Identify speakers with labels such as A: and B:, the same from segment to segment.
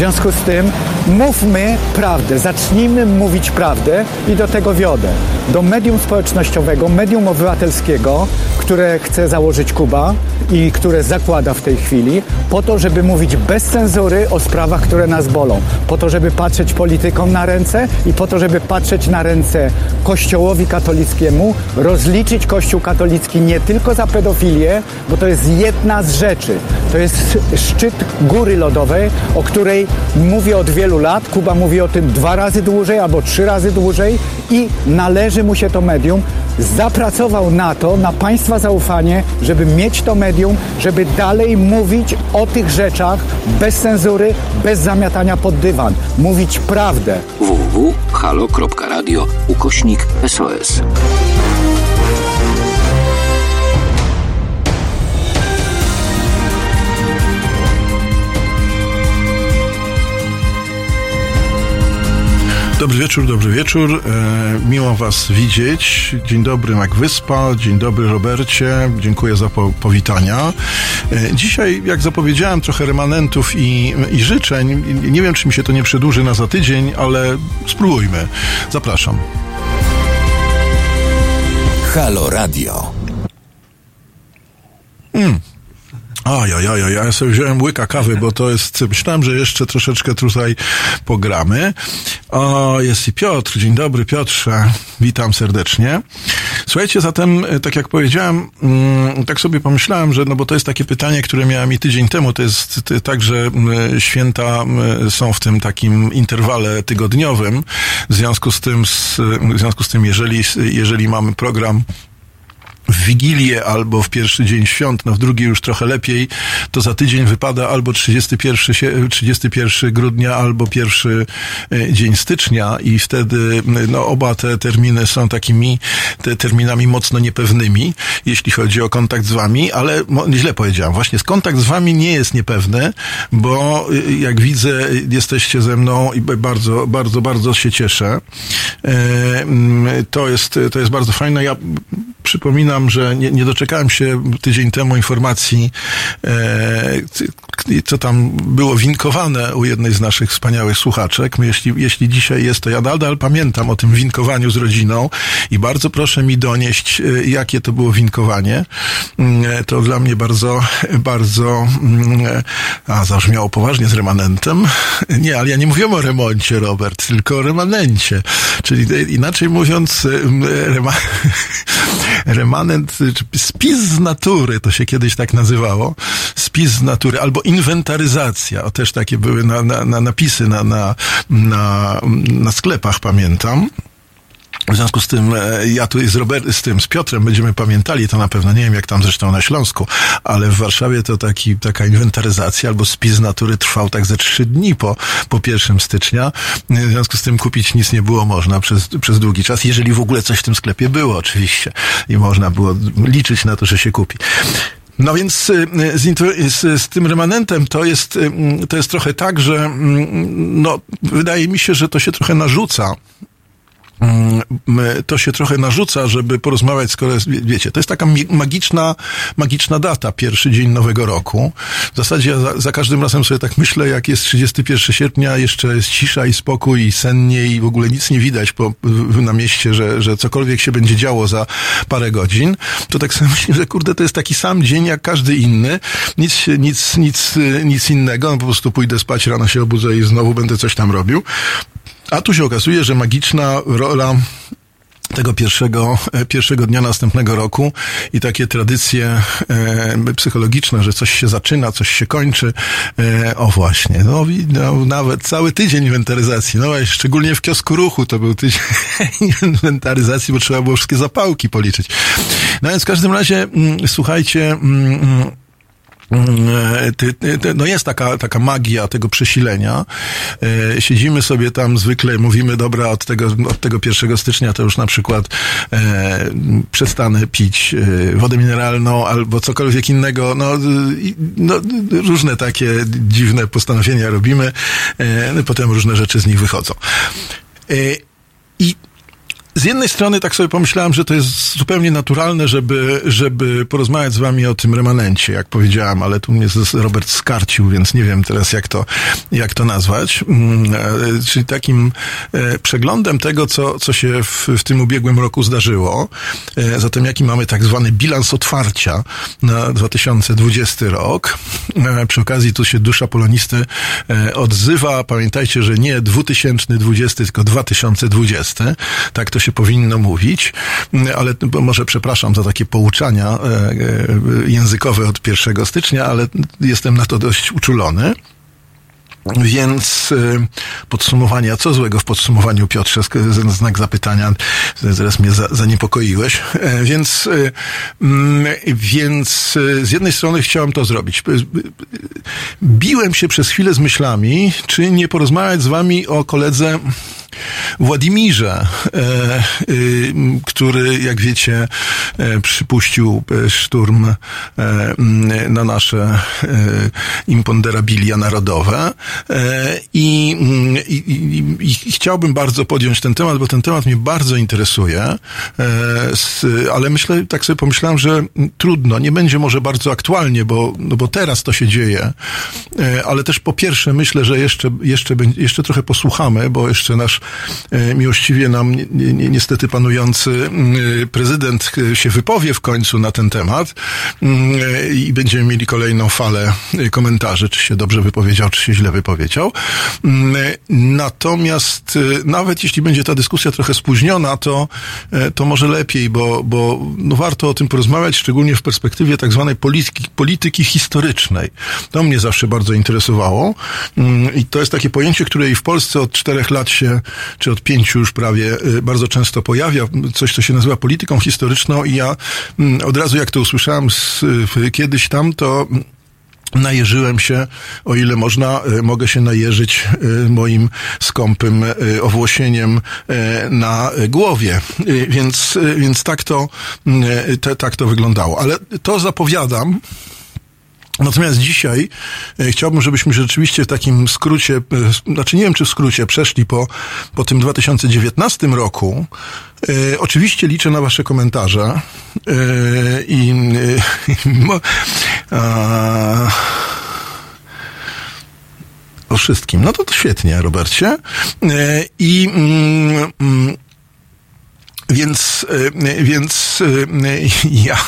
A: związku z tym mówmy prawdę, zacznijmy mówić prawdę i do tego wiodę. Do medium społecznościowego, medium obywatelskiego, które chce założyć Kuba i które zakłada w tej chwili, po to, żeby mówić bez cenzury o sprawach, które nas bolą. Po to, żeby patrzeć politykom na ręce i po to, żeby patrzeć na ręce Kościołowi katolickiemu, rozliczyć Kościół katolicki nie tylko za pedofilię, bo to jest jedna z rzeczy. To jest szczyt góry lodowej, o której mówię od wielu lat. Kuba mówi o tym dwa razy dłużej albo trzy razy dłużej i należy mu się to medium. Zapracował na to, na państwa zaufanie, żeby mieć to medium, żeby dalej mówić o tych rzeczach bez cenzury, bez zamiatania pod dywan. Mówić prawdę.
B: www.halo.radio ukośnik SOS.
C: Dobry wieczór, dobry wieczór. E, miło Was widzieć. Dzień dobry, Mac Wyspa. Dzień dobry, Robercie. Dziękuję za po powitania. E, dzisiaj, jak zapowiedziałem, trochę remanentów i, i życzeń. Nie wiem, czy mi się to nie przedłuży na za tydzień, ale spróbujmy. Zapraszam.
B: Halo Radio.
C: Mm. Oj, oj, oj, ja sobie wziąłem łyka kawy, bo to jest, myślałem, że jeszcze troszeczkę tutaj pogramy. O, jest i Piotr. Dzień dobry, Piotrze. Witam serdecznie. Słuchajcie, zatem, tak jak powiedziałem, mm, tak sobie pomyślałem, że no bo to jest takie pytanie, które miałem i tydzień temu. To jest tak, że święta są w tym takim interwale tygodniowym. W związku z tym, w związku z tym, jeżeli, jeżeli mamy program w Wigilię albo w pierwszy dzień świąt, no w drugi już trochę lepiej, to za tydzień wypada albo 31, 31 grudnia, albo pierwszy e, dzień stycznia i wtedy no, oba te terminy są takimi te terminami mocno niepewnymi, jeśli chodzi o kontakt z wami, ale źle powiedziałem, właśnie kontakt z wami nie jest niepewny, bo e, jak widzę, jesteście ze mną i bardzo, bardzo, bardzo się cieszę. E, to jest, to jest bardzo fajne. Ja przypominam, że nie, nie doczekałem się tydzień temu informacji, e, co tam było winkowane u jednej z naszych wspaniałych słuchaczek. Jeśli, jeśli dzisiaj jest, to ja nadal pamiętam o tym winkowaniu z rodziną i bardzo proszę mi donieść, e, jakie to było winkowanie. E, to dla mnie bardzo, bardzo, e, a zabrzmiało poważnie z remanentem. Nie, ale ja nie mówiłem o remoncie, Robert, tylko o remanencie. Czyli inaczej mówiąc, rema, remanent, czy spis z natury, to się kiedyś tak nazywało, spis z natury, albo inwentaryzacja, o też takie były na, na, na napisy na, na, na, na sklepach, pamiętam. W związku z tym e, ja tu z, Robert, z tym, z Piotrem będziemy pamiętali, to na pewno nie wiem jak tam zresztą na Śląsku, ale w Warszawie to taki, taka inwentaryzacja albo spis natury trwał tak ze trzy dni po, po pierwszym stycznia. W związku z tym kupić nic nie było można przez, przez długi czas, jeżeli w ogóle coś w tym sklepie było oczywiście i można było liczyć na to, że się kupi. No więc y, z, z, z, tym remanentem to jest, y, to jest trochę tak, że mm, no, wydaje mi się, że to się trochę narzuca to się trochę narzuca, żeby porozmawiać, skoro wiecie, to jest taka magiczna, magiczna data, pierwszy dzień nowego roku. W zasadzie ja za, za, każdym razem sobie tak myślę, jak jest 31 sierpnia, jeszcze jest cisza i spokój i sennie i w ogóle nic nie widać po, na mieście, że, że cokolwiek się będzie działo za parę godzin, to tak sobie myślę, że kurde, to jest taki sam dzień jak każdy inny. Nic, nic, nic, nic innego, no po prostu pójdę spać, rano się obudzę i znowu będę coś tam robił. A tu się okazuje, że magiczna rola tego pierwszego, e, pierwszego dnia następnego roku i takie tradycje e, psychologiczne, że coś się zaczyna, coś się kończy. E, o właśnie, no, no, nawet cały tydzień inwentaryzacji, no szczególnie w kiosku ruchu to był tydzień inwentaryzacji, bo trzeba było wszystkie zapałki policzyć. No więc w każdym razie, mm, słuchajcie, mm, mm, no jest taka, taka magia tego przesilenia. E, siedzimy sobie tam zwykle, mówimy, dobra, od tego, od tego 1 stycznia to już na przykład e, przestanę pić e, wodę mineralną albo cokolwiek innego. No, no różne takie dziwne postanowienia robimy, e, potem różne rzeczy z nich wychodzą. E, I z jednej strony tak sobie pomyślałem, że to jest zupełnie naturalne, żeby, żeby porozmawiać z wami o tym remanencie, jak powiedziałem, ale tu mnie Robert skarcił, więc nie wiem teraz jak to, jak to nazwać. Mm, e, czyli takim e, przeglądem tego, co, co się w, w tym ubiegłym roku zdarzyło. E, zatem jaki mamy tak zwany bilans otwarcia na 2020 rok. Przy okazji tu się dusza polonisty odzywa. Pamiętajcie, że nie 2020, tylko 2020. Tak to się powinno mówić, ale może przepraszam za takie pouczania e, e, językowe od 1 stycznia, ale jestem na to dość uczulony. Więc y, podsumowanie, a co złego w podsumowaniu, Piotrze, znak zapytania, zaraz mnie za, zaniepokoiłeś. E, więc, mm, więc z jednej strony chciałem to zrobić. Biłem się przez chwilę z myślami, czy nie porozmawiać z wami o koledze Władimirze, e, który, jak wiecie, e, przypuścił szturm na nasze imponderabilia narodowe. E, I, i, i, chciałbym bardzo podjąć ten temat, bo ten temat mnie bardzo interesuje, e, ale myślę, tak sobie pomyślałem, że trudno, nie będzie może bardzo aktualnie, bo, no bo teraz to się dzieje, e, ale też po pierwsze myślę, że jeszcze, jeszcze, jeszcze trochę posłuchamy, bo jeszcze nasz miłościwie nam ni, ni, niestety panujący prezydent się wypowie w końcu na ten temat i będziemy mieli kolejną falę komentarzy, czy się dobrze wypowiedział, czy się źle wypowiedział powiedział. Mm, natomiast nawet jeśli będzie ta dyskusja trochę spóźniona, to, e, to może lepiej, bo, bo no warto o tym porozmawiać, szczególnie w perspektywie tak zwanej polityki, polityki historycznej. To mnie zawsze bardzo interesowało mm, i to jest takie pojęcie, które i w Polsce od czterech lat się, czy od pięciu już prawie, y, bardzo często pojawia. Coś, co się nazywa polityką historyczną i ja mm, od razu jak to usłyszałem z, kiedyś tam, to najeżyłem się, o ile można, e, mogę się najeżyć e, moim skąpym owłosieniem na głowie. Więc, więc tak to, te, tak to wyglądało. Ale to zapowiadam, Natomiast dzisiaj e, chciałbym, żebyśmy rzeczywiście w takim skrócie, e, znaczy nie wiem czy w skrócie, przeszli po, po tym 2019 roku. E, oczywiście liczę na Wasze komentarze e, i e, o wszystkim. No to, to świetnie, Robercie. E, I mm, mm, więc, e, więc e, ja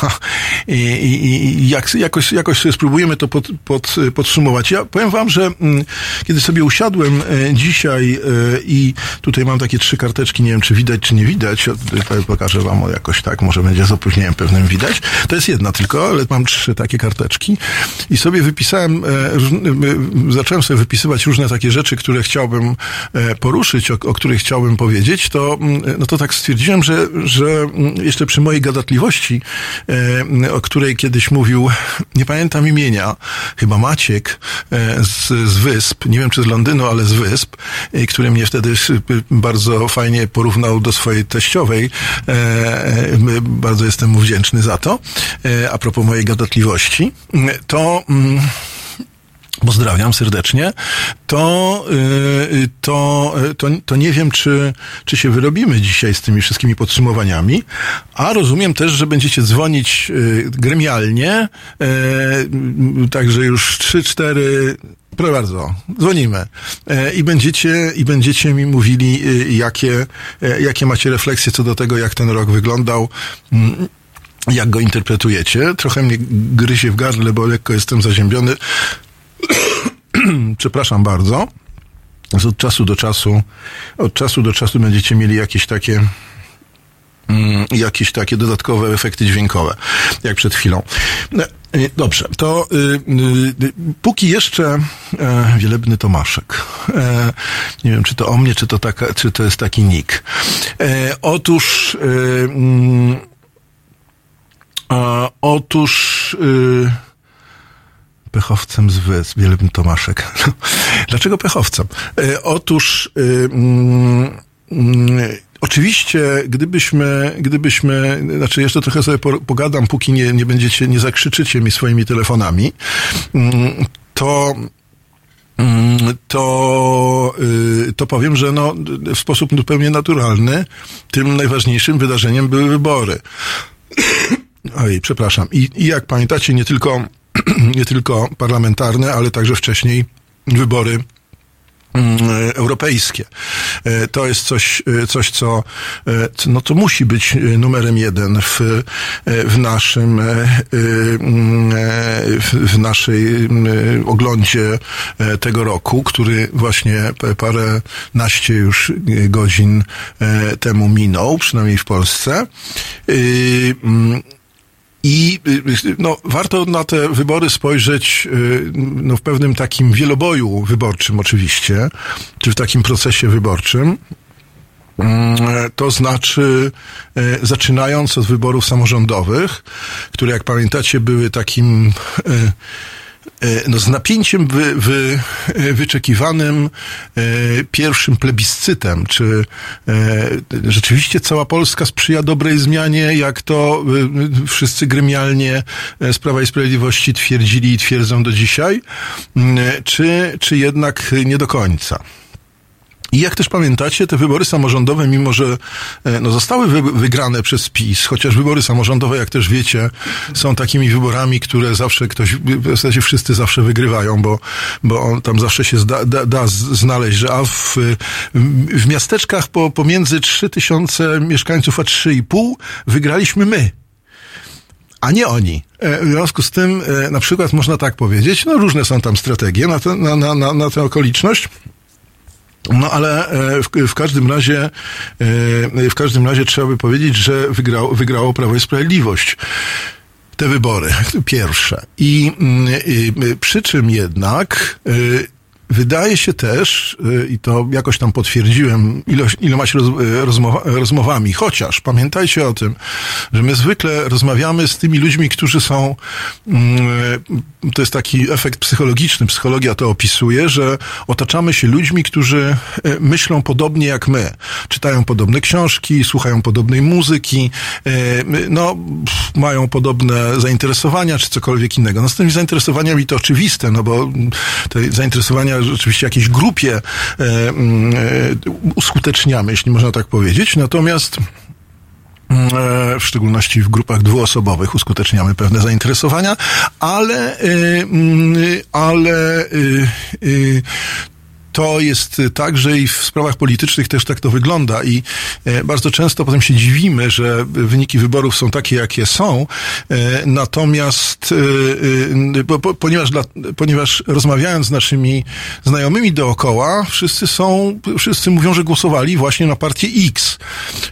C: jak, jakoś, jakoś spróbujemy to pod, pod, podsumować. Ja powiem wam, że mm, kiedy sobie usiadłem e, dzisiaj i tutaj mam takie trzy karteczki, nie wiem czy widać, czy nie widać, pokażę wam jakoś tak, może będzie z opóźnieniem pewnym widać. To jest jedna tylko, ale mam trzy takie karteczki i sobie wypisałem, zacząłem sobie wypisywać różne takie rzeczy, które chciałbym poruszyć, o, o których chciałbym powiedzieć, to, mm, no to tak stwierdziłem, że że, że jeszcze przy mojej gadatliwości, e, o której kiedyś mówił, nie pamiętam imienia, chyba Maciek e, z, z Wysp, nie wiem czy z Londynu, ale z Wysp, e, który mnie wtedy bardzo fajnie porównał do swojej teściowej. Bardzo jestem mu wdzięczny za to. A propos mojej gadatliwości, to mm, pozdrawiam serdecznie, to, y, to, to, to nie wiem, czy, czy się wyrobimy dzisiaj z tymi wszystkimi podsumowaniami, a rozumiem też, że będziecie dzwonić y, gremialnie, y, także już trzy, cztery Proszę bardzo, dzwonimy i będziecie, i będziecie mi mówili, jakie, jakie macie refleksje co do tego, jak ten rok wyglądał mm, jak go interpretujecie. Trochę mnie gryzie w gardle, bo lekko jestem zaziębiony. Przepraszam bardzo. Od czasu do czasu, od czasu do czasu będziecie mieli jakieś takie mm, jakieś takie dodatkowe efekty dźwiękowe, jak przed chwilą. No, y, dobrze, to y, y, póki jeszcze e, Wielebny Tomaszek. E, nie wiem, czy to o mnie, czy to, taka, czy to jest taki nick. E, otóż y, mm, otóż pechowcem z Wielebny Tomaszek. Dlaczego pechowcem? E, otóż, e, mm, mm, Oczywiście, gdybyśmy, gdybyśmy, znaczy jeszcze trochę sobie pogadam, póki nie, nie będziecie, nie zakrzyczycie mi swoimi telefonami, mm, to, to to, y, to powiem, że no, w sposób zupełnie naturalny tym najważniejszym wydarzeniem były wybory. Oj, przepraszam. I, I jak pamiętacie, nie tylko, nie tylko parlamentarne, ale także wcześniej wybory mm, europejskie. E, To jest coś, e, coś co, e, no to musi być e, numerem jeden w, e, w naszym, e, e, mm, e, w, naszej mm, e, oglądzie e, tego roku, który właśnie parę naście już e, godzin e, temu minął, przynajmniej w Polsce. Y, i y, no, warto na te wybory spojrzeć y, no, w pewnym takim wieloboju wyborczym oczywiście, czy w takim procesie wyborczym. Mm, To znaczy, e, zaczynając od wyborów samorządowych, które, jak pamiętacie, były takim no, z napięciem wy, wy, e, wyczekiwanym e, pierwszym plebiscytem, czy e, rzeczywiście cała Polska sprzyja dobrej zmianie, jak to e, wszyscy gremialnie e, z Prawa i Sprawiedliwości twierdzili i twierdzą do dzisiaj, czy, czy jednak nie do końca. I jak też pamiętacie, te wybory samorządowe, mimo że e, no, zostały wy, wygrane przez PiS, chociaż wybory samorządowe, jak też wiecie, są takimi wyborami, które zawsze ktoś, w zasadzie wszyscy zawsze wygrywają, bo, bo tam zawsze się zda, da, da znaleźć, że a w, w miasteczkach po, pomiędzy 3000 mieszkańców a 3,5 wygraliśmy my a nie oni. E, W związku z tym, e, na przykład można tak powiedzieć, no różne są tam strategie na, te, na, na, na tę okoliczność. No ale e, w, w każdym razie, e, w każdym razie trzeba by powiedzieć, że wygrał, wygrało Prawo i Sprawiedliwość te wybory pierwsze. I, mm, y, przy czym jednak y, wydaje się też, y, i to jakoś tam potwierdziłem ilość, ilomaś roz, y, rozmowa, rozmowami, chociaż pamiętajcie o tym, że my zwykle rozmawiamy z tymi ludźmi, którzy są, mm, y, to jest taki efekt psychologiczny, psychologia to opisuje, że otaczamy się ludźmi, którzy myślą podobnie jak my. Czytają podobne książki, słuchają podobnej muzyki, no, mają podobne zainteresowania, czy cokolwiek innego. No z tymi zainteresowaniami to oczywiste, no bo te zainteresowania rzeczywiście jakiejś grupie e, mm, e, uskuteczniamy, jeśli można tak powiedzieć. Natomiast mm, e, w szczególności w grupach dwuosobowych uskuteczniamy pewne zainteresowania, ale, e, mm, ale e, to jest y, tak, że i w sprawach politycznych też tak to wygląda i e, bardzo często potem się dziwimy, że wyniki wyborów są takie, jakie są, e, natomiast po, po, ponieważ, dla, ponieważ rozmawiając z naszymi znajomymi dookoła, wszyscy są, wszyscy mówią, że głosowali właśnie na partię X.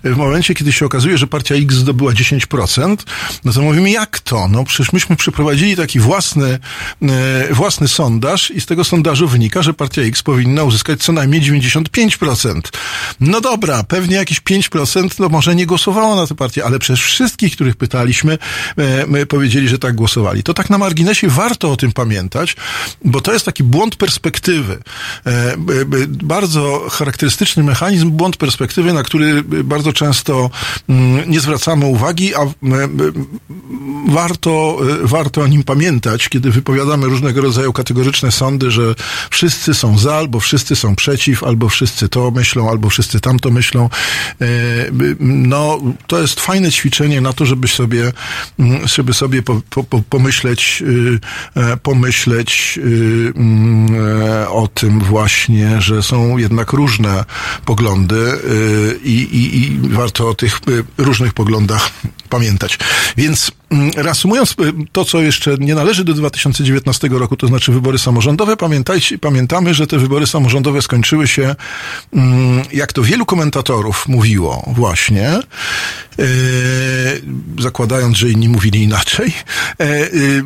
C: W momencie, kiedy się okazuje, że partia X zdobyła 10%, no to mówimy, jak to? No przecież myśmy przeprowadzili taki własny, e, własny sondaż i z tego sondażu wynika, że partia X powinna uzyskać co najmniej 95%. No dobra, pewnie jakieś 5% no może nie głosowało na tę partię, ale przez wszystkich, których pytaliśmy, e, my powiedzieli, że tak głosowali. To tak na marginesie warto o tym pamiętać, bo to jest taki błąd perspektywy. E, bardzo charakterystyczny mechanizm, błąd perspektywy, na który bardzo często mm, nie zwracamy uwagi, a warto, e, warto o nim pamiętać, kiedy wypowiadamy różnego rodzaju kategoryczne sądy, że wszyscy są za, albo wszyscy są przeciw, albo wszyscy to myślą, albo wszyscy tamto myślą. E, No, to jest fajne ćwiczenie na to, żeby sobie, mm, żeby sobie po, po, po, pomyśleć, y, e, pomyśleć y, mm, e, o tym właśnie, że są jednak różne poglądy y, i, i, i warto o tych różnych poglądach pamiętać. Więc reasumując y, to, co jeszcze nie należy do 2019 roku, to znaczy wybory samorządowe, pamiętajcie, pamiętamy, że te wybory samorządowe skończyły się, mm, jak to wielu komentatorów mówiło właśnie, e, zakładając, że inni mówili inaczej, e, y,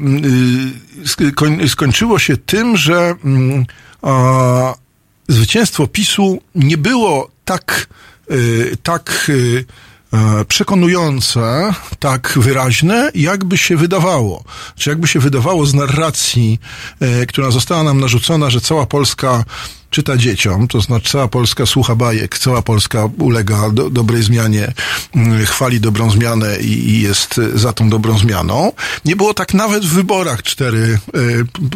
C: y, skoń- skończyło się tym, że mm, zwycięstwo PiSu nie było tak, y, tak y, przekonujące, tak wyraźne, jakby się wydawało. Czy jakby się wydawało z narracji, e, która została nam narzucona, że cała Polska czyta dzieciom, to znaczy cała Polska słucha bajek, cała Polska ulega do, dobrej zmianie, mm, chwali dobrą zmianę i, i jest za tą dobrą zmianą. Nie było tak nawet w wyborach cztery,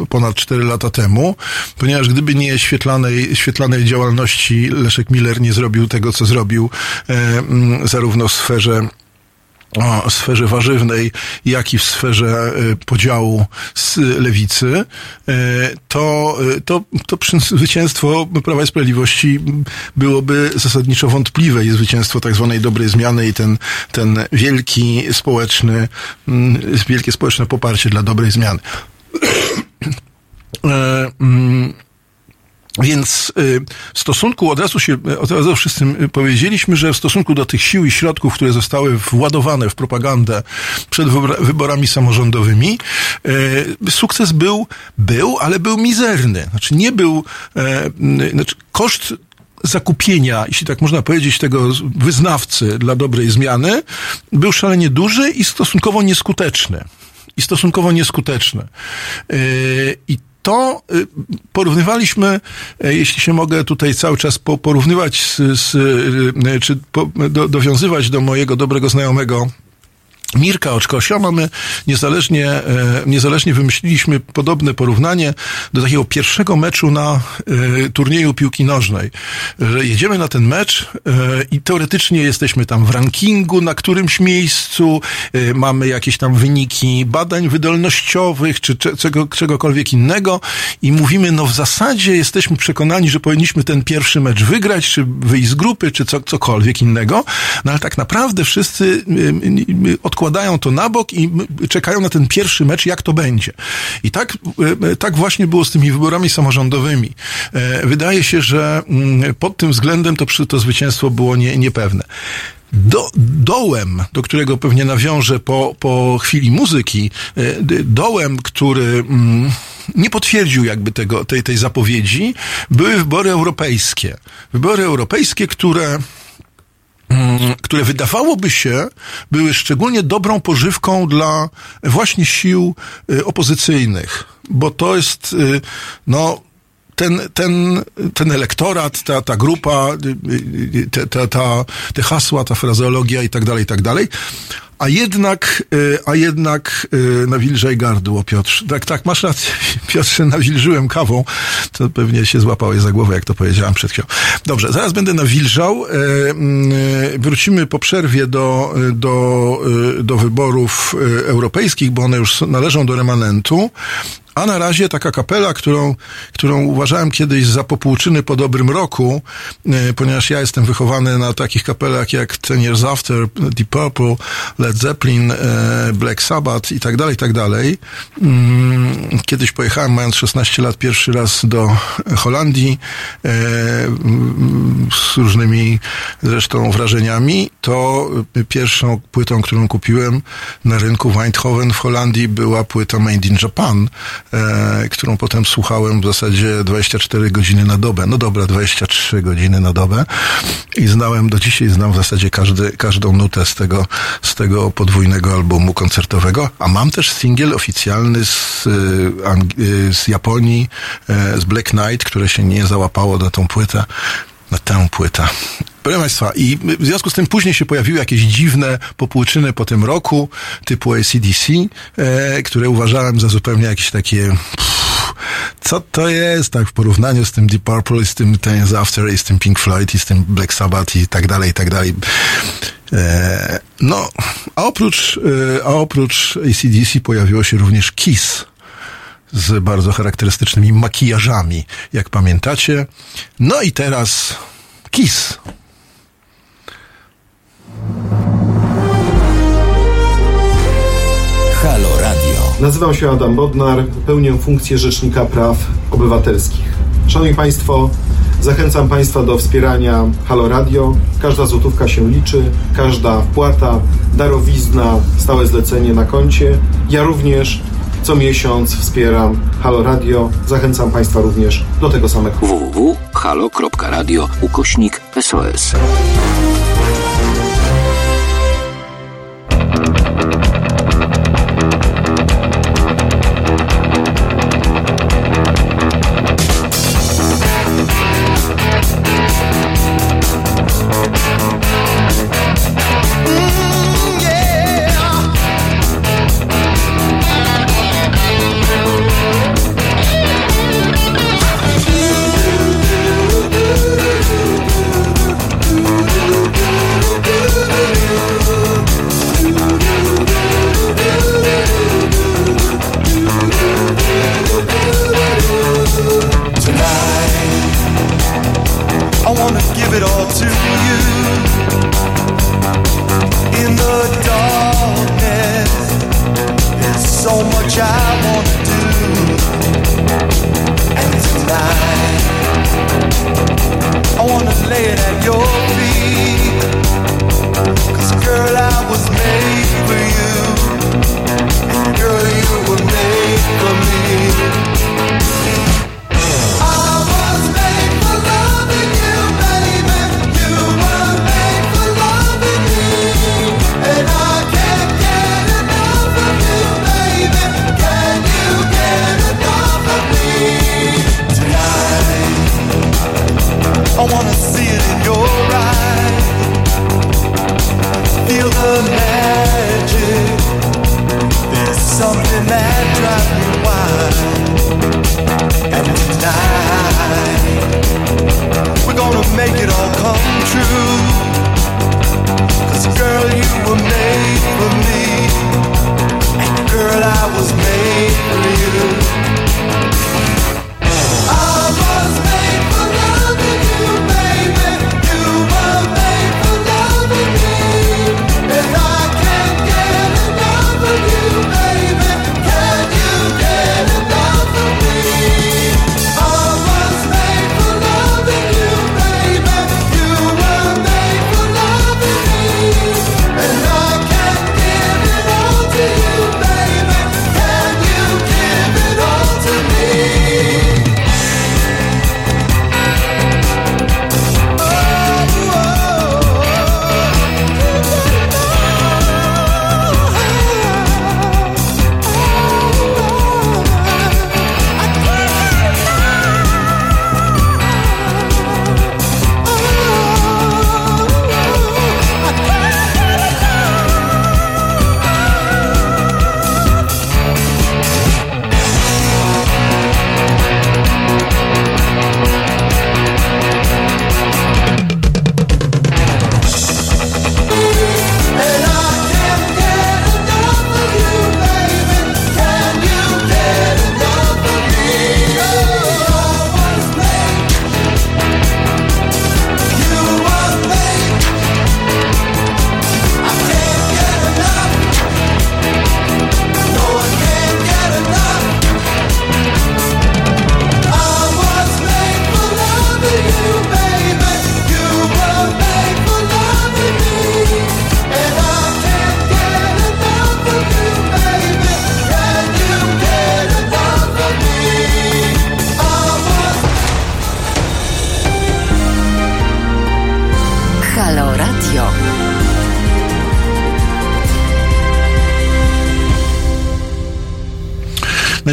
C: y, ponad cztery lata temu, ponieważ gdyby nie świetlanej, świetlanej działalności Leszek Miller nie zrobił tego, co zrobił, e, mm, zarówno w sferze o sferze warzywnej, jak i w sferze e, podziału z lewicy, e, to, e, to, to zwycięstwo Prawa i Sprawiedliwości byłoby zasadniczo wątpliwe i zwycięstwo tak zwanej dobrej zmiany i ten, ten wielki społeczny, mm, wielkie społeczne poparcie dla dobrej zmiany. Więc y, w stosunku, od razu się, od razu wszyscy powiedzieliśmy, że w stosunku do tych sił i środków, które zostały władowane w propagandę przed wyborami samorządowymi, y, sukces był, był, ale był mizerny. Znaczy nie był, e, znaczy koszt zakupienia, jeśli tak można powiedzieć, tego wyznawcy dla dobrej zmiany był szalenie duży i stosunkowo nieskuteczny i stosunkowo nieskuteczny. Y, I to y, porównywaliśmy, y, jeśli się mogę tutaj cały czas porównywać, z, z, y, czy do, dowiązywać do mojego dobrego znajomego Mirka Oczkosia mamy niezależnie, e, niezależnie wymyśliliśmy podobne porównanie do takiego pierwszego meczu na e, turnieju piłki nożnej. Że jedziemy na ten mecz e, i teoretycznie jesteśmy tam w rankingu na którymś miejscu, mamy jakieś tam wyniki badań wydolnościowych czy czego, czegokolwiek innego i mówimy, no w zasadzie jesteśmy przekonani, że powinniśmy ten pierwszy mecz wygrać, czy wyjść z grupy, czy co, cokolwiek innego, no ale tak naprawdę wszyscy od odkładają to na bok i czekają na ten pierwszy mecz, jak to będzie. I tak, e, tak właśnie było z tymi wyborami samorządowymi. E, wydaje się, że mm, pod tym względem to, to zwycięstwo było nie, niepewne. Do, dołem, do którego pewnie nawiążę po, po chwili muzyki, e, dołem, który mm, nie potwierdził jakby tego, tej, tej zapowiedzi, były wybory europejskie. Wybory europejskie, które które wydawałoby się były szczególnie dobrą pożywką dla właśnie sił y, opozycyjnych, bo to jest, y, no, ten, ten, ten elektorat, ta, ta grupa, y, te, ta, ta, te hasła, ta frazeologia i tak dalej, i tak dalej, a jednak, y, a jednak y, nawilżaj gardło, Piotr. Tak, tak, masz rację, Piotrze, nawilżyłem kawą. To pewnie się złapałeś za głowę, jak to powiedziałem przed chwilą. Dobrze, zaraz będę nawilżał. Y, wrócimy po przerwie do, do, do wyborów europejskich, bo one już należą do remanentu. A na razie taka kapela, którą, którą uważałem kiedyś za popłuczyny po dobrym roku, e, ponieważ ja jestem wychowany na takich kapelach jak Ten Years After, Deep Purple, Led Zeppelin, e, Black Sabbath i tak dalej, i tak dalej. Mm, kiedyś pojechałem, mając 16 lat, pierwszy raz do Holandii e, z różnymi zresztą wrażeniami. To pierwszą płytą, którą kupiłem na rynku Eindhoven w Holandii była płyta Made in Japan e, którą potem słuchałem w zasadzie 24 godziny na dobę. No dobra, 23 godziny na dobę. I znałem, do dzisiaj znam w zasadzie każdy, każdą nutę z tego, z tego podwójnego albumu koncertowego, a mam też singiel oficjalny z, e, z Japonii, e, z Black Knight, które się nie załapało na tą płytę na tę płytę. Proszę Państwa, i w związku z tym później się pojawiły jakieś dziwne popłuczyny po tym roku, typu ACDC, e, które uważałem za zupełnie jakieś takie... Pff, co to jest, tak, w porównaniu z tym Deep Purple, z tym Ten After, i z tym Pink Floyd, i z tym Black Sabbath, i tak dalej, i tak dalej. E, no, a oprócz, e, a oprócz ACDC pojawiło się również Kiss z bardzo charakterystycznymi makijażami, jak pamiętacie. No i teraz Kiss.
B: Halo Radio.
D: Nazywam się Adam Bodnar, pełnię funkcję Rzecznika Praw Obywatelskich. Szanowni Państwo, zachęcam Państwa do wspierania Halo Radio. Każda złotówka się liczy, każda wpłata, darowizna, stałe zlecenie na koncie. Ja również co miesiąc wspieram Halo Radio. Zachęcam Państwa również do tego samego.
B: www.halo.radio ukośnik SOS.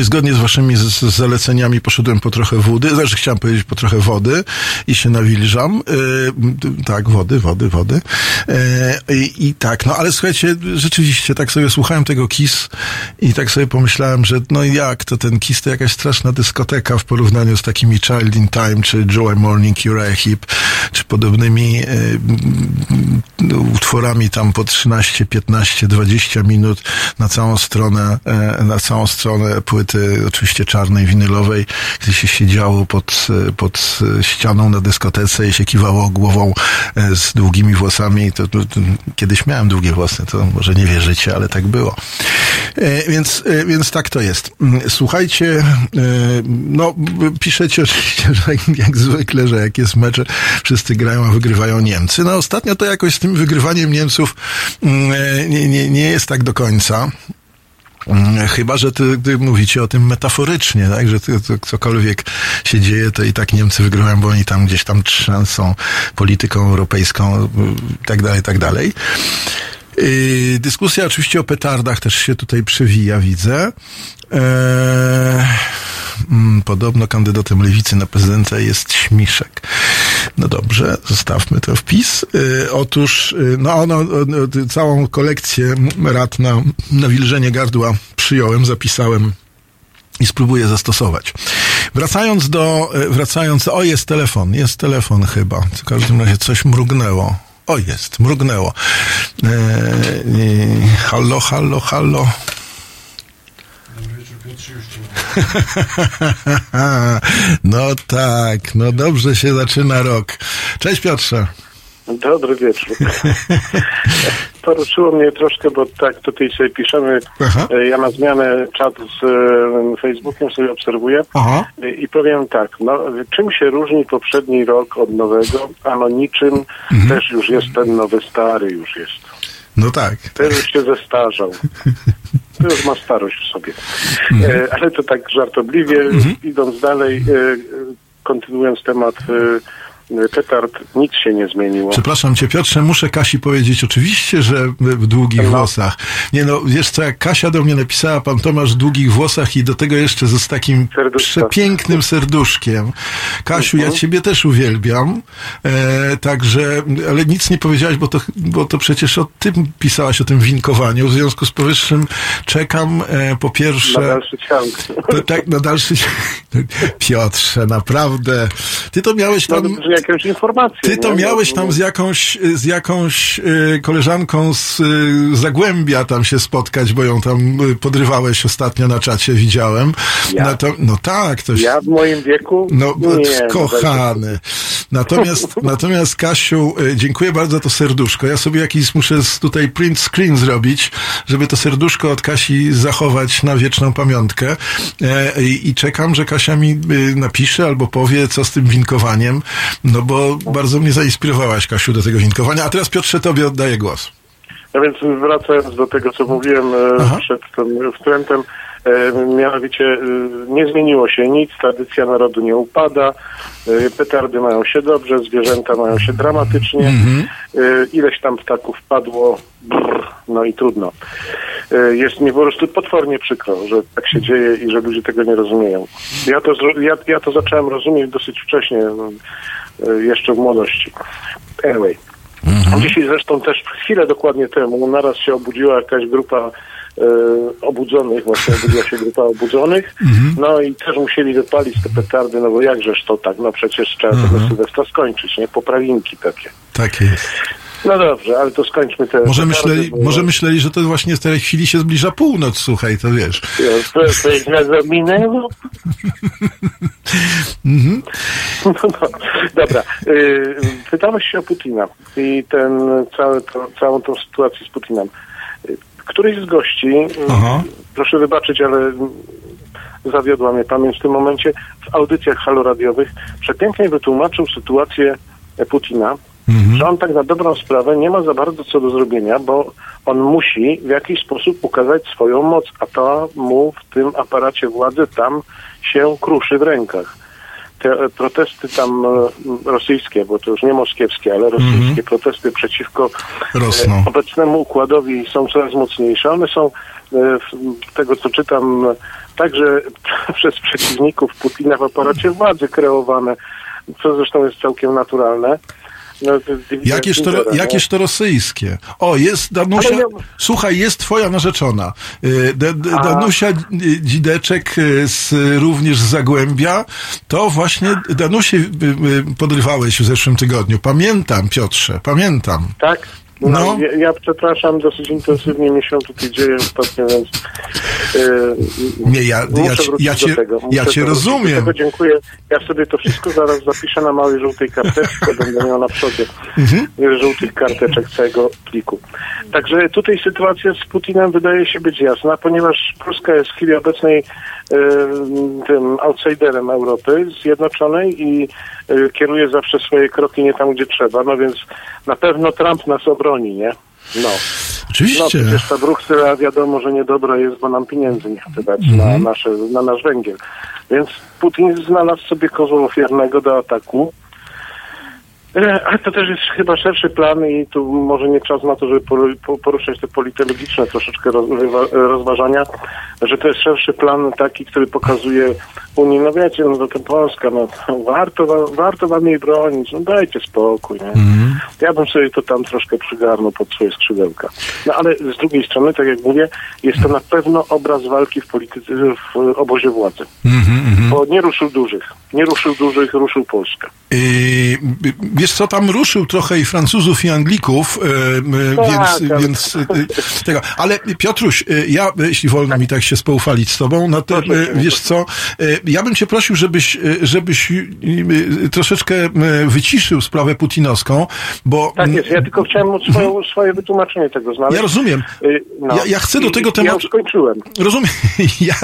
C: Zgodnie z waszymi z, z zaleceniami poszedłem po trochę wody, znaczy chciałem powiedzieć po trochę wody i się nawilżam. Yy, tak, wody, wody, wody. Yy, i, I tak, no ale słuchajcie, rzeczywiście tak sobie słuchałem tego KIS i tak sobie pomyślałem, że no jak to ten KIS to jakaś straszna dyskoteka w porównaniu z takimi Child in Time, czy Joy Morning, Uriah Heep, czy podobnymi yy, yy, utworami tam po 13, 15, 20 minut na całą stronę, na całą stronę płyty, oczywiście czarnej, winylowej, gdzie się siedziało pod, pod ścianą na dyskotece i się kiwało głową e, z długimi włosami. To, to, to, kiedyś miałem długie włosy, to może nie wierzycie, ale tak było. E, Więc, e, więc tak to jest. Mm, Słuchajcie, no piszecie oczywiście, że jak zwykle, że jak jest mecz, wszyscy grają, a wygrywają Niemcy. No ostatnio to jakoś z tym wygrywaniem Niemców mm, nie, nie, nie jest tak do końca. Mm, Chyba, że ty, ty mówicie o tym metaforycznie, tak? że ty, to, cokolwiek się dzieje, to i tak Niemcy wygrywają, bo oni tam gdzieś tam trzęsą polityką europejską i tak dalej, tak dalej. Yy, dyskusja oczywiście o petardach też się tutaj przewija, widzę. Eee, mm, podobno kandydatem lewicy na prezydenta jest Śmiszek. No dobrze, zostawmy to wpis. Yy, otóż, yy, no, no, no, całą kolekcję rad na nawilżenie gardła przyjąłem, zapisałem i spróbuję zastosować. Wracając do, wracając, o jest telefon, jest telefon chyba. W każdym razie coś mrugnęło. O jest, mrugnęło. E, e, hallo, hallo, hallo. no tak, no dobrze się zaczyna rok. Cześć Piotrze.
E: Dobry wieczór. Poruszyło mnie troszkę, bo tak tutaj sobie piszemy.
C: Aha.
E: e, Ja na zmianę czat z e, Facebookiem sobie obserwuję
C: Aha.
E: E, i powiem tak, no, czym się różni poprzedni rok od nowego? Ano niczym też już jest ten nowy stary już jest.
C: No tak.
E: Ten już się zestarzał. To już ma starość w sobie. E, ale to tak żartobliwie, idąc dalej, e, kontynuując temat e, petard, nic się nie zmieniło.
C: Przepraszam cię, Piotrze, muszę Kasi powiedzieć, oczywiście, że w długich
E: No.
C: włosach. Nie no, wiesz co, jak Kasia do mnie napisała, pan Tomasz w długich włosach i do tego jeszcze z takim
E: Serduszko.
C: przepięknym serduszkiem. Kasiu,
E: Mhm.
C: ja ciebie też uwielbiam, e, także, ale nic nie powiedziałaś, bo to, bo to przecież o tym pisałaś, o tym winkowaniu, w związku z powyższym czekam e, po
E: Na
C: pierwsze...
E: dalszy ciąg.
C: To, tak, na dalszy... Piotrze, naprawdę. Ty to miałeś
E: No,
C: tam...
E: że jakąś informację.
C: Ty to
E: nie?
C: miałeś
E: No,
C: tam z jakąś, z jakąś y, koleżanką z y, Zagłębia tam się spotkać, bo ją tam y, podrywałeś ostatnio na czacie, widziałem.
E: Ja?
C: No, to, no tak, to się...
E: Ja w moim wieku?
C: No,
E: nie, no,
C: kochany. Natomiast, natomiast Kasiu, dziękuję bardzo za to serduszko. Ja sobie jakiś muszę tutaj print screen zrobić, żeby to serduszko od Kasi zachować na wieczną pamiątkę. E, i, I czekam, że Kasia mi napisze albo powie, co z tym winkowaniem, no bo bardzo mnie zainspirowałaś, Kasiu, do tego winkowania. A teraz Piotrze, tobie oddaję głos.
E: No więc wracając do tego, co mówiłem e,
C: Aha.
E: przed tym wtrętem, e, mianowicie e, nie zmieniło się nic, tradycja narodu nie upada, petardy mają się dobrze, zwierzęta mają się dramatycznie, e, ileś tam ptaków padło, brrr, no i trudno. Jest mi po prostu potwornie przykro, że tak się dzieje i że ludzie tego nie rozumieją. Ja to, ja, ja to zacząłem rozumieć dosyć wcześnie, jeszcze w młodości. Anyway. Dzisiaj zresztą też chwilę dokładnie temu naraz się obudziła jakaś grupa e, obudzonych, właśnie obudziła się grupa obudzonych, no i też musieli wypalić te petardy, no bo jakżeż to tak, no przecież trzeba tego Sylwestra skończyć, nie? Poprawinki takie.
C: Tak jest.
E: No dobrze, ale to skończmy te
C: Może myśleli,
E: bo-
C: może myśleli, że to właśnie w tej chwili się zbliża północ, słuchaj, to wiesz.
E: To, to jest na minęło? No, no. Dobra. Y, pytałeś się o Putina i ten, cały, to, całą tą sytuację z Putinem. Któryś z gości, y,
C: Aha.
E: proszę wybaczyć, ale zawiodła mnie pamięć w tym momencie, w audycjach haloradiowych przepięknie wytłumaczył sytuację e, Putina, że on tak na dobrą sprawę nie ma za bardzo co do zrobienia, bo on musi w jakiś sposób ukazać swoją moc, a to mu w tym aparacie władzy tam się kruszy w rękach. Te protesty tam e, rosyjskie, bo to już nie moskiewskie, ale rosyjskie protesty przeciwko
C: Rosną.
E: e, obecnemu układowi są coraz mocniejsze. One są, e, tego co czytam, także przez przeciwników Putina w aparacie władzy kreowane, co zresztą jest całkiem naturalne. No,
C: Jakież to,
E: nie?
C: jakież to rosyjskie? O, jest Danusia.
E: Ja-
C: Słuchaj, jest twoja narzeczona. Y, D, D,
E: A.
C: Danusia Dzideczek y, z, również z Zagłębia. To właśnie Danusię y, y, podrywałeś w zeszłym tygodniu. Pamiętam, Piotrze, pamiętam.
E: Tak?
C: No.
E: No, ja, ja przepraszam, dosyć intensywnie mi się tutaj dzieje ostatnio, więc yy,
C: Nie, ja,
E: muszę
C: ja, ci-
E: wrócić
C: ja
E: do
C: cię,
E: tego.
C: ja
E: Muszę
C: cię
E: wrócić do
C: rozumiem.
E: Tego, dziękuję. Ja sobie to wszystko zaraz zapiszę na małej żółtej karteczce, będę miał na przodzie
C: Mhm.
E: żółtych karteczek całego pliku. Także tutaj sytuacja z Putinem wydaje się być jasna, ponieważ Polska jest w chwili obecnej e, tym outsiderem Europy Zjednoczonej i kieruje zawsze swoje kroki nie tam, gdzie trzeba, no więc na pewno Trump nas obroni, nie? No. No
C: Oczywiście.
E: przecież ta Bruksela wiadomo, że niedobra jest, bo nam pieniędzy nie chce dać na, nasze, na nasz węgiel. Więc Putin znalazł sobie kozła ofiarnego do ataku. E, Ale to też jest chyba szerszy plan i tu może nie czas na to, żeby poru- po- poruszać te politologiczne troszeczkę rozważania, że to jest szerszy plan taki, który pokazuje Unii, no wiecie, no to Polska, no warto, wa- warto wam jej bronić, no dajcie spokój, nie? Ja bym sobie to tam troszkę przygarnął pod swoje skrzydełka. No ale z drugiej strony, tak jak mówię, jest to na pewno obraz walki w polityce, w obozie władzy.
C: Mhm,
E: Bo nie ruszył dużych, nie ruszył dużych, ruszył Polskę.
C: Yy, wiesz co, tam ruszył trochę i Francuzów, i Anglików, y, y,
E: Tak,
C: więc, więc y, tego. Ale Piotruś, ja, jeśli wolno mi tak się spoufalić z tobą, no to wiesz co, y, ja bym cię prosił, żebyś, żebyś troszeczkę wyciszył sprawę putinowską, bo
E: Tak jest, ja tylko chciałem swoje, swoje wytłumaczenie tego znaleźć.
C: ja rozumiem.
E: Y, no.
C: Ja- ja chcę do
E: I-
C: tego
E: Ja
C: tematu-
E: już skończyłem.
C: Rozumiem. Ja,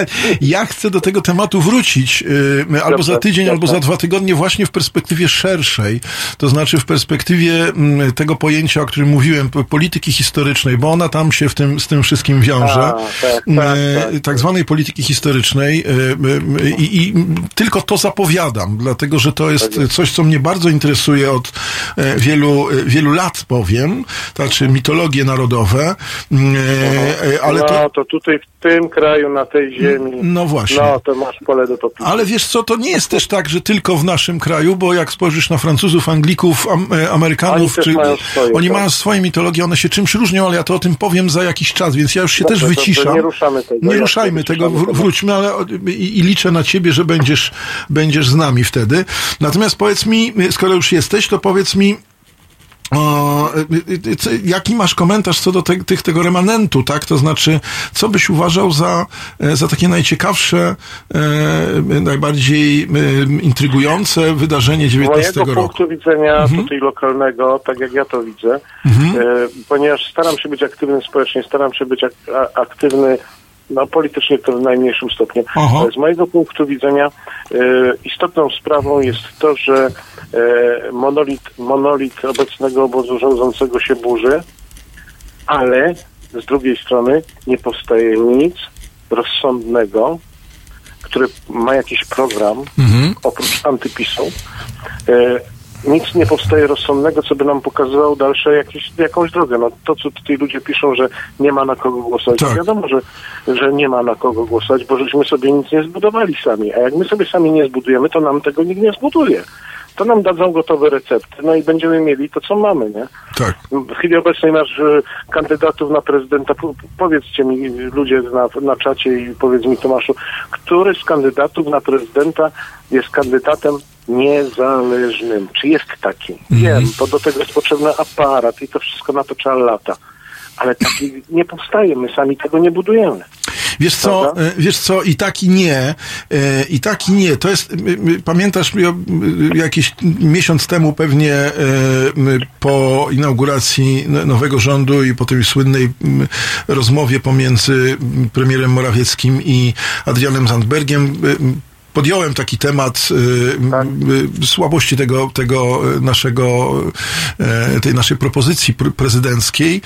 C: ja chcę do tego tematu wrócić y, albo za tydzień, albo za dwa tygodnie, właśnie w perspektywie szerszej. To znaczy w perspektywie mm, tego pojęcia, o którym mówiłem, polityki historycznej, bo ona tam się w tym, z tym wszystkim wiąże.
E: A, tak,
C: Mm,
E: tak,
C: e,
E: tak.
C: tak zwanej polityki historycznej. y, y, I, I tylko to zapowiadam, dlatego że to
E: Tak
C: jest coś, co mnie bardzo interesuje od e, wielu, e, wielu lat, powiem. Znaczy mitologie narodowe. Mm, e, e, Ale
E: no
C: to.
E: to... tutaj w tym kraju, na tej ziemi,
C: No właśnie.
E: no to masz pole do popisu.
C: Ale wiesz co, to nie jest też tak, że tylko w naszym kraju, bo jak spojrzysz na Francuzów, Anglików, am, e, Amerykanów,
E: Oni
C: czy,
E: mają swoje,
C: oni
E: tak.
C: mają swoje mitologie, one się czymś różnią, ale ja to o tym powiem za jakiś czas, więc ja już się
E: Dobrze,
C: też wyciszam.
E: nie ruszamy tego.
C: Nie
E: Ja
C: ruszajmy tego, wróćmy, ale i, i liczę na ciebie, że będziesz, będziesz z nami wtedy. Natomiast powiedz mi, skoro już jesteś, to powiedz mi, o, y, y, jaki masz komentarz co do te, tych, tego remanentu, tak? To znaczy, co byś uważał za, e, za takie najciekawsze, e, najbardziej e, intrygujące wydarzenie
E: Z
C: 19
E: mojego
C: roku?
E: punktu widzenia
C: Mhm.
E: tutaj lokalnego, tak jak ja to widzę, e, ponieważ staram się być aktywny społecznie, staram się być ak aktywny no, politycznie to w najmniejszym stopniu.
C: Aha.
E: Z mojego punktu widzenia e, istotną sprawą jest to, że e, monolit, monolit obecnego obozu rządzącego się burzy, ale z drugiej strony nie powstaje nic rozsądnego, który ma jakiś program, oprócz antypisu, e, nic nie powstaje rozsądnego, co by nam pokazywało dalsze jakieś, jakąś drogę. No to, co tutaj ludzie piszą, że nie ma na kogo głosować.
C: Tak.
E: Wiadomo, że, że nie ma na kogo głosować, bo żeśmy sobie nic nie zbudowali sami. A jak my sobie sami nie zbudujemy, to nam tego nikt nie zbuduje. To nam dadzą gotowe recepty, no i będziemy mieli to, co mamy, nie?
C: Tak.
E: W chwili obecnej masz e, kandydatów na prezydenta. Po- Powiedzcie mi, ludzie na, na czacie i powiedz mi, Tomaszu, który z kandydatów na prezydenta jest kandydatem niezależnym? Czy jest taki? Wiem, bo do tego jest potrzebny aparat i to wszystko na to trzeba lata. Ale taki nie powstaje, my sami tego nie budujemy.
C: Wiesz co, e, wiesz co, i tak i nie, e, i tak i nie. To jest, pamiętasz, jakiś miesiąc temu pewnie e, po inauguracji n- nowego rządu i po tej słynnej rozmowie pomiędzy premierem Morawieckim i Adrianem Zandbergiem podjąłem taki temat y,
E: Tak.
C: y, słabości tego, tego y, naszego, tej naszej propozycji pr- prezydenckiej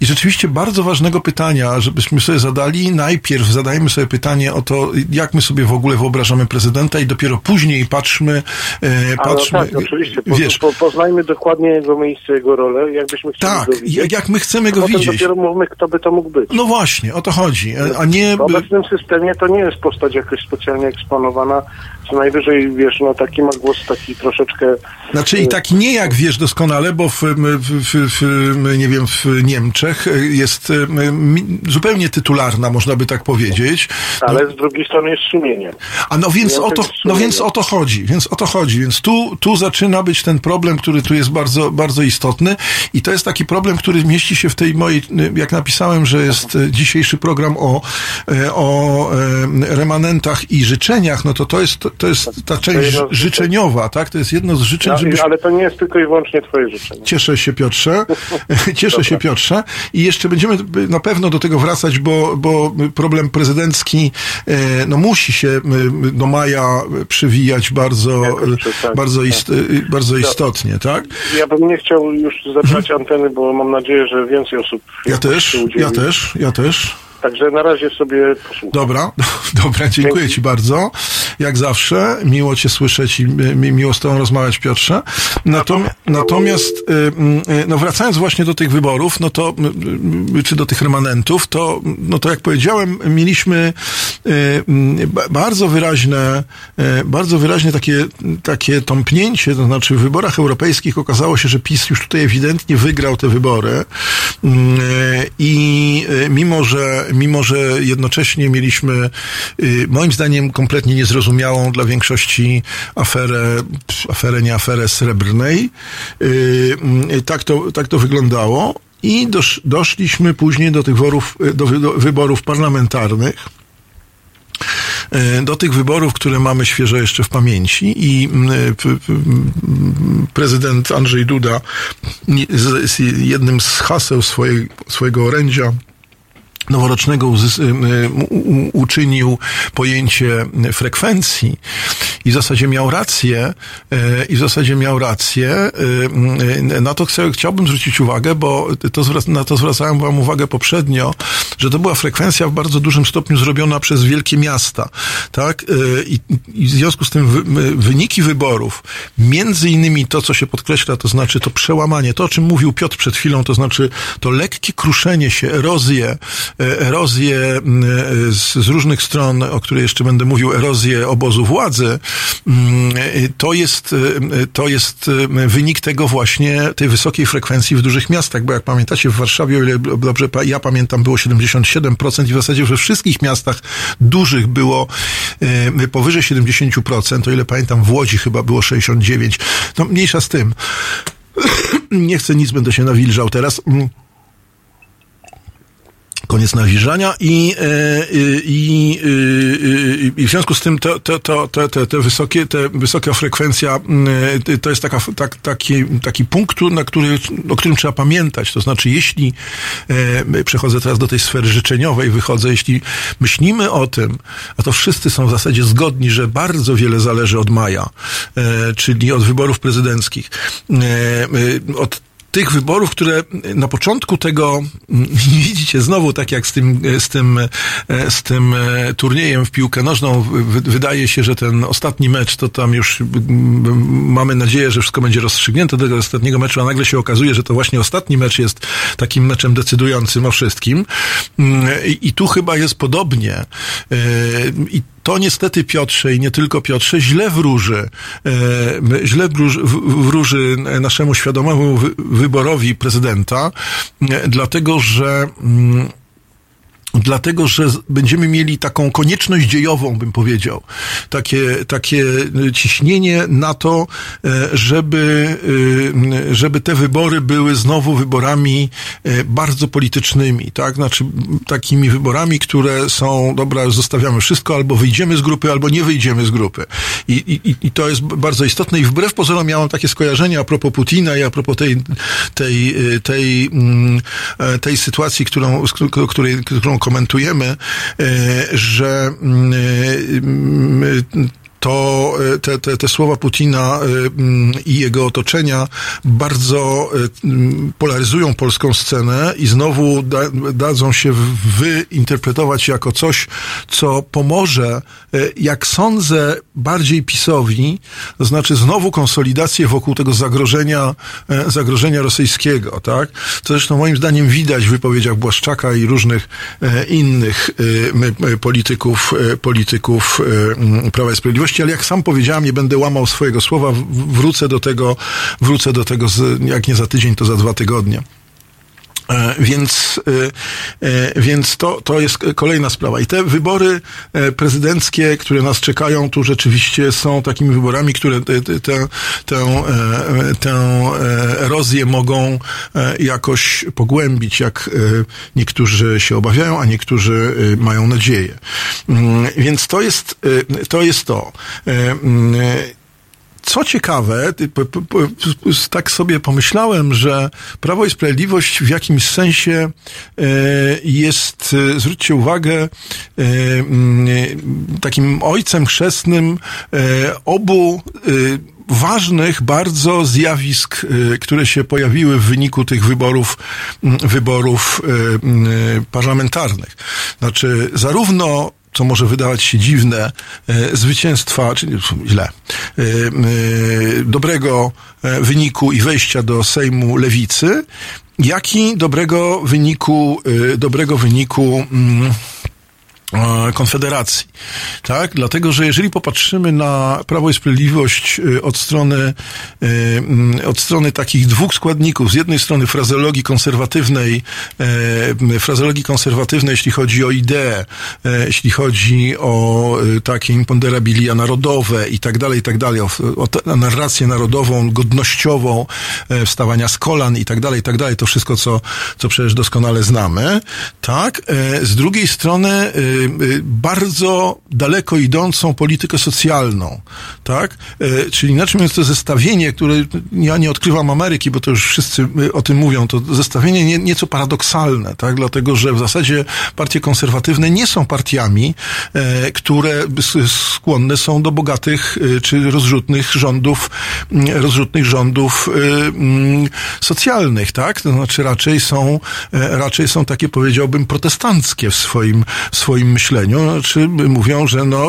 C: i rzeczywiście bardzo ważnego pytania, żebyśmy sobie zadali. Najpierw zadajmy sobie pytanie o to, jak my sobie w ogóle wyobrażamy prezydenta i dopiero później patrzmy, y,
E: Ale
C: patrzmy,
E: tak, oczywiście. Po,
C: wiesz,
E: po, poznajmy dokładnie jego miejsce, jego rolę, jakbyśmy chcieli
C: tak,
E: go widzieć.
C: jak, jak my chcemy go widzieć.
E: dopiero mówmy, kto by to mógł być.
C: No właśnie, o to chodzi, a nie...
E: W obecnym systemie to nie jest postać jakoś specjalnie eksponowana. 什么 Co najwyżej, wiesz, no taki ma głos taki troszeczkę...
C: Znaczy i tak nie jak wiesz doskonale, bo w, w, w, nie wiem, w Niemczech jest mi- zupełnie tytularna, można by tak powiedzieć. No,
E: Ale z drugiej strony jest sumienie.
C: a no więc
E: Niemczech
C: o to, no więc o to chodzi, więc o to chodzi, więc tu, tu zaczyna być ten problem, który tu jest bardzo, bardzo istotny i to jest taki problem, który mieści się w tej mojej, jak napisałem, że jest dzisiejszy program o, o remanentach i życzeniach, no to to jest, to jest ta część życzeniowa, tak? To jest jedno z życzeń,
E: No,
C: żebyś...
E: ale to nie jest tylko i wyłącznie twoje życzenie.
C: Cieszę się, Piotrze. Cieszę się, Piotrze. I jeszcze będziemy na pewno do tego wracać, bo, bo problem prezydencki e, no, musi się do maja przywijać bardzo,
E: tak,
C: bardzo,
E: tak.
C: ist, e, bardzo istotnie, tak?
E: Ja bym nie chciał już zabrać anteny, bo mam nadzieję, że więcej osób
C: Ja też, ja też, ja też.
E: Także na razie sobie posłucham.
C: Dobra, dobra, dziękuję
E: Dzięki.
C: Ci bardzo. Jak zawsze, miło Cię słyszeć i mi, miło z Tobą rozmawiać, Piotrze. Natom, natomiast, y, y, no wracając właśnie do tych wyborów, no to, czy do tych remanentów, to, no to jak powiedziałem, mieliśmy y, ba- bardzo wyraźne, bardzo wyraźnie takie, takie tąpnięcie, to znaczy w wyborach europejskich okazało się, że PiS już tutaj ewidentnie wygrał te wybory y, i mimo, że mimo że jednocześnie mieliśmy, y, moim zdaniem, kompletnie niezrozumiałą dla większości aferę, aferę nie aferę srebrnej. Y, mm, Tak to, tak to wyglądało. I dosz, doszliśmy później do tych worów, y, do, wy- do wyborów parlamentarnych. Do tych wyborów, które mamy świeżo jeszcze w pamięci i mm, p- p- m, prezydent Andrzej Duda z, jednym z haseł swojego orędzia noworocznego y, u- uczynił pojęcie frekwencji i w zasadzie miał rację y, i w zasadzie miał rację y, y, na to chciałbym zwrócić uwagę, bo to na to zwracałem wam uwagę poprzednio, że to była frekwencja w bardzo dużym stopniu zrobiona przez wielkie miasta, tak? Y, I, i w związku z tym wyniki wyborów, między innymi to, co się podkreśla, to znaczy to przełamanie, to o czym mówił Piotr przed chwilą, to znaczy to lekkie kruszenie się, erozję, erozję mm, e, z, z różnych stron, o której jeszcze będę mówił, erozję obozu władzy, mm, e, to jest, e, to jest e, wynik tego właśnie, tej wysokiej frekwencji w dużych miastach, bo jak pamiętacie, w Warszawie, o ile dobrze ja pamiętam, było 77% i w zasadzie we wszystkich miastach dużych było e, powyżej 70%, o ile pamiętam, w Łodzi chyba było 69%. No mniejsza z tym. Nie chcę nic, będę się nawilżał teraz. Koniec nawilżania i, e, i, i, i, i w związku z tym to, to, to, te, te wysokie, te wysoka frekwencja to jest taka, tak, taki, taki punkt, na który, o którym trzeba pamiętać. To znaczy, jeśli e, przechodzę teraz do tej sfery życzeniowej, wychodzę, jeśli myślimy o tym, a to wszyscy są w zasadzie zgodni, że bardzo wiele zależy od maja, e, czyli od wyborów prezydenckich, e, e, od tych wyborów, które na początku tego, widzicie, znowu tak jak z tym, z tym, z tym e, turniejem w piłkę nożną, wy- wydaje się, że ten ostatni mecz, to tam już mamy nadzieję, że wszystko będzie rozstrzygnięte do tego ostatniego meczu, a nagle się okazuje, że to właśnie ostatni mecz jest takim meczem decydującym o wszystkim. Mm, I, i tu chyba jest podobnie. E, I to niestety Piotrze i nie tylko Piotrze źle wróży, e, źle wróży, naszemu świadomemu wy- wyborowi prezydenta, dlatego że Dlatego, że będziemy mieli taką konieczność dziejową, bym powiedział. Takie, takie y, ciśnienie na to, e, żeby, y, żeby te wybory były znowu wyborami e, bardzo politycznymi, tak? Znaczy, takimi wyborami, które są, dobra, zostawiamy wszystko, albo wyjdziemy z grupy, albo nie wyjdziemy z grupy. I, i, i to jest bardzo istotne i wbrew pozorom miałem takie skojarzenie a propos Putina i a propos tej, tej, y, tej, mm, e, tej sytuacji, którą, której, którą komentujemy, e, że mm, mm, to e, te, te, te słowa Putina e, mm, i jego otoczenia bardzo e, mm, polaryzują polską scenę i znowu da, dadzą się wyinterpretować jako coś, co pomoże, jak sądzę, bardziej PiSowi, to znaczy znowu konsolidację wokół tego zagrożenia, zagrożenia rosyjskiego, tak? To zresztą moim zdaniem widać w wypowiedziach Błaszczaka i różnych innych polityków, polityków e, m, Prawa i Sprawiedliwości, ale jak sam powiedziałem, nie będę łamał swojego słowa, wrócę do tego, wrócę do tego, z, jak nie za tydzień, to za dwa tygodnie. E, Więc, e, e, więc to, to jest kolejna sprawa. I te wybory prezydenckie, które nas czekają, tu rzeczywiście są takimi wyborami, które tę, tę, tę e, erozję mogą jakoś pogłębić, jak niektórzy się obawiają, a niektórzy mają nadzieję. Mm, Więc to jest to. Jest to. Co ciekawe, tak sobie pomyślałem, że Prawo i Sprawiedliwość w jakimś sensie e, jest, e, zwróćcie uwagę, e, mm, takim ojcem chrzestnym obu ważnych bardzo zjawisk, które się pojawiły w wyniku tych wyborów, wyborów parlamentarnych. Znaczy, zarówno co może wydawać się dziwne, e, zwycięstwa, czyli źle, e, e, dobrego wyniku i wejścia do Sejmu Lewicy, jak i dobrego wyniku, dobrego wyniku mm, Konfederacji. Tak? Dlatego, że jeżeli popatrzymy na Prawo i Sprawiedliwość e, od strony, e, od strony takich dwóch składników, z jednej strony frazeologii konserwatywnej, e, frazeologii konserwatywnej, jeśli chodzi o ideę, e, jeśli chodzi o e, takie imponderabilia narodowe i tak dalej, i tak dalej, o, narrację narodową, godnościową, e, wstawania z kolan i tak dalej, i tak dalej, to wszystko, co, co przecież doskonale znamy, tak? E, Z drugiej strony e, e, bardzo daleko idącą politykę socjalną, tak? E, Czyli inaczej mówiąc to zestawienie, które ja nie odkrywam Ameryki, bo to już wszyscy e, o tym mówią, to zestawienie nie, nieco paradoksalne, tak? Dlatego, że w zasadzie partie konserwatywne nie są partiami, które skłonne są do bogatych czy rozrzutnych rządów, rozrzutnych rządów mm, socjalnych, tak? To znaczy raczej są, raczej są takie, powiedziałbym, protestanckie w swoim, w swoim myśleniu. Znaczy mówią, że no,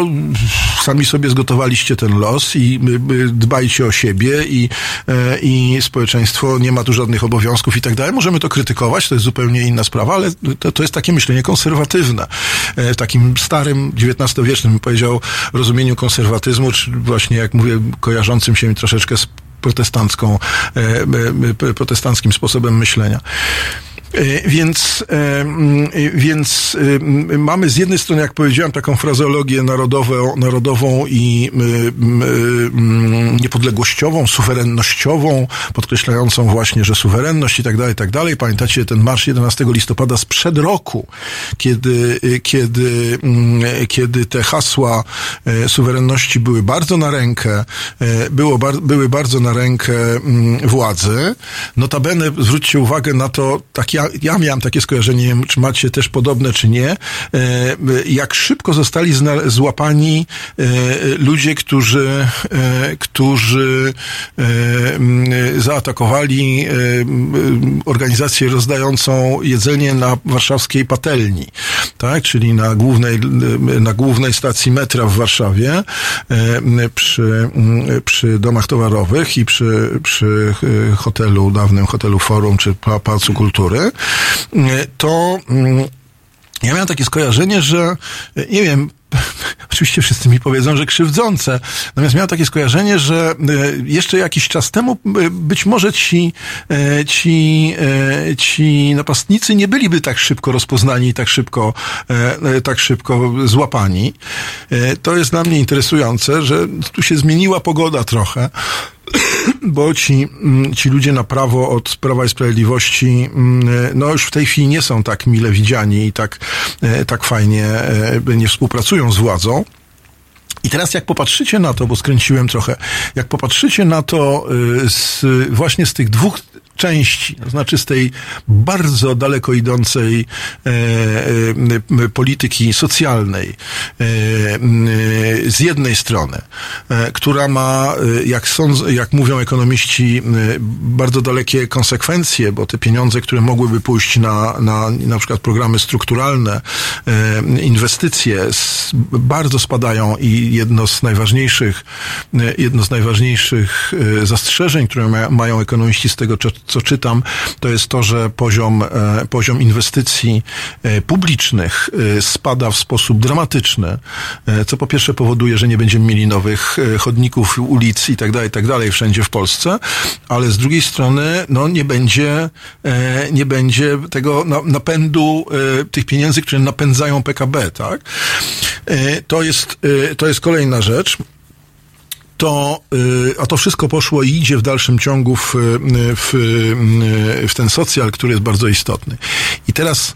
C: sami sobie zgotowaliście ten los i y, y, dbajcie o siebie i, e, i społeczeństwo nie ma tu żadnych obowiązków i tak dalej. Możemy to krytykować, to jest zupełnie inna sprawa, ale to, to jest takie myślenie konserwatywne. E, W takim starym, XIX-wiecznym, powiedział, rozumieniu konserwatyzmu, czy właśnie, jak mówię, kojarzącym się troszeczkę z protestancką, e, protestanckim sposobem myślenia. E, Więc, e, e, więc mamy z jednej strony, jak powiedziałem, taką frazeologię narodową, narodową i niepodległościową, suwerennościową, podkreślającą właśnie, że suwerenność i tak dalej, i tak dalej. Pamiętacie ten marsz 11 listopada sprzed roku, kiedy, kiedy, kiedy te hasła suwerenności były bardzo na rękę, było, były bardzo na rękę władzy. Notabene zwróćcie uwagę na to, tak ja, ja miałem takie skojarzenie, nie wiem, czy macie też podobne, czy nie, e, jak szybko zostali złapani e, ludzie, którzy, e, którzy e, m, zaatakowali e, m, organizację rozdającą jedzenie na warszawskiej patelni, tak, czyli na głównej, na głównej stacji metra w Warszawie, e, m, przy, przy domach towarowych i przy, przy hotelu, dawnym hotelu Forum, czy Pa- Pałacu Kultury, e, to mm, ja miałem takie skojarzenie, że e, nie wiem, oczywiście wszyscy mi powiedzą, że krzywdzące, natomiast miałem takie skojarzenie, że e, jeszcze jakiś czas temu być może ci, ci, ci napastnicy nie byliby tak szybko rozpoznani i tak szybko, tak szybko złapani. To jest dla mnie interesujące, że tu się zmieniła pogoda trochę bo ci, mm, ci ludzie na prawo od Prawa i Sprawiedliwości, mm, no już w tej chwili nie są tak mile widziani i tak, e, tak fajnie e, nie współpracują z władzą. I teraz jak popatrzycie na to, bo skręciłem trochę, jak popatrzycie na to y, z, właśnie z tych dwóch części, to znaczy z tej bardzo daleko idącej e, e, polityki socjalnej e, e, z jednej strony, e, która ma, e, jak, sądzą, jak mówią ekonomiści, bardzo dalekie konsekwencje, bo te pieniądze, które mogłyby pójść na, na, na przykład programy strukturalne, inwestycje bardzo spadają i jedno z najważniejszych, jedno z najważniejszych zastrzeżeń, które ma, mają ekonomiści z tego, co, czytam, to jest to, że poziom, e, poziom inwestycji e, publicznych e, spada w sposób dramatyczny, co po pierwsze powoduje, że nie będziemy mieli nowych chodników, ulic i tak dalej, i tak dalej wszędzie w Polsce, ale z drugiej strony, no nie będzie, nie będzie tego na- napędu tych pieniędzy, które napędzają PKB, tak? To jest, to jest kolejna rzecz to, y, a to wszystko poszło i idzie w dalszym ciągu w, y, w, y, w ten socjal, który jest bardzo istotny. I teraz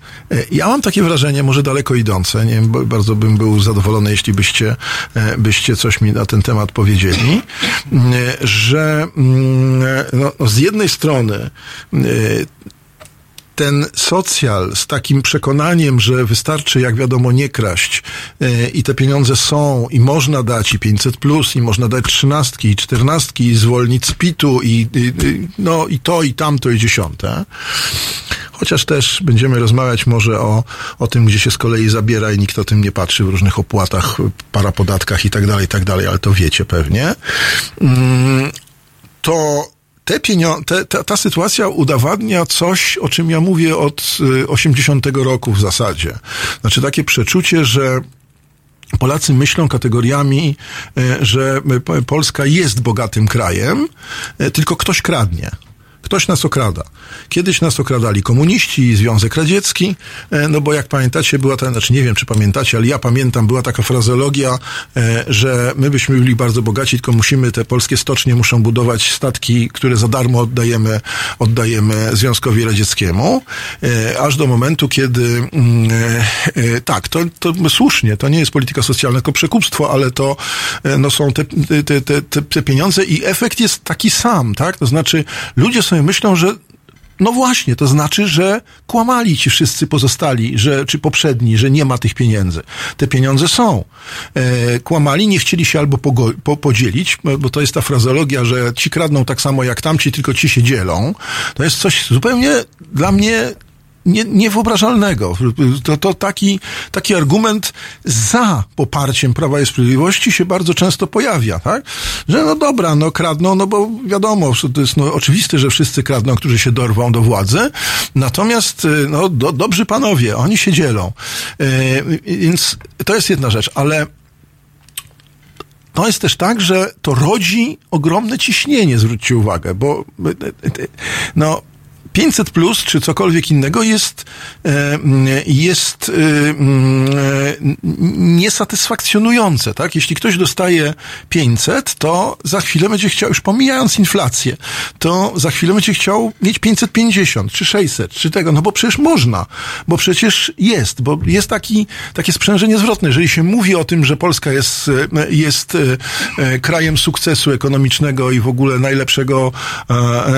C: ja mam takie wrażenie, może daleko idące, nie wiem, bardzo bym był zadowolony, jeśli byście, byście coś mi na ten temat powiedzieli, że mm, no, z jednej strony ten socjal z takim przekonaniem, że wystarczy, jak wiadomo, nie kraść e, i te pieniądze są i można dać i 500 plus i można dać trzynastki i czternastki i zwolnić z PIT-u i, i, i, no, i to i tamto i dziesiąte. Chociaż też będziemy rozmawiać może o, o tym, gdzie się z kolei zabiera i nikt o tym nie patrzy w różnych opłatach, parapodatkach i tak dalej, i tak dalej, ale to wiecie pewnie. Mm, to te te, ta, ta sytuacja udowadnia coś, o czym ja mówię od y, 80 roku w zasadzie. Znaczy takie przeczucie, że Polacy myślą kategoriami, e, że e, Polska jest bogatym krajem, tylko ktoś kradnie. Ktoś nas okrada. Kiedyś nas okradali komuniści i Związek Radziecki, e, no bo jak pamiętacie, była ta, znaczy nie wiem, czy pamiętacie, ale ja pamiętam, była taka frazeologia, e, że my byśmy byli bardzo bogaci, tylko musimy, te polskie stocznie muszą budować statki, które za darmo oddajemy, oddajemy Związkowi Radzieckiemu, e, aż do momentu, kiedy mm, tak, to, to słusznie, to nie jest polityka socjalna, tylko przekupstwo, ale to no, są te, te, te, te pieniądze i efekt jest taki sam, tak? To znaczy, ludzie sobie myślą, że no właśnie, to znaczy, że kłamali ci wszyscy pozostali, że, czy poprzedni, że nie ma tych pieniędzy. Te pieniądze są. E, kłamali, nie chcieli się albo pogo- po, podzielić, bo to jest ta frazologia, że ci kradną tak samo jak tamci, tylko ci się dzielą. To jest coś zupełnie dla mnie nie, niewyobrażalnego. To, to taki, taki argument za poparciem Prawa i Sprawiedliwości się bardzo często pojawia, tak? Że no dobra, no kradną, no bo wiadomo, to jest no, oczywiste, że wszyscy kradną, którzy się dorwą do władzy, natomiast y, no, do, dobrzy panowie, oni się dzielą. Yy, więc to jest jedna rzecz, ale to jest też tak, że to rodzi ogromne ciśnienie, zwróćcie uwagę, bo y, no 500 plus czy cokolwiek innego jest, e, jest e, niesatysfakcjonujące, tak? Jeśli ktoś dostaje 500, to za chwilę będzie chciał, już pomijając inflację, to za chwilę będzie chciał mieć 550 czy 600 czy tego, no bo przecież można, bo przecież jest, bo jest taki, takie sprzężenie zwrotne. Jeżeli się mówi o tym, że Polska jest, e, jest krajem sukcesu ekonomicznego i w ogóle najlepszego,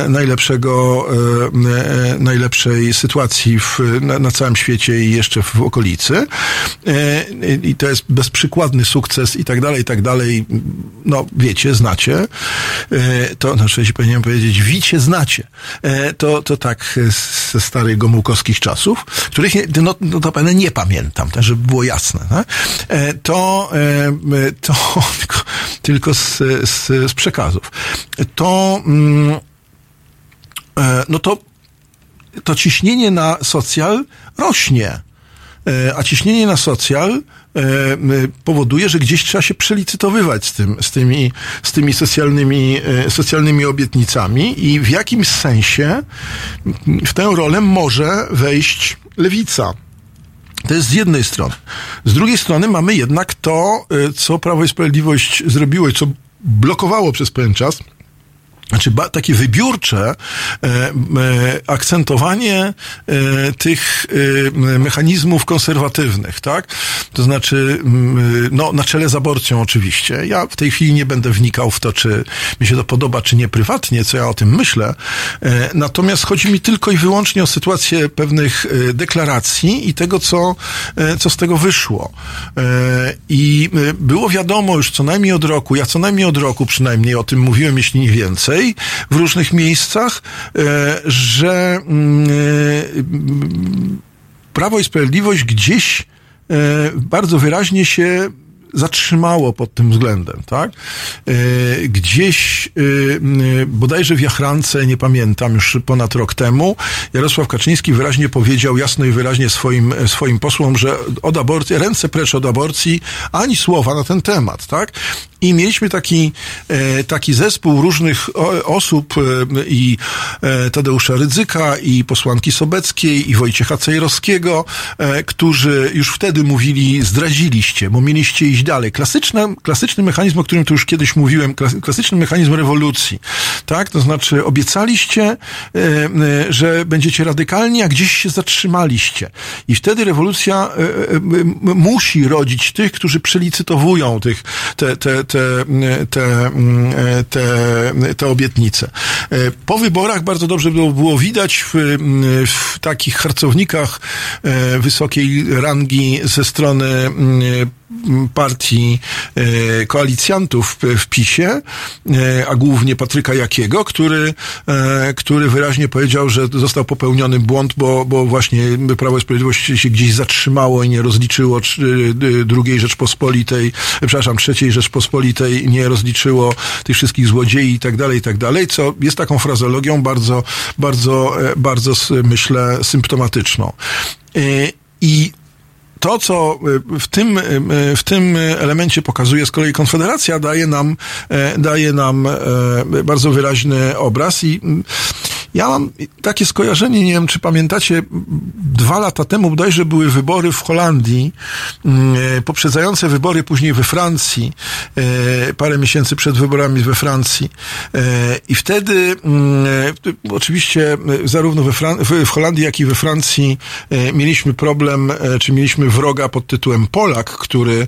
C: najlepszego, najlepszej sytuacji w, na, na całym świecie i jeszcze w okolicy. E, I to jest bezprzykładny sukces i tak dalej, i tak dalej. No, wiecie, znacie. E, To, znaczy, jeśli powinienem powiedzieć, wicie, znacie. E, To, to tak ze starych gomułkowskich czasów, których no, notabene nie pamiętam, tak, żeby było jasne. Tak? E, To, e, to tylko, tylko z, z, z przekazów. To, mm, e, no to to ciśnienie na socjal rośnie. E, A ciśnienie na socjal e, powoduje, że gdzieś trzeba się przelicytowywać z, tym, z, tymi, z tymi socjalnymi, e, socjalnymi obietnicami i w jakimś sensie w tę rolę może wejść lewica. To jest z jednej strony. Z drugiej strony mamy jednak to, co Prawo i Sprawiedliwość zrobiło i co blokowało przez pewien czas, znaczy ba, takie wybiórcze e, e, akcentowanie e, tych e, mechanizmów konserwatywnych, tak? To znaczy, m, no, na czele z aborcją oczywiście. Ja w tej chwili nie będę wnikał w to, czy mi się to podoba, czy nie prywatnie, co ja o tym myślę. E, natomiast chodzi mi tylko i wyłącznie o sytuację pewnych e, deklaracji i tego, co, e, co z tego wyszło. E, I e, było wiadomo już co najmniej od roku, ja co najmniej od roku przynajmniej o tym mówiłem, jeśli nie więcej, w różnych miejscach, e, że mm, e, Prawo i Sprawiedliwość gdzieś e, bardzo wyraźnie się zatrzymało pod tym względem, tak? E, Gdzieś, e, m, bodajże w Jachrance, nie pamiętam, już ponad rok temu, Jarosław Kaczyński wyraźnie powiedział, jasno i wyraźnie swoim, e, swoim posłom, że od aborcji, ręce precz od aborcji, ani słowa na ten temat, tak? I mieliśmy taki, e, taki zespół różnych osób e, i e, Tadeusza Rydzyka, i posłanki Sobeckiej, i Wojciecha Cejrowskiego, e, którzy już wtedy mówili, zdradziliście, bo mieliście iść dalej. Klasyczny, klasyczny mechanizm, o którym tu już kiedyś mówiłem, klas, klasyczny mechanizm rewolucji. Tak? To znaczy obiecaliście, e, e, że będziecie radykalni, a gdzieś się zatrzymaliście. I wtedy rewolucja e, musi rodzić tych, którzy przelicytowują tych, te, te, te, te, te, te obietnice. Po wyborach bardzo dobrze było, było widać w, w takich harcownikach wysokiej rangi ze strony partii e, koalicjantów w, PiSie, e, a głównie Patryka Jakiego, który, e, który wyraźnie powiedział, że został popełniony błąd, bo, bo właśnie Prawo i Sprawiedliwość się gdzieś zatrzymało i nie rozliczyło drugiej Rzeczpospolitej, przepraszam, trzeciej Rzeczpospolitej, nie rozliczyło tych wszystkich złodziei i tak dalej, i tak dalej, co jest taką frazologią bardzo, bardzo, bardzo myślę symptomatyczną. I to, co y, w tym, y, w tym elemencie pokazuje z kolei Konfederacja, daje nam, e, daje nam e, bardzo wyraźny obraz i ja mam takie skojarzenie, nie wiem, czy pamiętacie, dwa lata temu bodajże były wybory w Holandii, mm, e, poprzedzające wybory później we Francji, e, parę miesięcy przed wyborami we Francji. E, I wtedy mm, oczywiście zarówno we Fran- w, Holandii, jak i we Francji mieliśmy problem, czy mieliśmy wroga pod tytułem Polak, który,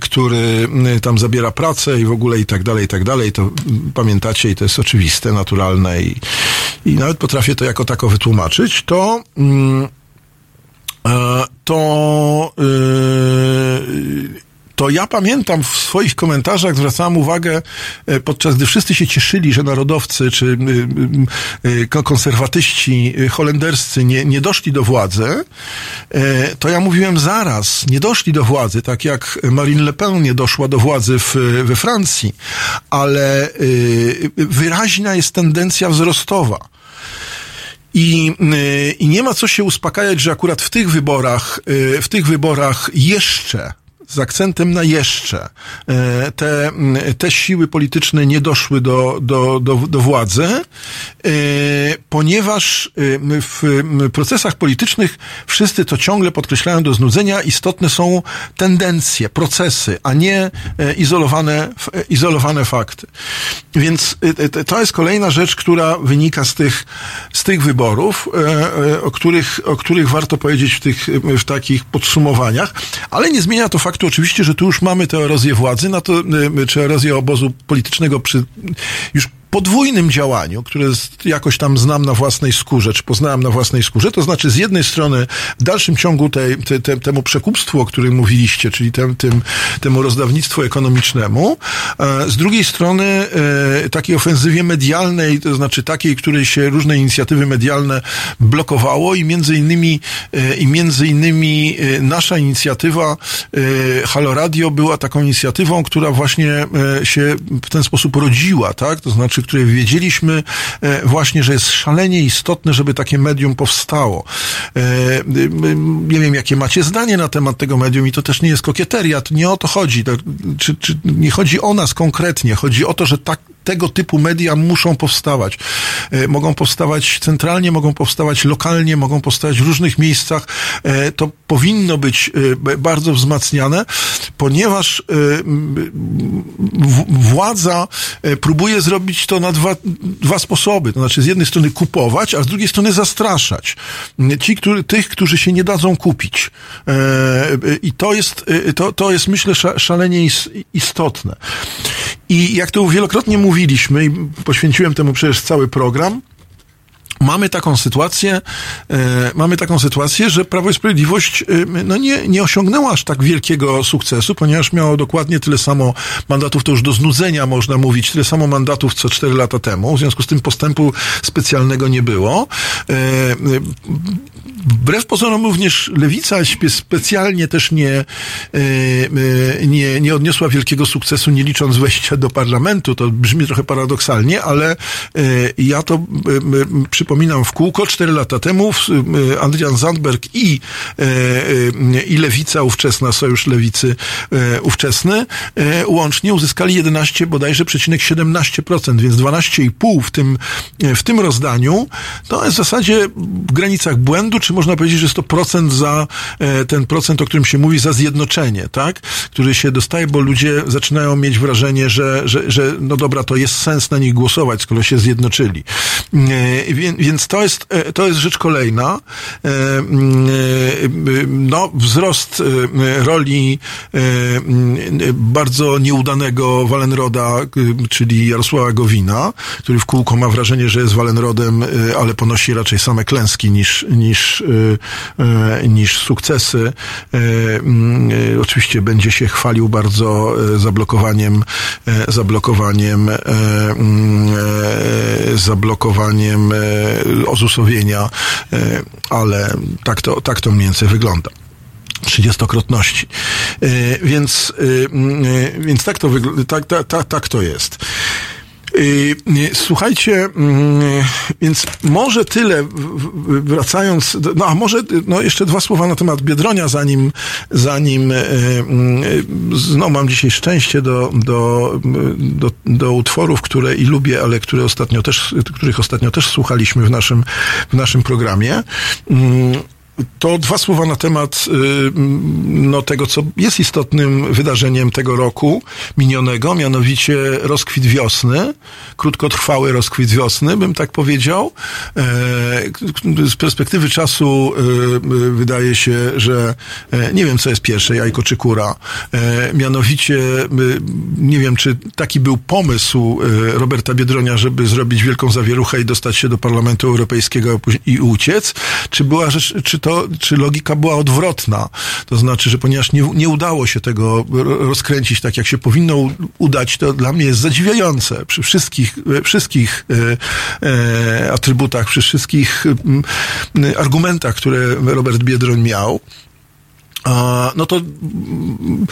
C: który m, tam zabiera pracę i w ogóle i tak dalej, i tak dalej. To mm, pamiętacie i to jest oczywiste, naturalne i, i nawet potrafię to jako tako wytłumaczyć. To mm, e, to yy, to ja pamiętam w swoich komentarzach zwracałem uwagę, e, podczas gdy wszyscy się cieszyli, że narodowcy czy konserwatyści holenderscy nie, nie doszli do władzy, e, to ja mówiłem zaraz, nie doszli do władzy, tak jak Marine Le Pen nie doszła do władzy w, we Francji, ale wyraźna jest tendencja wzrostowa. I, y, I nie ma co się uspokajać, że akurat w tych wyborach, y, w tych wyborach jeszcze z akcentem na jeszcze, e, te, te siły polityczne nie doszły do, do, do, do władzy, e, ponieważ e, w procesach politycznych wszyscy to ciągle podkreślają do znudzenia, istotne są tendencje, procesy, a nie izolowane, izolowane fakty. Więc to jest kolejna rzecz, która wynika z tych, z tych wyborów, o których, o których warto powiedzieć w, tych, w takich podsumowaniach, ale nie zmienia to faktu oczywiście, że tu już mamy tę erozję władzy, na to, e, czy erozję obozu politycznego przy już podwójnym działaniu, które jakoś tam znam na własnej skórze, czy poznałem na własnej skórze, to znaczy z jednej strony w dalszym ciągu tej, te, te, temu przekupstwu, o którym mówiliście, czyli tem, tym, temu rozdawnictwu ekonomicznemu, e, z drugiej strony e, takiej ofensywie medialnej, to znaczy takiej, której się różne inicjatywy medialne blokowało i między innymi, e, i między innymi nasza inicjatywa Halo Radio była taką inicjatywą, która właśnie się w ten sposób rodziła, tak? To znaczy, której wiedzieliśmy e, właśnie, że jest szalenie istotne, żeby takie medium powstało. E, y, Nie wiem, jakie macie zdanie na temat tego medium i to też nie jest kokieteria, to nie o to chodzi. To, czy, czy nie chodzi o nas konkretnie, chodzi o to, że tak, tego typu media muszą powstawać. E, Mogą powstawać centralnie, mogą powstawać lokalnie, mogą powstawać w różnych miejscach. E, To powinno być e, bardzo wzmacniane, ponieważ władza próbuje zrobić to na dwa, dwa sposoby. To znaczy z jednej strony kupować, a z drugiej strony zastraszać. Ci, tych, którzy się nie dadzą kupić. I to jest, to, to jest myślę sza- szalenie is- istotne. I jak to wielokrotnie mówiliśmy, i poświęciłem temu przecież cały program, mamy taką sytuację, e, mamy taką sytuację, że Prawo i Sprawiedliwość e, no nie, nie osiągnęło aż tak wielkiego sukcesu, ponieważ miało dokładnie tyle samo mandatów, to już do znudzenia można mówić, tyle samo mandatów co cztery lata temu, w związku z tym postępu specjalnego nie było. E, Wbrew pozorom również lewica specjalnie też nie, nie, nie odniosła wielkiego sukcesu, nie licząc wejścia do parlamentu. To brzmi trochę paradoksalnie, ale ja to m, przypominam w kółko. Cztery lata temu w- e, Adrian Zandberg i, e, i lewica ówczesna, Sojusz Lewicy ówczesny, łącznie uzyskali 11 bodajże przecinek 17%, więc 12,5 w tym, w tym rozdaniu to jest w zasadzie w granicach błędu, czy można powiedzieć, że jest to procent za ten procent, o którym się mówi, za zjednoczenie, tak? Który się dostaje, bo ludzie zaczynają mieć wrażenie, że, że, że no dobra, to jest sens na nich głosować, skoro się zjednoczyli. Wie- więc to jest, e, to jest rzecz kolejna. E, mm, e, No, wzrost roli mm, bardzo nieudanego Walenroda, czyli Jarosława Gowina, który w kółko ma wrażenie, że jest Walenrodem, ale ponosi raczej same klęski niż, niż, niż sukcesy. Mm, Oczywiście będzie się chwalił bardzo zablokowaniem, zablokowaniem, zablokowaniem ozusowienia, e, ale tak to, tak to mniej więcej wygląda trzydziestokrotności. E, Więc, e, e, więc tak, to tak, tak, tak to jest. Y, y, Słuchajcie, mm, więc może tyle, wracając, no a może, no jeszcze dwa słowa na temat Biedronia, zanim, zanim, e, mm, no mam dzisiaj szczęście do, do, do, do utworów, które i lubię, ale które ostatnio też, których ostatnio też słuchaliśmy w naszym, w naszym programie. Mm, To dwa słowa na temat y, no, tego, co jest istotnym wydarzeniem tego roku minionego, mianowicie rozkwit wiosny, krótkotrwały rozkwit wiosny, bym tak powiedział. E, Z perspektywy czasu y, y, wydaje się, że e, nie wiem, co jest pierwsze, jajko czy kura. E, Mianowicie, nie wiem, czy taki był pomysł Roberta Biedronia, żeby zrobić wielką zawieruchę i dostać się do Parlamentu Europejskiego i uciec, czy była rzecz, czy to, czy logika była odwrotna? To znaczy, że ponieważ nie, nie udało się tego ro- rozkręcić tak, jak się powinno udać, to dla mnie jest zadziwiające przy wszystkich, wszystkich e, e, atrybutach, przy wszystkich mm, argumentach, które Robert Biedroń miał. No to mm,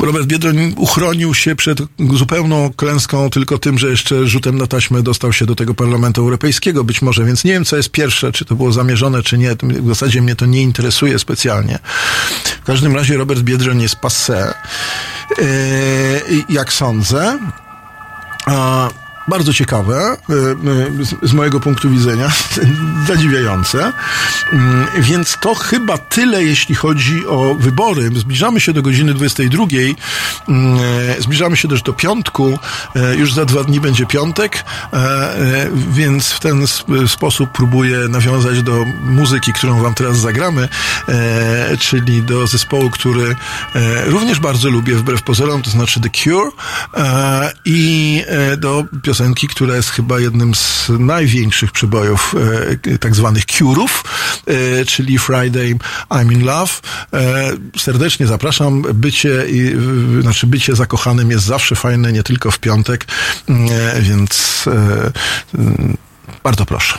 C: Robert Biedroń uchronił się przed zupełną klęską tylko tym, że jeszcze rzutem na taśmę dostał się do tego Parlamentu Europejskiego być może, więc nie wiem, co jest pierwsze, czy to było zamierzone, czy nie. W zasadzie mnie to nie interesuje specjalnie. W każdym razie Robert Biedroń jest passé, yy, jak sądzę. Bardzo ciekawe, y, y, z, mojego punktu widzenia, zadziwiające. Mm, Więc to chyba tyle, jeśli chodzi o wybory. Zbliżamy się do godziny 22. mm, e, Zbliżamy się też do piątku. E, Już za dwa dni będzie piątek, e, e, więc w ten sp- sposób próbuję nawiązać do muzyki, którą wam teraz zagramy, e, czyli do zespołu, który e, również bardzo lubię, wbrew pozorom, to znaczy The Cure e, i e, do piosenki, która jest chyba jednym z największych przebojów e, tak zwanych Cure'ów, e, czyli Friday I'm in Love. E, serdecznie zapraszam. Bycie, i, znaczy bycie zakochanym jest zawsze fajne, nie tylko w piątek, e, więc e, bardzo proszę.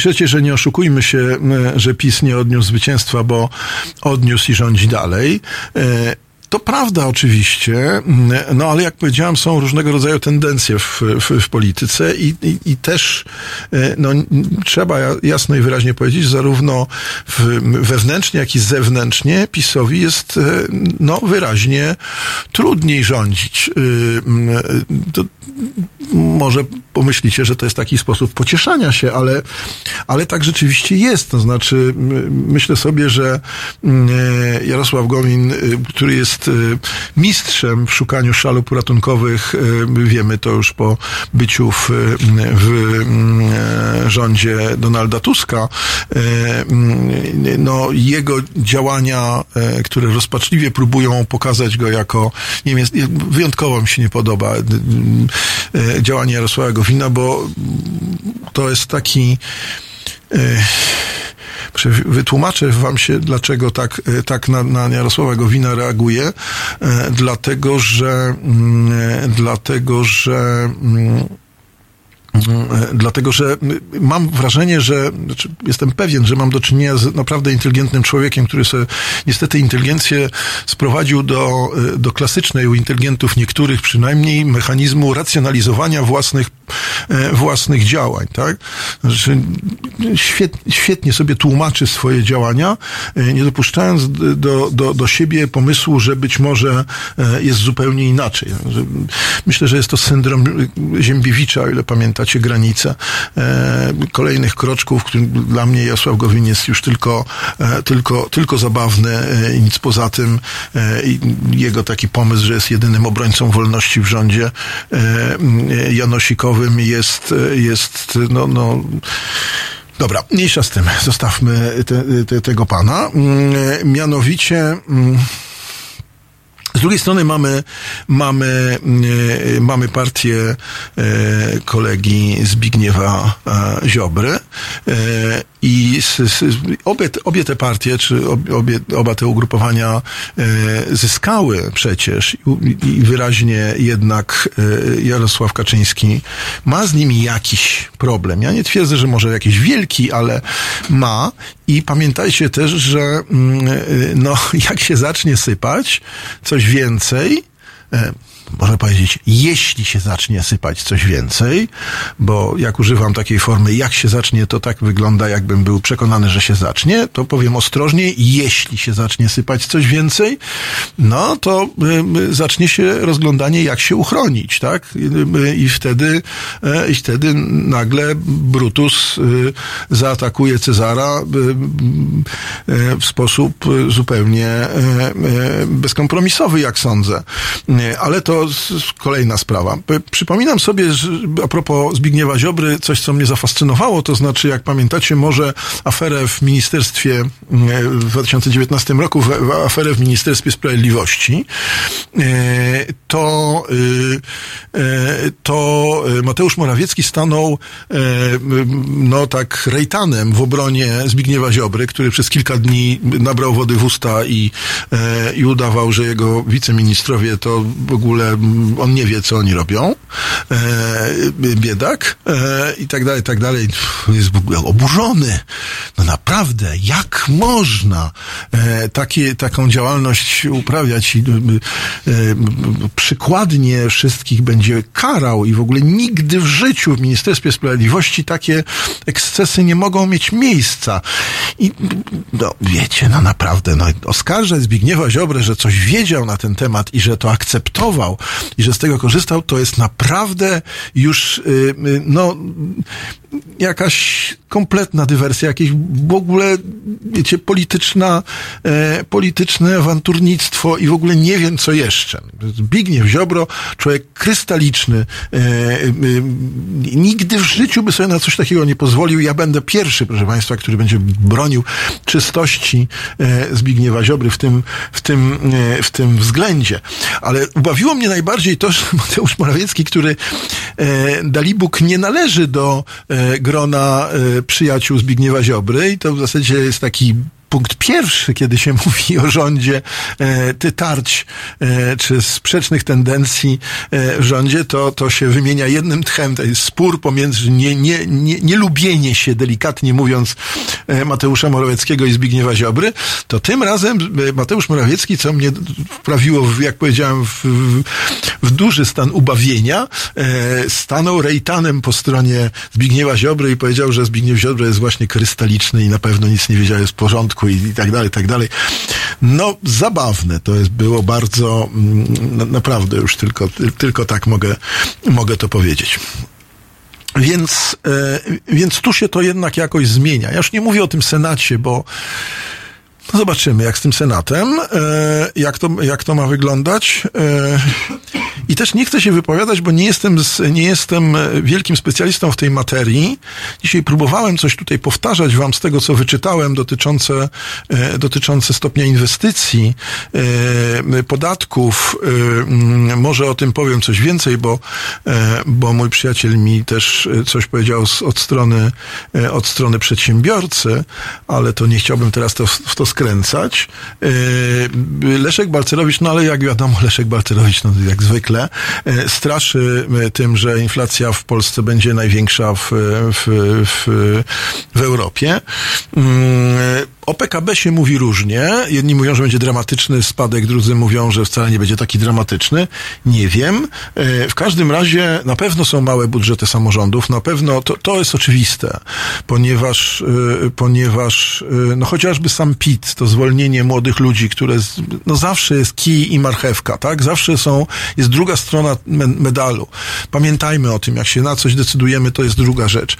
C: Piszecie, że nie oszukujmy się, że PiS nie odniósł zwycięstwa, bo odniósł i rządzi dalej. E, To prawda oczywiście, no ale jak powiedziałem, są różnego rodzaju tendencje w, w, w polityce i, i, i też e, no, trzeba ja- jasno i wyraźnie powiedzieć, zarówno w, wewnętrznie, jak i zewnętrznie PiSowi jest e, no, wyraźnie trudniej rządzić. To, może pomyślicie, że to jest taki sposób pocieszania się, ale, ale tak rzeczywiście jest. To znaczy, myślę sobie, że m, e, Jarosław Gowin, y, który jest y, mistrzem w szukaniu szalup ratunkowych, wiemy to już po byciu w, w m, e, rządzie Donalda Tuska, e, no, jego działania, e, które rozpaczliwie próbują pokazać go jako, nie wiem, wyjątkowo mi się nie podoba e, działanie Jarosława Gowina, bo to jest taki e, Wytłumaczę wam się, dlaczego tak, e, tak na, na Jarosława Gowina reaguje. E, dlatego, że mm, e, dlatego, że mm, E, Dlatego, że mam wrażenie, że znaczy jestem pewien, że mam do czynienia z naprawdę inteligentnym człowiekiem, który sobie niestety inteligencję sprowadził do, e, do klasycznej u inteligentów niektórych przynajmniej mechanizmu racjonalizowania własnych, e, własnych działań, tak? Znaczy, świet, świetnie sobie tłumaczy swoje działania, e, nie dopuszczając do, do, do siebie pomysłu, że być może jest zupełnie inaczej. Myślę, że jest to syndrom Ziembiewicza, o ile pamiętacie granice e, kolejnych kroczków, którym dla mnie Jasław Gowin jest już tylko, e, tylko, tylko zabawny e, i nic poza tym. E, jego taki pomysł, że jest jedynym obrońcą wolności w rządzie e, e, janosikowym jest, jest no, no, Dobra, mniejsza z tym, zostawmy te, te, tego pana. Mm, Mianowicie. Z drugiej strony mamy, mamy, e, mamy partię e, kolegi Zbigniewa e, Ziobry i obie, obie te partie, czy ob- obie, oba te ugrupowania zyskały przecież i, i wyraźnie jednak Jarosław Kaczyński ma z nimi jakiś problem. Ja nie twierdzę, że może jakiś wielki, ale ma i pamiętajcie też, że mm, no, jak się zacznie sypać coś więcej, e, można powiedzieć, jeśli się zacznie sypać coś więcej, bo jak używam takiej formy, jak się zacznie, to tak wygląda, jakbym był przekonany, że się zacznie, to powiem ostrożnie, jeśli się zacznie sypać coś więcej, no to y, y, zacznie się rozglądanie, jak się uchronić, tak? Y, I wtedy, e, i wtedy nagle Brutus zaatakuje Cezara w sposób zupełnie y, y, bezkompromisowy, jak sądzę. Ale to kolejna sprawa. Przypominam sobie, że a propos Zbigniewa Ziobry, coś, co mnie zafascynowało, to znaczy, jak pamiętacie, może aferę w ministerstwie y, w 2019 roku, w, aferę w Ministerstwie Sprawiedliwości, y, to, y, to Mateusz Morawiecki stanął no tak rejtanem w obronie Zbigniewa Ziobry, który przez kilka dni nabrał wody w usta i, e, i udawał, że jego wiceministrowie to w ogóle mm, on nie wie, co oni robią. E, biedak e, i tak dalej, tak dalej. Jest oburzony. No naprawdę, jak można e, takie, taką działalność uprawiać i przykładnie wszystkich będzie karał i w ogóle nigdy w życiu w Ministerstwie Sprawiedliwości takie ekscesy nie mogą mieć miejsca. I no, wiecie, no naprawdę, no, oskarżać Zbigniewa Ziobrę, że coś wiedział na ten temat i że to akceptował i że z tego korzystał, to jest naprawdę już, y, y, no, jakaś kompletna dywersja, jakieś w ogóle, wiecie, polityczna, e, polityczne awanturnictwo i w ogóle nie wiem co jeszcze. Zbigniew Ziobro, człowiek krystaliczny, e, e, nigdy w życiu by sobie na coś takiego nie pozwolił. Ja będę pierwszy, proszę Państwa, który będzie bronił czystości e, Zbigniewa Ziobry w tym, w tym, e, w tym względzie. Ale ubawiło mnie najbardziej to, że Mateusz Morawiecki, który e, Dalibóg nie należy do e, grona e, przyjaciół Zbigniewa Ziobry i to w zasadzie jest taki punkt pierwszy, kiedy się mówi o rządzie, e, ty tarć, e, czy sprzecznych tendencji e, w rządzie, to, to się wymienia jednym tchem. To jest spór pomiędzy nie, nie, nie, nielubienie się, delikatnie mówiąc, Mateusza Morawieckiego i Zbigniewa Ziobry, to tym razem Mateusz Morawiecki, co mnie wprawiło, w, jak powiedziałem, w, w, w duży stan ubawienia, stanął rejtanem po stronie Zbigniewa Ziobry i powiedział, że Zbigniew Ziobro jest właśnie krystaliczny i na pewno nic nie wiedział, jest w porządku i, i tak dalej, i tak dalej. No, zabawne to jest, było bardzo, mm, na, naprawdę już tylko, tylko tak mogę, mogę to powiedzieć. Więc, e, więc tu się to jednak jakoś zmienia. Ja już nie mówię o tym Senacie, bo no zobaczymy, jak z tym Senatem, e, jak, to, jak to ma wyglądać. I też nie chcę się wypowiadać, bo nie jestem, nie jestem e, wielkim specjalistą w tej materii. Dzisiaj próbowałem coś tutaj powtarzać wam z tego, co wyczytałem dotyczące, e, dotyczące stopnia inwestycji, e, podatków. Mm, może o tym powiem coś więcej, bo, bo mój przyjaciel mi też coś powiedział z, od, strony, od strony przedsiębiorcy, ale to nie chciałbym teraz to, w to skręcać. Leszek Balcerowicz, no ale jak wiadomo, Leszek Balcerowicz, no jak zwykle, e, straszy e, tym, że inflacja w Polsce będzie największa w, w, w, w Europie. O PKB się mówi różnie. Jedni mówią, że będzie dramatyczny spadek, drudzy mówią, że wcale nie będzie taki dramatyczny. Nie wiem. E, W każdym razie na pewno są małe budżety samorządów. Na pewno to, to jest oczywiste, ponieważ, e, ponieważ e, no chociażby sam PIT, to zwolnienie młodych ludzi, które no zawsze jest kij i marchewka, tak? Zawsze są, jest druga strona me- medalu. Pamiętajmy o tym, jak się na coś decydujemy, to jest druga rzecz.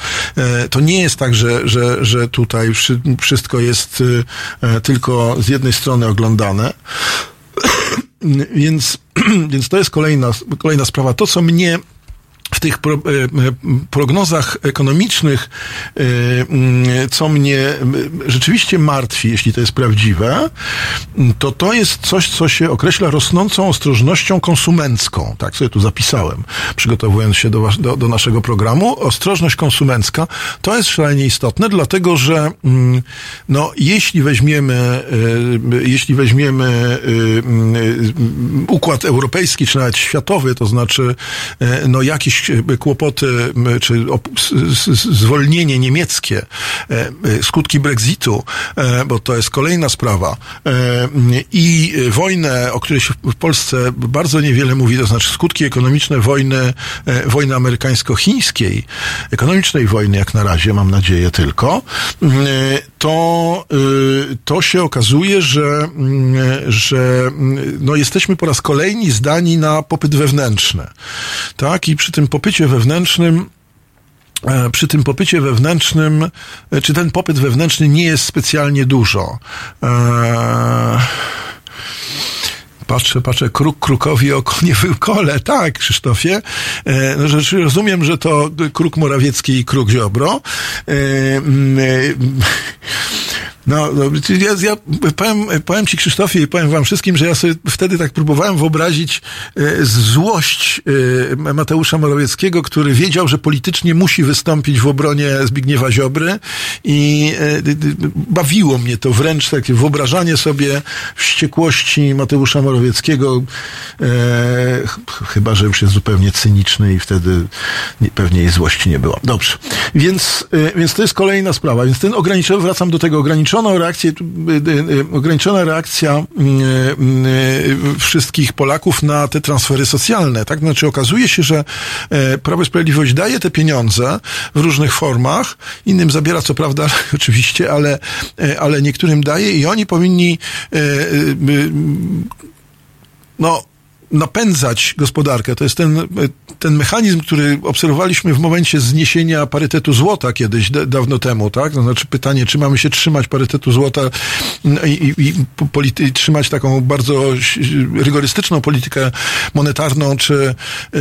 C: To nie jest tak, że, że, że tutaj wszy- wszystko jest e, e, tylko z jednej strony oglądane. Więc, więc to jest kolejna, kolejna sprawa. To, co mnie w tych pro, e, e, prognozach ekonomicznych, e, co mnie rzeczywiście martwi, jeśli to jest prawdziwe, to to jest coś, co się określa rosnącą ostrożnością konsumencką. Tak sobie tu zapisałem, przygotowując się do, do, do naszego programu. Ostrożność konsumencka to jest szalenie istotne, dlatego że mm, no, jeśli weźmiemy, jeśli weźmiemy układ europejski, czy nawet światowy, to znaczy no, e, kłopoty, czy zwolnienie niemieckie, e, e, skutki Brexitu, bo to jest kolejna sprawa, i wojnę, o której się w Polsce bardzo niewiele mówi, to znaczy skutki ekonomiczne wojny, wojny amerykańsko-chińskiej, ekonomicznej wojny jak na razie, mam nadzieję tylko, to, y, to się okazuje, że, że no, jesteśmy po raz kolejny zdani na popyt wewnętrzny. Tak? I przy tym popycie wewnętrznym e, przy tym popycie wewnętrznym, e, czy ten popyt wewnętrzny nie jest specjalnie dużo. Eee, Patrzę, patrzę, kruk krukowi oko nie wyłkole. Tak, Krzysztofie. E, no, rozumiem, że to kruk Morawiecki i kruk Ziobro. No, no ja, ja powiem, powiem ci Krzysztofie i powiem wam wszystkim, że ja sobie wtedy tak próbowałem wyobrazić e, złość e, Mateusza Morawieckiego, który wiedział, że politycznie musi wystąpić w obronie Zbigniewa Ziobry i e, bawiło mnie to wręcz takie wyobrażanie sobie wściekłości Mateusza Morawieckiego, e, ch- chyba, że już jest zupełnie cyniczny i wtedy nie, pewnie jej złości nie było. Dobrze. Więc, e, więc to jest kolejna sprawa. Więc ten ograniczony, wracam do tego, ograniczoną reakcję, tu, e, e, ograniczona reakcja wszystkich Polaków na te transfery socjalne, tak? Znaczy okazuje się, że e, Prawo i Sprawiedliwość daje te pieniądze w różnych formach, innym zabiera co prawda oczywiście, ale, e, ale niektórym daje i oni powinni e, no, napędzać gospodarkę. To jest ten, ten mechanizm, który obserwowaliśmy w momencie zniesienia parytetu złota kiedyś, da, dawno temu, tak? To znaczy pytanie, czy mamy się trzymać parytetu złota i, i, i trzymać taką bardzo rygorystyczną politykę monetarną, czy,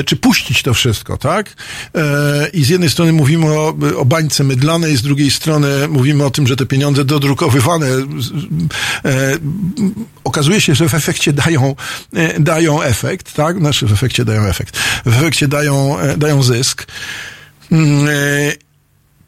C: czy puścić to wszystko, tak? E, I z jednej strony mówimy o, o bańce mydlanej, z drugiej strony mówimy o tym, że te pieniądze dodrukowywane e, okazuje się, że w efekcie dają, e, dają efekt, tak? Znaczy w efekcie dają efekt. W efekcie dają, e, dają zysk. Mm, e,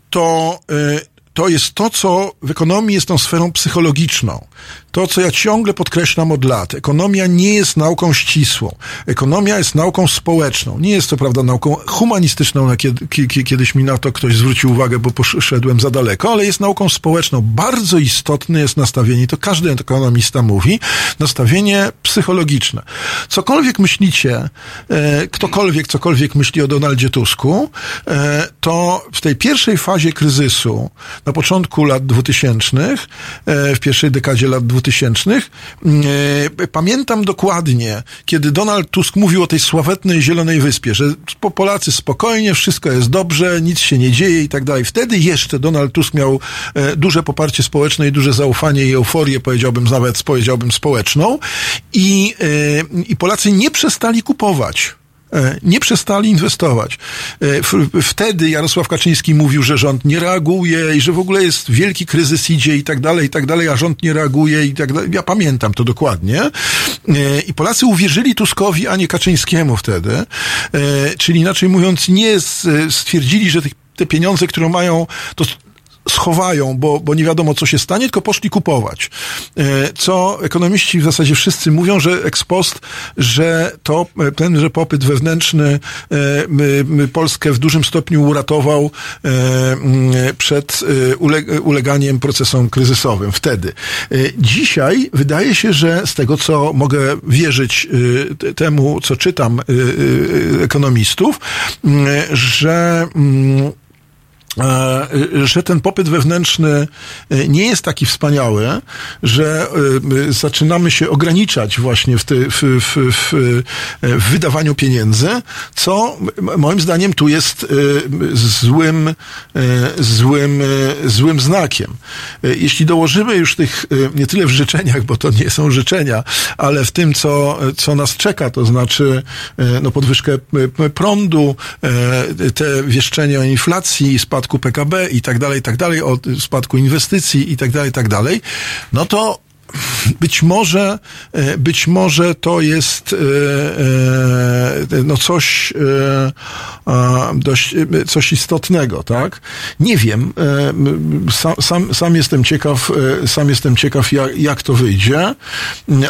C: To, e, to jest to, co w ekonomii jest tą sferą psychologiczną. To, co ja ciągle podkreślam od lat. Ekonomia nie jest nauką ścisłą. Ekonomia jest nauką społeczną. Nie jest to, prawda, nauką humanistyczną. Na kiedy, ki- kiedyś mi na to ktoś zwrócił uwagę, bo poszedłem za daleko, ale jest nauką społeczną. Bardzo istotne jest nastawienie, to każdy ekonomista mówi, nastawienie psychologiczne. Cokolwiek myślicie, e, ktokolwiek cokolwiek myśli o Donaldzie Tusku, e, to w tej pierwszej fazie kryzysu, na początku lat 2000, e, w pierwszej dekadzie lat 2000, e, pamiętam dokładnie, kiedy Donald Tusk mówił o tej sławetnej Zielonej Wyspie, że po- Polacy spokojnie, wszystko jest dobrze, nic się nie dzieje i tak dalej. Wtedy jeszcze Donald Tusk miał e, duże poparcie społeczne i duże zaufanie i euforię, powiedziałbym nawet, powiedziałbym społeczną i, e, i Polacy nie przestali kupować. E, Nie przestali inwestować. E, Wtedy Jarosław Kaczyński mówił, że rząd nie reaguje i że w ogóle jest wielki kryzys idzie i tak dalej, i tak dalej, a rząd nie reaguje i tak dalej. Ja pamiętam to dokładnie. E, I Polacy uwierzyli Tuskowi, a nie Kaczyńskiemu wtedy. Czyli inaczej mówiąc, nie stwierdzili, że tych- te pieniądze, które mają, to schowają, bo, bo nie wiadomo, co się stanie, tylko poszli kupować. E, Co ekonomiści w zasadzie wszyscy mówią, że ex post, że to, e, ten, że popyt wewnętrzny e, Polskę w dużym stopniu uratował mm, przed ule- uleganiem procesom kryzysowym wtedy. Dzisiaj wydaje się, że z tego, co mogę wierzyć te- temu, co czytam ekonomistów, że mm, że ten popyt wewnętrzny e, nie jest taki wspaniały, że e, zaczynamy się ograniczać właśnie w, te, w, w, w, e, wydawaniu pieniędzy, co moim zdaniem tu jest e, złym, e, złym, e, złym znakiem. E, Jeśli dołożymy już tych, e, nie tyle w życzeniach, bo to nie są życzenia, ale w tym, co, co nas czeka, to znaczy e, no, podwyżkę e, prądu, e, te wieszczenia o inflacji, spadku PKB i tak dalej, i tak dalej, o spadku inwestycji i tak dalej, i tak dalej, no to być może, e, być może to jest e, e, no coś, dość, coś istotnego, tak? Nie wiem, sam, sam, sam jestem ciekaw, sam jestem ciekaw, jak, jak to wyjdzie,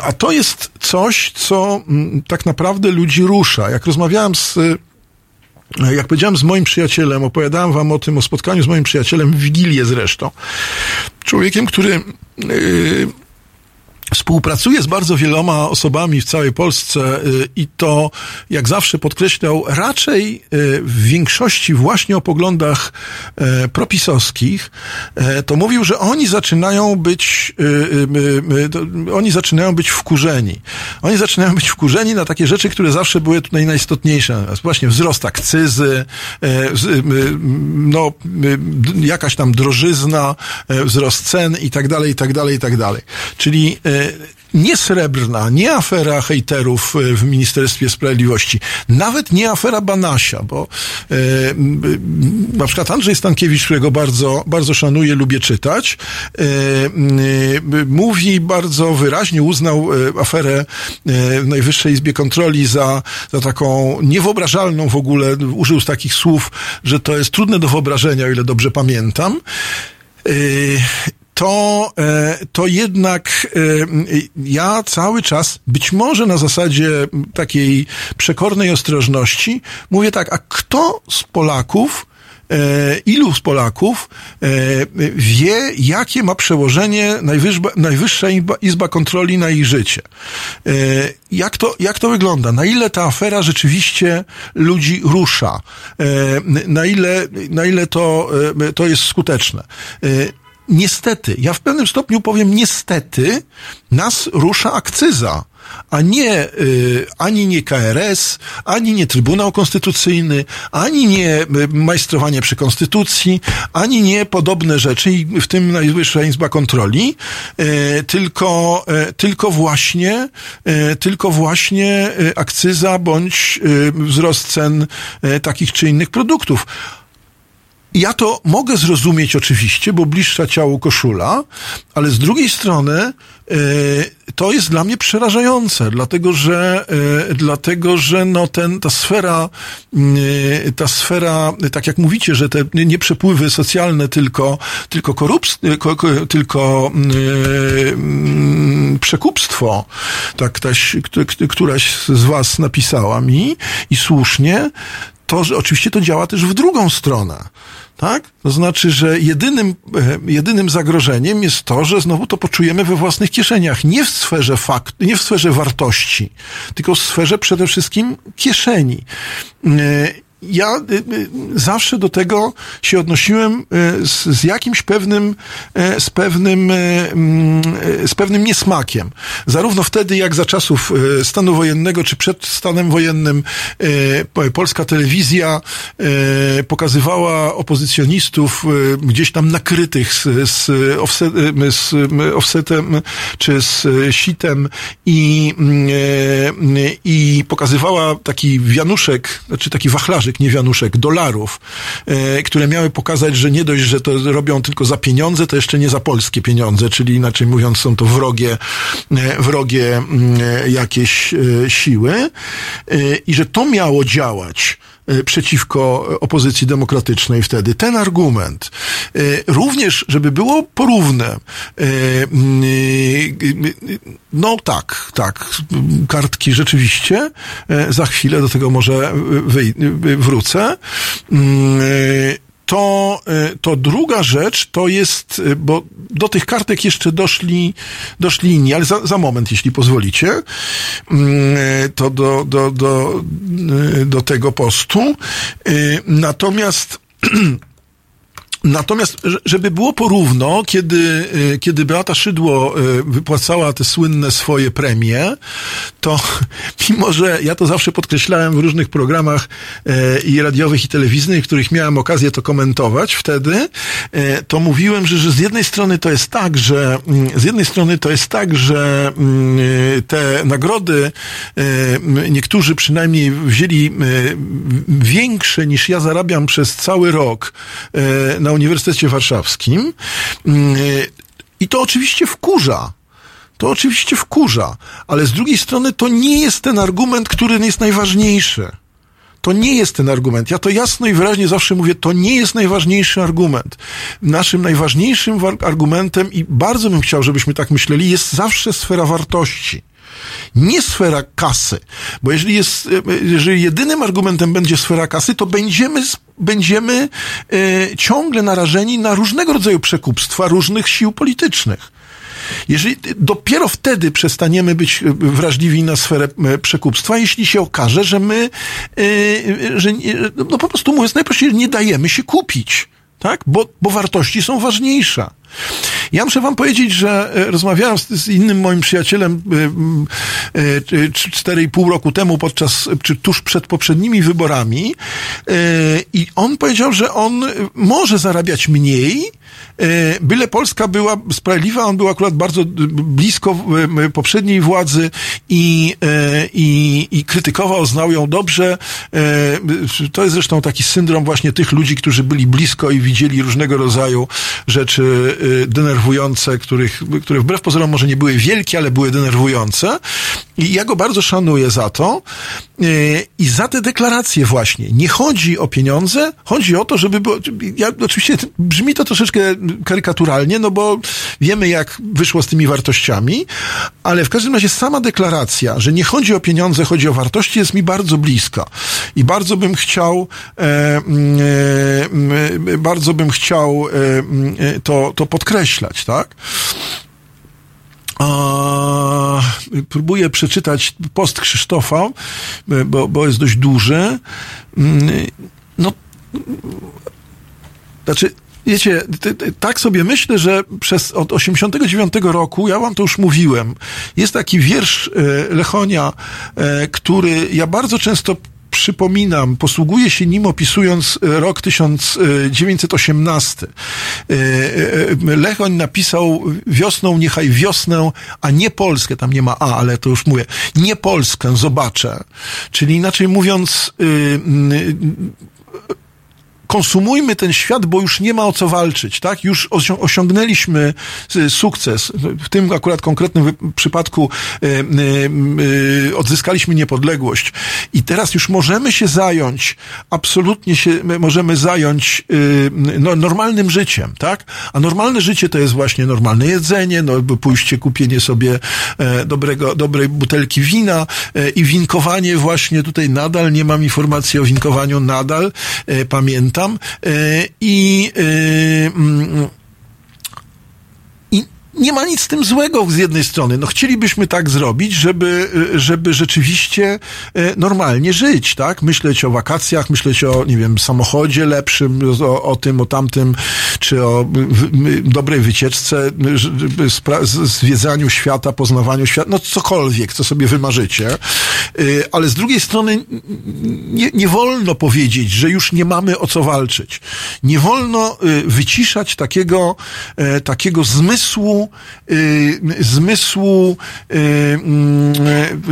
C: a to jest coś, co mm, tak naprawdę ludzi rusza. Jak rozmawiałem z jak powiedziałem z moim przyjacielem, opowiadałem wam o tym, o spotkaniu z moim przyjacielem w Wigilię zresztą. Człowiekiem, który yy, Współpracuje z bardzo wieloma osobami w całej Polsce y, i to, jak zawsze podkreślał, raczej y, w większości właśnie o poglądach e, propisowskich, to mówił, że oni zaczynają być, y, y, y, oni zaczynają być wkurzeni. Oni zaczynają być wkurzeni na takie rzeczy, które zawsze były tutaj najistotniejsze. Właśnie wzrost akcyzy, y, y, no, y, jakaś tam drożyzna, wzrost cen i tak dalej, i tak dalej, i tak dalej. Czyli nie srebrna, nie afera hejterów e, w Ministerstwie Sprawiedliwości, nawet nie afera Banasia, bo e, na przykład Andrzej Stankiewicz, którego bardzo, bardzo szanuję, lubię czytać, e, e, mówi bardzo wyraźnie, uznał e, aferę e, w Najwyższej Izbie Kontroli za, za taką niewyobrażalną w ogóle, użył takich słów, że to jest trudne do wyobrażenia, o ile dobrze pamiętam. Y, to, e, to jednak e, ja cały czas, być może na zasadzie takiej przekornej ostrożności, mówię tak, a kto z Polaków, e, ilu z Polaków wie, jakie ma przełożenie Najwyższa Izba, Kontroli na ich życie? Jak to, jak to wygląda? Na ile ta afera rzeczywiście ludzi rusza? Na ile, na ile to, to jest skuteczne? Niestety, ja w pewnym stopniu powiem niestety, nas rusza akcyza, a nie, y, ani nie KRS, ani nie Trybunał Konstytucyjny, ani nie y, majstrowanie przy Konstytucji, ani nie podobne rzeczy, i w tym Najwyższa Izba Kontroli, y, tylko, y, tylko właśnie, y, tylko właśnie y, akcyza bądź wzrost cen takich czy innych produktów. Ja to mogę zrozumieć oczywiście, bo bliższa ciału koszula, ale z drugiej strony to jest dla mnie przerażające, dlatego że, e, dlatego, że no ten, ta sfera, e, ta sfera, tak jak mówicie, że te nie przepływy socjalne, tylko, tylko korupcje, ko, ko, tylko e, przekupstwo, tak ktoś, któraś z was napisała mi i słusznie, to, że oczywiście to działa też w drugą stronę. Tak? To znaczy, że jedynym, e, jedynym zagrożeniem jest to, że znowu to poczujemy we własnych kieszeniach. Nie w sferze fakt, nie w sferze wartości, tylko w sferze przede wszystkim kieszeni. Ja y, y, zawsze do tego się odnosiłem y, z, z jakimś pewnym, z pewnym, mm, z pewnym niesmakiem. Zarówno wtedy, jak za czasów stanu wojennego, czy przed stanem wojennym, polska telewizja pokazywała opozycjonistów gdzieś tam nakrytych z, z, offset, z offsetem, czy z sitem i, i pokazywała taki wianuszek, znaczy taki wachlarzyk, nie wianuszek, dolarów, e, które miały pokazać, że nie dość, że to robią tylko za pieniądze, to jeszcze nie za polskie pieniądze, czyli inaczej mówiąc są to wrogie, e, wrogie mm, e, jakieś siły. I że to miało działać przeciwko opozycji demokratycznej wtedy. Ten argument, również, żeby było porówne, no tak, tak, kartki rzeczywiście, za chwilę do tego może wrócę to, to druga rzecz to jest, bo do tych kartek jeszcze doszli, doszli inni, ale za, za moment, jeśli pozwolicie, to do, do, do, do tego postu. Natomiast Natomiast, żeby było porówno, kiedy, kiedy Beata Szydło wypłacała te słynne swoje premie, to mimo, że ja to zawsze podkreślałem w różnych programach i radiowych, i telewizyjnych, których miałem okazję to komentować wtedy, to mówiłem, że, że z jednej strony to jest tak, że z jednej strony to jest tak, że te nagrody niektórzy przynajmniej wzięli większe niż ja zarabiam przez cały rok na Uniwersytecie Warszawskim. I to oczywiście wkurza. To oczywiście wkurza, ale z drugiej strony to nie jest ten argument, który jest najważniejszy. To nie jest ten argument. Ja to jasno i wyraźnie zawsze mówię, to nie jest najważniejszy argument. Naszym najważniejszym argumentem, i bardzo bym chciał, żebyśmy tak myśleli, jest zawsze sfera wartości nie sfera kasy, bo jeżeli jest, jeżeli jedynym argumentem będzie sfera kasy, to będziemy, będziemy e, ciągle narażeni na różnego rodzaju przekupstwa różnych sił politycznych. Jeżeli dopiero wtedy przestaniemy być wrażliwi na sferę przekupstwa, jeśli się okaże, że my, że no po prostu mówiąc najprościej, nie dajemy się kupić, tak? Bo, bo wartości są ważniejsze. Ja muszę wam powiedzieć, że rozmawiałem z, z innym moim przyjacielem cztery i pół roku temu podczas, czy tuż przed poprzednimi wyborami i on powiedział, że on może zarabiać mniej, byle Polska była sprawiedliwa, on był akurat bardzo blisko poprzedniej władzy i, i, i krytykował, znał ją dobrze. To jest zresztą taki syndrom właśnie tych ludzi, którzy byli blisko i widzieli różnego rodzaju rzeczy denerwujące, których, które wbrew pozorom może nie były wielkie, ale były denerwujące. I ja go bardzo szanuję za to i za te deklaracje właśnie. Nie chodzi o pieniądze, chodzi o to, żeby było, ja, oczywiście brzmi to troszeczkę karykaturalnie, no bo wiemy jak wyszło z tymi wartościami, ale w każdym razie sama deklaracja, że nie chodzi o pieniądze, chodzi o wartości jest mi bardzo bliska. I bardzo bym chciał e, e, bardzo bym chciał e, to, to podkreślać, tak? A, próbuję przeczytać post Krzysztofa, bo, bo jest dość duży. No, znaczy, wiecie, tak sobie myślę, że przez od 89 roku, ja wam to już mówiłem, jest taki wiersz Lechonia, który ja bardzo często przypominam, posługuje się nim opisując rok 1918. Lechoń napisał wiosną, niechaj wiosnę, a nie Polskę, tam nie ma A, ale to już mówię, nie Polskę zobaczę. Czyli inaczej mówiąc, konsumujmy ten świat, bo już nie ma o co walczyć, tak? Już osią- osiągnęliśmy y, sukces. W tym akurat konkretnym przypadku y, y, odzyskaliśmy niepodległość i teraz już możemy się zająć, absolutnie się my możemy zająć no, normalnym życiem, tak? A normalne życie to jest właśnie normalne jedzenie, no, pójście, kupienie sobie e, dobrego, dobrej butelki wina e, i winkowanie właśnie tutaj nadal, nie mam informacji o winkowaniu nadal, e, pamiętam. E, I e, mm, nie ma nic z tym złego z jednej strony. No chcielibyśmy tak zrobić, żeby, żeby rzeczywiście e, normalnie żyć, tak? Myśleć o wakacjach, myśleć o, nie wiem, samochodzie lepszym, o, o tym, o tamtym, czy o m, dobrej wycieczce, zwiedzaniu świata, poznawaniu świata, no cokolwiek, co sobie wymarzycie. Ale z drugiej strony nie, nie wolno powiedzieć, że już nie mamy o co walczyć. Nie wolno y, wyciszać takiego, e, takiego zmysłu, y, zmysłu y, mm,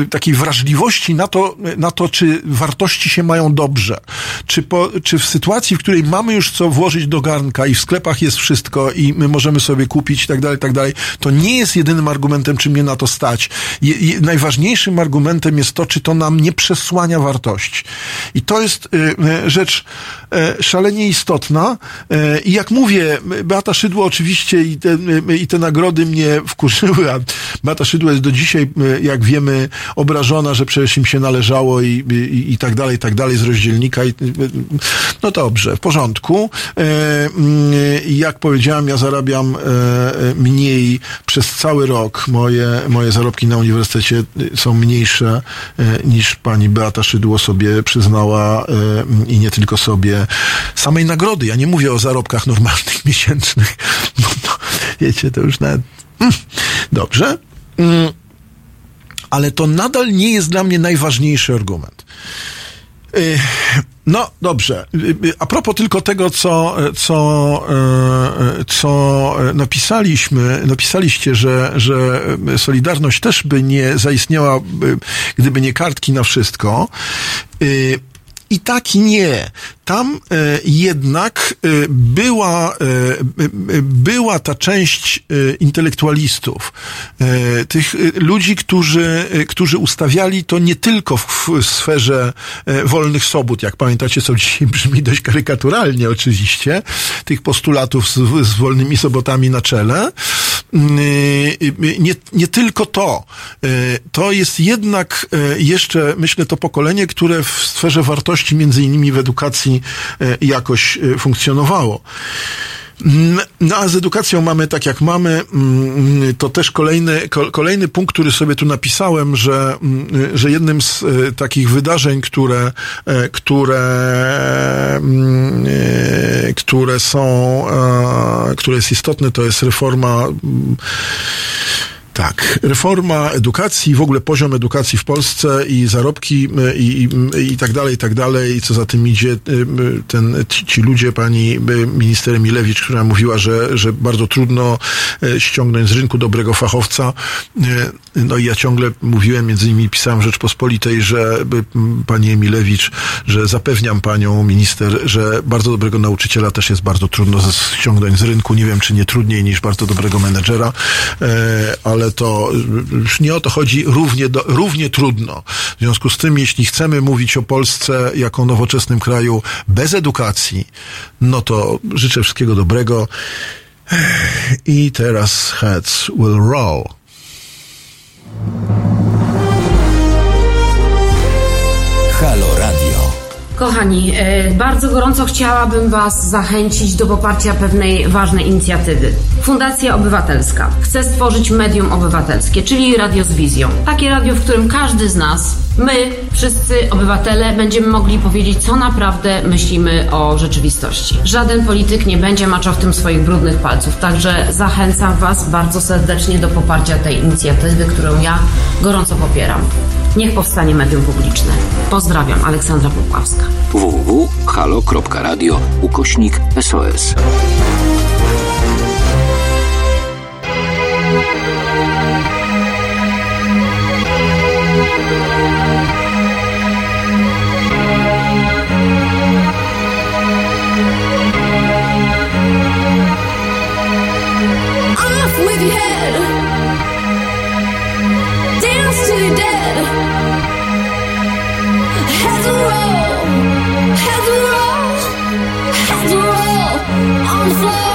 C: y, takiej wrażliwości na to, na to, czy wartości się mają dobrze. Czy, po, czy w sytuacji, w której mamy już co włożyć do garnka i w sklepach jest wszystko i my możemy sobie kupić i tak dalej, tak dalej, to nie jest jedynym argumentem, czy mnie na to stać. Je, je, najważniejszym argumentem jest to, czy to nam nie przesłania wartości. I to jest y, y, rzecz y, szalenie istotna. Y, I jak mówię, Beata Szydło oczywiście i te, y, i te nagrody mnie wkurzyły, a Beata Szydło jest do dzisiaj, y, jak wiemy, obrażona, że przecież im się należało i, i, i tak dalej, i tak dalej z rozdzielnika. I, y, no dobrze, w porządku. Y, I jak powiedziałem, ja zarabiam mniej przez cały rok. Moje, moje zarobki na uniwersytecie są mniejsze niż pani Beata Szydło sobie przyznała i nie tylko sobie samej nagrody. Ja nie mówię o zarobkach normalnych, miesięcznych. No wiecie, to już nawet... Mm, Dobrze. Mm, Ale to nadal nie jest dla mnie najważniejszy argument. Y, No dobrze. Y, y, A propos tylko tego, co, co, co napisaliśmy, napisaliście, że, że Solidarność też by nie zaistniała, by- gdyby nie kartki na wszystko. I tak nie. Tam e, jednak e, była, e, była ta część intelektualistów, tych ludzi, którzy, którzy ustawiali to nie tylko w, sferze wolnych sobót, jak pamiętacie, co dzisiaj brzmi dość karykaturalnie oczywiście, tych postulatów z, z wolnymi sobotami na czele. Mm, Nie, nie tylko to. To jest jednak jeszcze, myślę, to pokolenie, które w sferze wartości, między innymi w edukacji, y, jakoś y, funkcjonowało. Mm, No a z edukacją mamy tak jak mamy, mm, to też kolejny, ko- kolejny punkt, który sobie tu napisałem, że, mm, że jednym z e, takich wydarzeń, które, e, które, e, które są, e, które jest istotne, to jest reforma tak, reforma edukacji, w ogóle poziom edukacji w Polsce i zarobki y, i, i, i tak dalej, i tak dalej, i co za tym idzie, y, y, ten, ci, ci ludzie, pani y, minister Milewicz, która mówiła, że, że bardzo trudno y, ściągnąć z rynku dobrego fachowca. Y, No i ja ciągle mówiłem, między innymi pisałem Rzeczpospolitej, że y, pani Emilewicz, że zapewniam panią minister, że bardzo dobrego nauczyciela też jest bardzo trudno ściągnąć z rynku. Nie wiem, czy nie trudniej niż bardzo dobrego menedżera, ale to nie o to chodzi, równie, do, równie trudno. W związku z tym, jeśli chcemy mówić o Polsce jako nowoczesnym kraju bez edukacji, no to życzę wszystkiego dobrego. I teraz heads will roll.
F: Kochani, e, bardzo gorąco chciałabym Was zachęcić do poparcia pewnej ważnej inicjatywy. Fundacja Obywatelska chce stworzyć medium obywatelskie, czyli radio z wizją. Takie radio, w którym każdy z nas, my, wszyscy obywatele, będziemy mogli powiedzieć, co naprawdę myślimy o rzeczywistości. Żaden polityk nie będzie maczał w tym swoich brudnych palców, także zachęcam Was bardzo serdecznie do poparcia tej inicjatywy, którą ja gorąco popieram. Niech powstanie medium publiczne. Pozdrawiam, Aleksandra Popławska
B: www.halo.radio ukośnik SOS.
G: Off with
C: your head! I'm.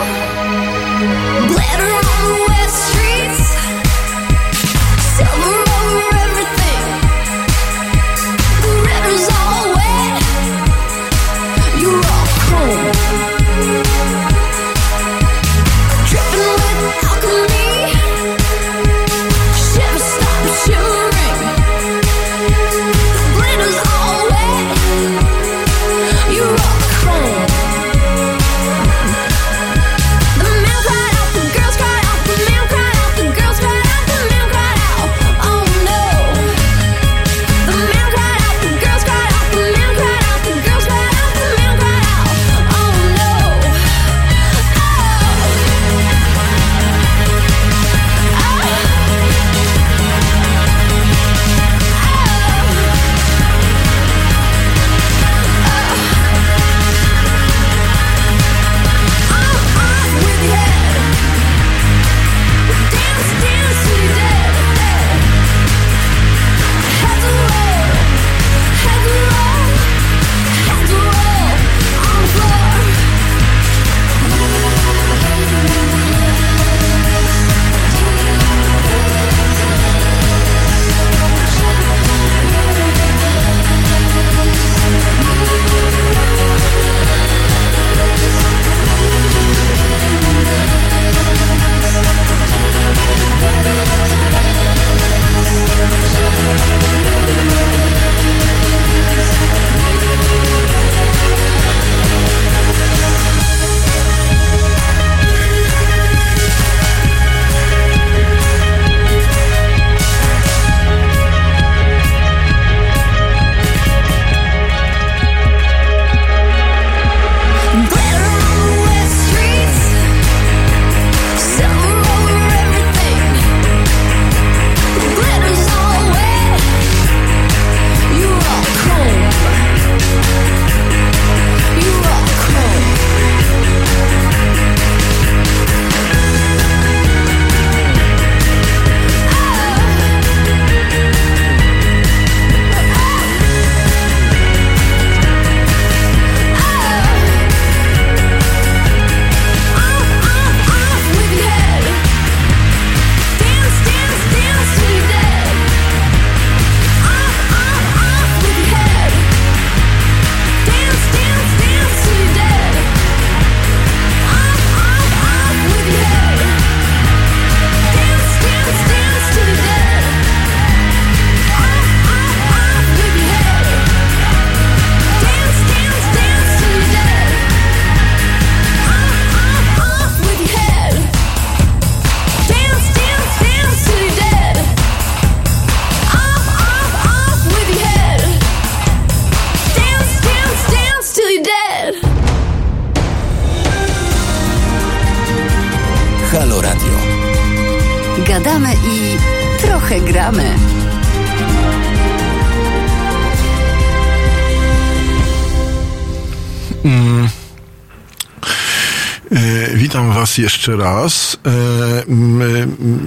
C: Was jeszcze raz. E,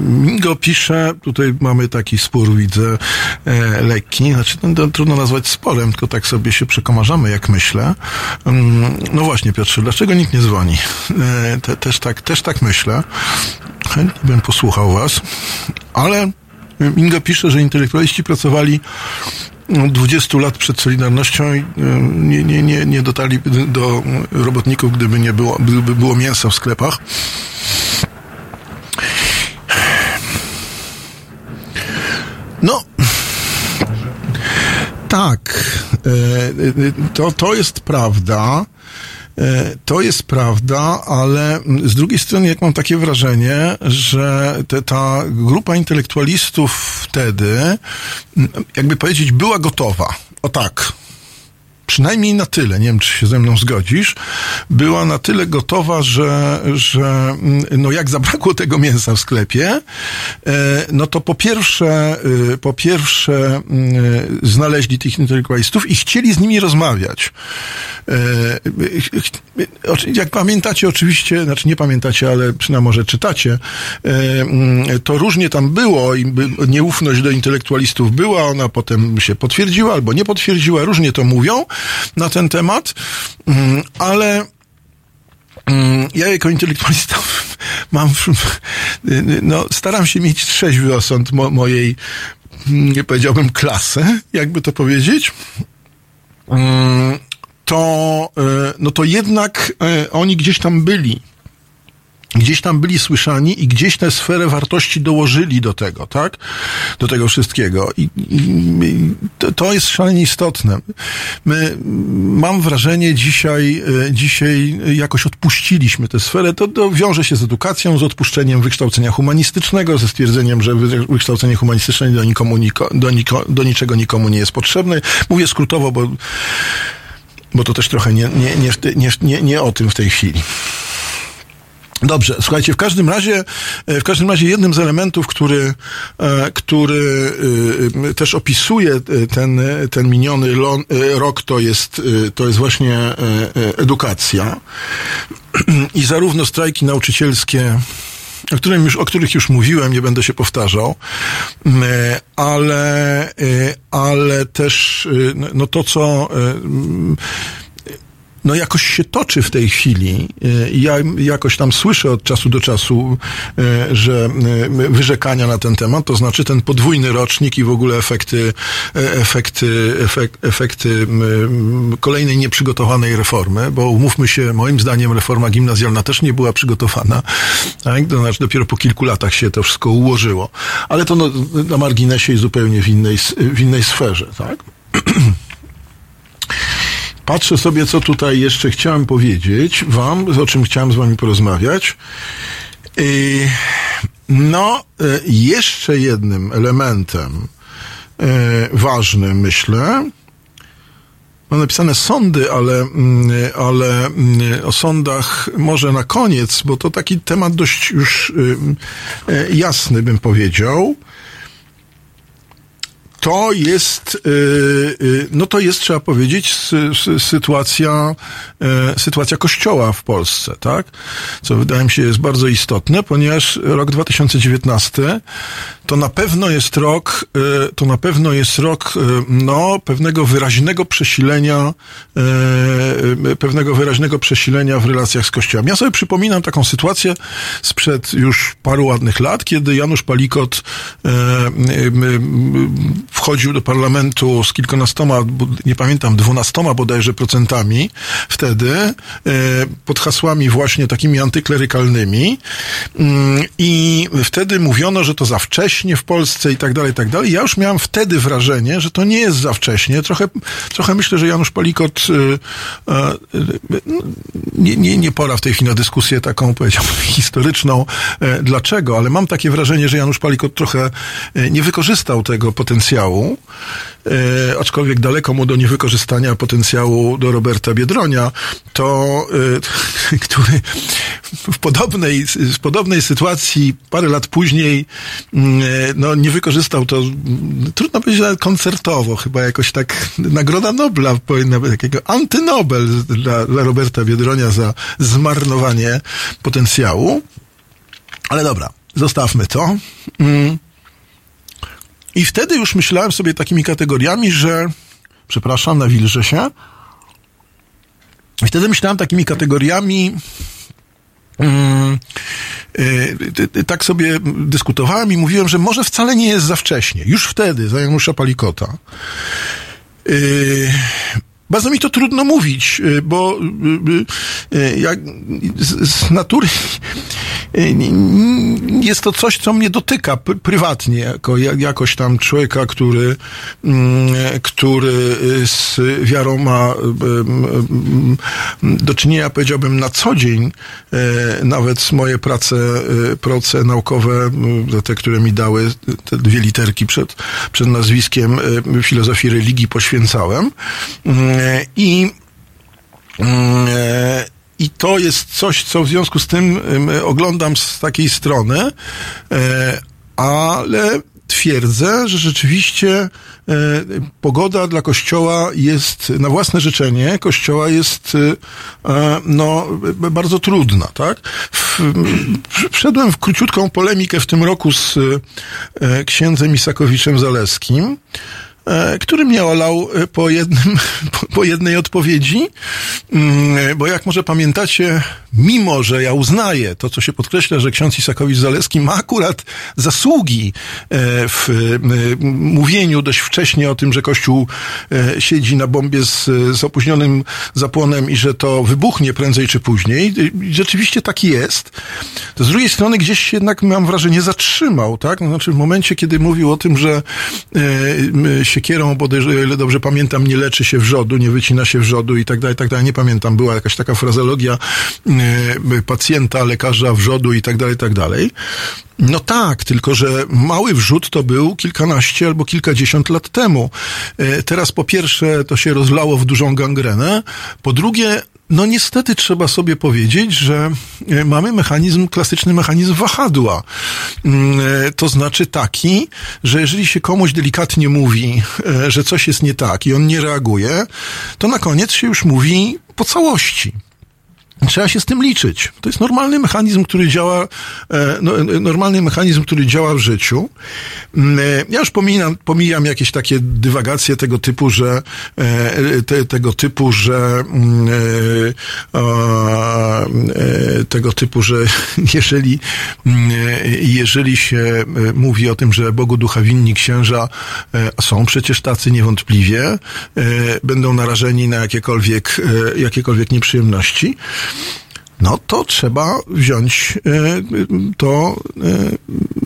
C: Mingo pisze, tutaj mamy taki spór, widzę, e, lekki, znaczy no, to trudno nazwać sporem, tylko tak sobie się przekomarzamy, jak myślę. Mm, No właśnie, Piotrze, dlaczego nikt nie dzwoni? E, Te, też, tak, też tak myślę. Chętnie bym posłuchał Was, ale Mingo pisze, że intelektualiści pracowali 20 lat przed Solidarnością e, nie, nie, nie, nie dotarli do robotników, gdyby nie było, gdyby było mięso w sklepach. No, tak, e, e, to, to jest prawda. E, To jest prawda, ale z drugiej strony, jak mam takie wrażenie, że te, ta grupa intelektualistów wtedy, jakby powiedzieć, była gotowa. O tak. Przynajmniej na tyle, nie wiem, czy się ze mną zgodzisz, była na tyle gotowa, że, że mm, no jak zabrakło tego mięsa w sklepie, e, no to po pierwsze, y, po pierwsze mm, znaleźli tych intelektualistów i chcieli z nimi rozmawiać. E, Jak pamiętacie, oczywiście, znaczy nie pamiętacie, ale przynajmniej może czytacie, e, mm, to różnie tam było i nieufność do intelektualistów była, ona potem się potwierdziła albo nie potwierdziła, różnie to mówią na ten temat, Mm, ale Mm, Ja jako intelektualista mam, no, staram się mieć trzeźwy osąd mo, mojej, mm, nie powiedziałbym klasy, jakby to powiedzieć. To, e, no to jednak e, oni gdzieś tam byli gdzieś tam byli słyszani i gdzieś tę sferę wartości dołożyli do tego, tak? Do tego wszystkiego. I, i, to, to jest szalenie istotne. My, mam wrażenie, dzisiaj, e, dzisiaj jakoś odpuściliśmy tę sferę. To, to wiąże się z edukacją, z odpuszczeniem wykształcenia humanistycznego, ze stwierdzeniem, że wy- wykształcenie humanistyczne do, nikomu, niko, do, niko, do niczego nikomu nie jest potrzebne. Mówię skrótowo, bo, bo to też trochę nie, nie, nie, nie, nie, nie o tym w tej chwili. Dobrze, słuchajcie, w każdym razie, e, w każdym razie jednym z elementów, który, e, który e, też opisuje ten, ten miniony rok, to jest, to jest właśnie edukacja. I zarówno strajki nauczycielskie, o, którym już, o których już mówiłem, nie będę się powtarzał, m, e, ale, ale też e, no to, co e, m, no jakoś się toczy w tej chwili. Y, Ja jakoś tam słyszę od czasu do czasu, y, że y, wyrzekania na ten temat, to znaczy ten podwójny rocznik i w ogóle efekty, e, efekty, efek, efekty kolejnej nieprzygotowanej reformy, bo umówmy się, moim zdaniem reforma gimnazjalna też nie była przygotowana, tak? to znaczy dopiero po kilku latach się to wszystko ułożyło. Ale to no, na marginesie i zupełnie w innej, w innej sferze, tak? Patrzę sobie, co tutaj jeszcze chciałem powiedzieć wam, o czym chciałem z wami porozmawiać. No, y, jeszcze jednym elementem y, ważnym, myślę, Mam napisane sądy, ale, mm, ale mm, o sądach może na koniec, bo to taki temat dość już y, y, jasny, bym powiedział to jest, y, y, no to jest, trzeba powiedzieć, sy, sy, sytuacja, y, sytuacja Kościoła w Polsce, tak? Co wydaje mi się jest bardzo istotne, ponieważ rok 2019 to na pewno jest rok, y, to na pewno jest rok, y, no, pewnego wyraźnego przesilenia, pewnego wyraźnego przesilenia w relacjach z Kościołem. Ja sobie przypominam taką sytuację sprzed już paru ładnych lat, kiedy Janusz Palikot wchodził do parlamentu z kilkunastoma, nie pamiętam, dwunastoma bodajże procentami wtedy, e, pod hasłami właśnie takimi antyklerykalnymi Mm, i wtedy mówiono, że to za wcześnie w Polsce i tak dalej, i tak dalej. Ja już miałem wtedy wrażenie, że to nie jest za wcześnie. Trochę, trochę myślę, że Janusz Palikot e, e, nie, nie, nie pora w tej chwili na dyskusję taką, powiedziałbym, historyczną. Dlaczego? Ale mam takie wrażenie, że Janusz Palikot trochę nie wykorzystał tego potencjału potencjału, e, aczkolwiek daleko mu do niewykorzystania potencjału do Roberta Biedronia, to e, który w podobnej, w podobnej sytuacji parę lat później mm, e, no, nie wykorzystał to, mm, trudno powiedzieć nawet koncertowo, chyba jakoś tak Nagroda Nobla powinna być takiego antynobel dla, dla Roberta Biedronia za zmarnowanie potencjału. Ale dobra, zostawmy to. Mm. I wtedy już myślałem sobie takimi kategoriami, że przepraszam, nawilżę się. I wtedy myślałem takimi kategoriami Mm, y, y, y, tak sobie dyskutowałem i mówiłem, że może wcale nie jest za wcześnie. Już wtedy, za Janusza Palikota. Bardzo mi to trudno mówić, y, bo y, y, z, natury jest to coś, co mnie dotyka prywatnie, jako ja- jakoś tam człowieka, który, mm, który z wiarą ma do czynienia, powiedziałbym, na co dzień, nawet moje prace, prace naukowe, te, które mi dały te dwie literki przed, przed nazwiskiem filozofii religii poświęcałem. I mm, i to jest coś, co w związku z tym ym, oglądam z takiej strony, e, ale twierdzę, że rzeczywiście e, pogoda dla Kościoła jest, na własne życzenie, Kościoła jest e, no, bardzo trudna, tak? Wszedłem w króciutką polemikę w tym roku z e, księdzem Isakowiczem Zaleskim, e, który mnie olał e, po, jednym, po- jednej odpowiedzi, Mm, bo jak może pamiętacie, mimo że ja uznaję to, co się podkreśla, że ksiądz Isakowicz-Zaleski ma akurat zasługi e, w e, mówieniu dość wcześnie o tym, że Kościół e, siedzi na bombie z, z opóźnionym zapłonem i że to wybuchnie prędzej czy później. Rzeczywiście tak jest. To z drugiej strony gdzieś się jednak, mam wrażenie, zatrzymał, tak? Znaczy w momencie, kiedy mówił o tym, że e, m, siekierą, bodajże, o ile dobrze pamiętam, nie leczy się wrzodu, nie wycina się wrzodu i tak dalej, tak dalej. Nie pamiętam, była jakaś taka frazologia e, pacjenta, lekarza wrzodu i tak dalej, tak dalej. No tak, tylko że mały wrzód to był kilkanaście albo kilkadziesiąt lat temu. E, Teraz po pierwsze to się rozlało w dużą gangrenę, po drugie no niestety trzeba sobie powiedzieć, że e, mamy mechanizm, klasyczny mechanizm wahadła. Mm, e, To znaczy taki, że jeżeli się komuś delikatnie mówi, e, że coś jest nie tak i on nie reaguje, to na koniec się już mówi po całości. Trzeba się z tym liczyć. To jest normalny mechanizm, który działa, e, no, e, normalny mechanizm, który działa w życiu. Mm, e, Ja już pomijam, pomijam jakieś takie dywagacje tego typu, że te, tego typu, że mm, e, tego typu, że jeżeli, mm, jeżeli się mówi o tym, że Bogu ducha winni księża są przecież tacy niewątpliwie, będą narażeni na jakiekolwiek, jakiekolwiek nieprzyjemności, no to trzeba wziąć e, to e,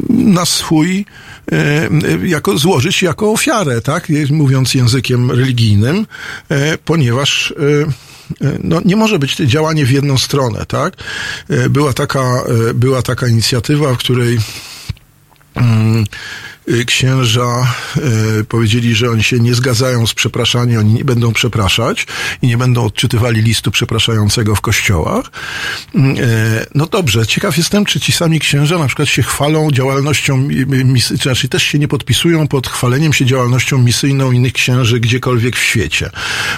C: na swój, e, jako, złożyć jako ofiarę, tak, mówiąc językiem religijnym, ponieważ no, nie może być to działanie w jedną stronę, tak? Była taka, była taka inicjatywa, w której mm, księża y, powiedzieli, że oni się nie zgadzają z przepraszaniem, oni nie będą przepraszać i nie będą odczytywali listu przepraszającego w kościołach. Mm, y, No dobrze, ciekaw jestem, czy ci sami księża na przykład się chwalą działalnością, czy znaczy też się nie podpisują pod chwaleniem się działalnością misyjną innych księży gdziekolwiek w świecie.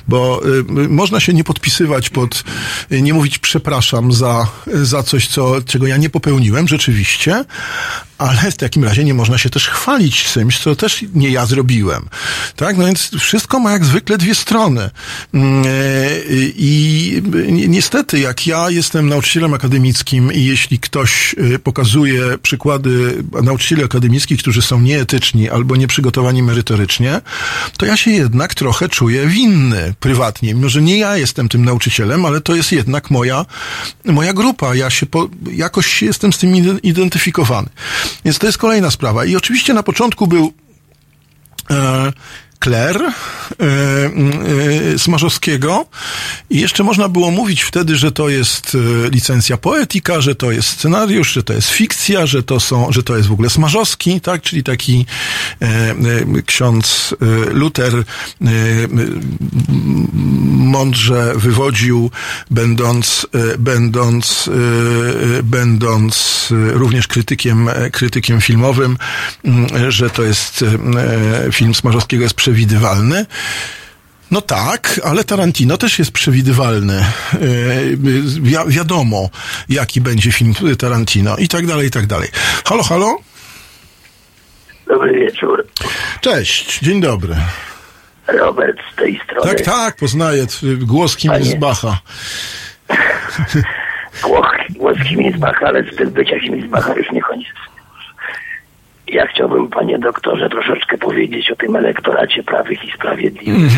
C: Bo y, y, można się nie podpisywać pod, y, nie mówić przepraszam za, za coś, co, czego ja nie popełniłem rzeczywiście, ale w takim razie nie można się też chwalić czymś, co też nie ja zrobiłem. Tak? No więc wszystko ma jak zwykle dwie strony. Mm, e, I ni- niestety, jak ja jestem nauczycielem akademickim i jeśli ktoś e, pokazuje przykłady nauczycieli akademickich, którzy są nieetyczni albo nieprzygotowani merytorycznie, to ja się jednak trochę czuję winny prywatnie. Mimo, że nie ja jestem tym nauczycielem, ale to jest jednak moja, moja grupa. Ja się po, jakoś jestem z tym ide- identyfikowany. Więc to jest kolejna sprawa. I oczywiście na początku był e, Kler e, e, Smarzowskiego. I jeszcze można było mówić wtedy, że to jest e, licencja poetyka, że to jest scenariusz, że to jest fikcja, że to są, że to jest w ogóle Smarzowski, tak, czyli taki ksiądz Luter mądrze wywodził, będąc, będąc, będąc również krytykiem, krytykiem filmowym, że to jest film Smarzowskiego jest przewidywalny. No tak, ale Tarantino też jest przewidywalny. E, Wi- wiadomo, jaki będzie film Tarantino i tak dalej, i tak dalej. Halo, halo?
H: Dobry wieczór.
C: Cześć, dzień dobry.
H: Robert z tej strony.
C: Tak, tak, poznaję głos Kim
H: Panie.
C: z Bacha.
H: Głos, głos Himizbacha, ale styl bycia Himizbacha już nie koniec. Ja chciałbym, panie doktorze, troszeczkę powiedzieć o tym elektoracie prawych i sprawiedliwych.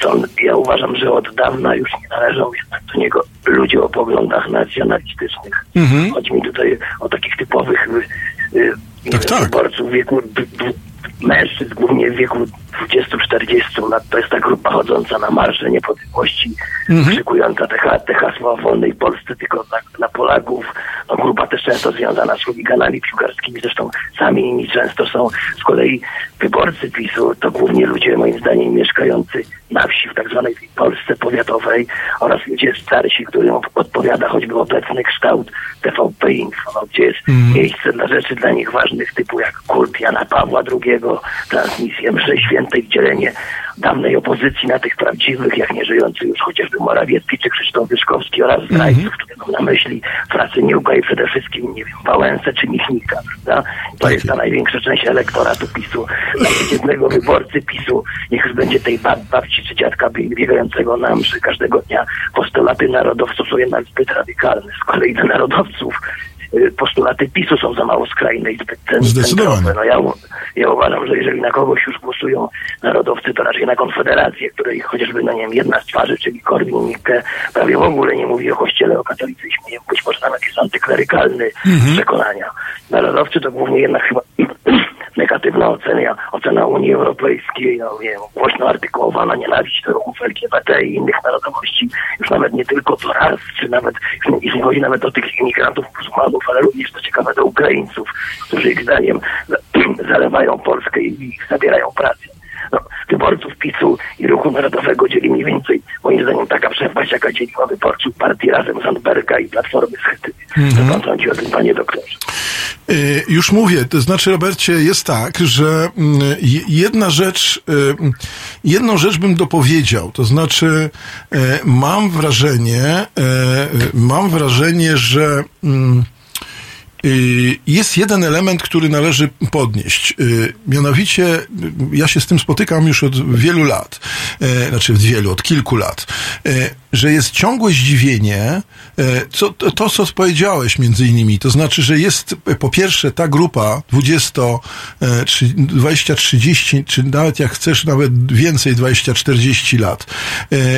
H: Co, ja uważam, że od dawna już nie należą jednak do niego ludzie o poglądach nacjonalistycznych.
C: Mhm.
H: Chodzi mi tutaj o takich typowych y, y,
C: Tak, tak.
H: wieku mężczyzn, głównie w wieku 20-40 lat. To jest ta grupa chodząca na marsze niepodległości,
C: Mhm.
H: krzykująca te, te hasła o wolnej Polsce tylko dla, dla Polaków. No, grupa też często związana z chuliganami piłkarskimi, zresztą sami inni często są. Z kolei wyborcy PiSu to głównie ludzie, moim zdaniem, mieszkający na wsi w tak zwanej Polsce powiatowej oraz ludzie starsi, którym odpowiada choćby obecny kształt TVP Info, no, gdzie jest miejsce dla rzeczy dla nich ważnych typu jak kult Jana Pawła II, transmisję mszy świętej, dzielenie dawnej opozycji na tych prawdziwych, jak nieżyjący już chociażby Morawiecki czy Krzysztof Wyszkowski oraz zdrajców, które mam na myśli Fracyniuka i przede wszystkim, nie wiem, Wałęsę czy Michnika, prawda? To jest ta największa część elektoratu PiSu. Przeciętnego wyborcy PiSu, niech już będzie tej bab, babci czy dziadka bie- biegającego na mszy każdego dnia, postulaty narodowców są jednak zbyt radykalne. Z kolei dla narodowców postulaty PiSu są za mało skrajne i zbyt
C: Zdecydowanie.
H: centrowe. No ja, ja uważam, że jeżeli na kogoś już głosują narodowcy, to raczej na Konfederację, której chociażby, no nie wiem, jedna z twarzy, czyli Korwin-Mikke, prawie w ogóle nie mówi o kościele, o katolicyzmie, być może nawet jest antyklerykalny z przekonania. Narodowcy to głównie jednak chyba negatywna ocena, ocena Unii Europejskiej, no nie głośno artykułowana nienawiść do ruchów LGBT i innych narodowości, już nawet nie tylko do ras, czy nawet, już chodzi nawet o tych imigrantów muzułmanów, ale również, co ciekawe, do Ukraińców, którzy ich zdaniem zalewają Polskę i zabierają pracę. No, wyborców PiSu i Ruchu Narodowego dzieli mniej więcej, moim zdaniem, taka przepaść, jaka dzieliła wyborców partii Razem Sandberga i Platformy Schetyny. Co pan sądzi o tym, panie doktorze?
C: Y, Już mówię, to znaczy, Robercie, jest tak, że mm, je- jedna rzecz, y, jedną rzecz bym dopowiedział, to znaczy, e, mam wrażenie, mam wrażenie, że mm, y, jest jeden element, który należy podnieść. Y, Mianowicie, y, ja się z tym spotykam już od wielu lat, e, znaczy od wielu, od kilku lat, e, że jest ciągłe zdziwienie, e, co, to, co powiedziałeś między innymi, to znaczy, że jest po pierwsze ta grupa 20, e, trzy- 20, 30, czy nawet jak chcesz, nawet więcej, 20, 40 lat,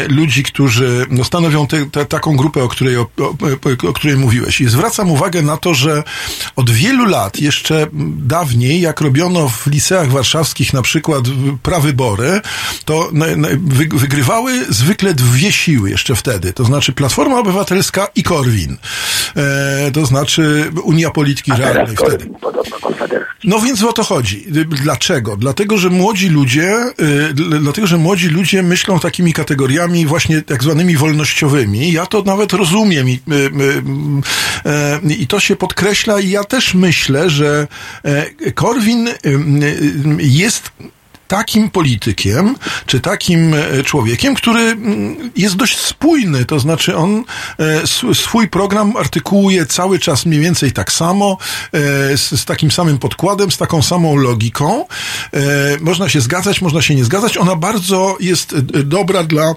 C: ludzi, którzy no, stanowią te, te, taką grupę, o której, o, o, o której mówiłeś. I zwracam uwagę na to, że od wielu lat, jeszcze dawniej, jak robiono w liceach warszawskich na przykład prawybory, to wygrywały zwykle dwie siły jeszcze wtedy. To znaczy Platforma Obywatelska i Korwin. E, to znaczy Unia Polityki Realnej wtedy. No więc o to chodzi. Dlaczego? Dlatego, że młodzi ludzie, y, dl- dlatego, że młodzi ludzie myślą takimi kategoriami właśnie tak zwanymi wolnościowymi. Ja to nawet rozumiem i, y, y, y, i to się podkreśla i ja też myślę, że e, Korwin y, y, jest takim politykiem, czy takim e, człowiekiem, który jest dość spójny, to znaczy on e, sw- swój program artykułuje cały czas mniej więcej tak samo, e, z, z takim samym podkładem, z taką samą logiką. E, Można się zgadzać, można się nie zgadzać. Ona bardzo jest e, dobra dla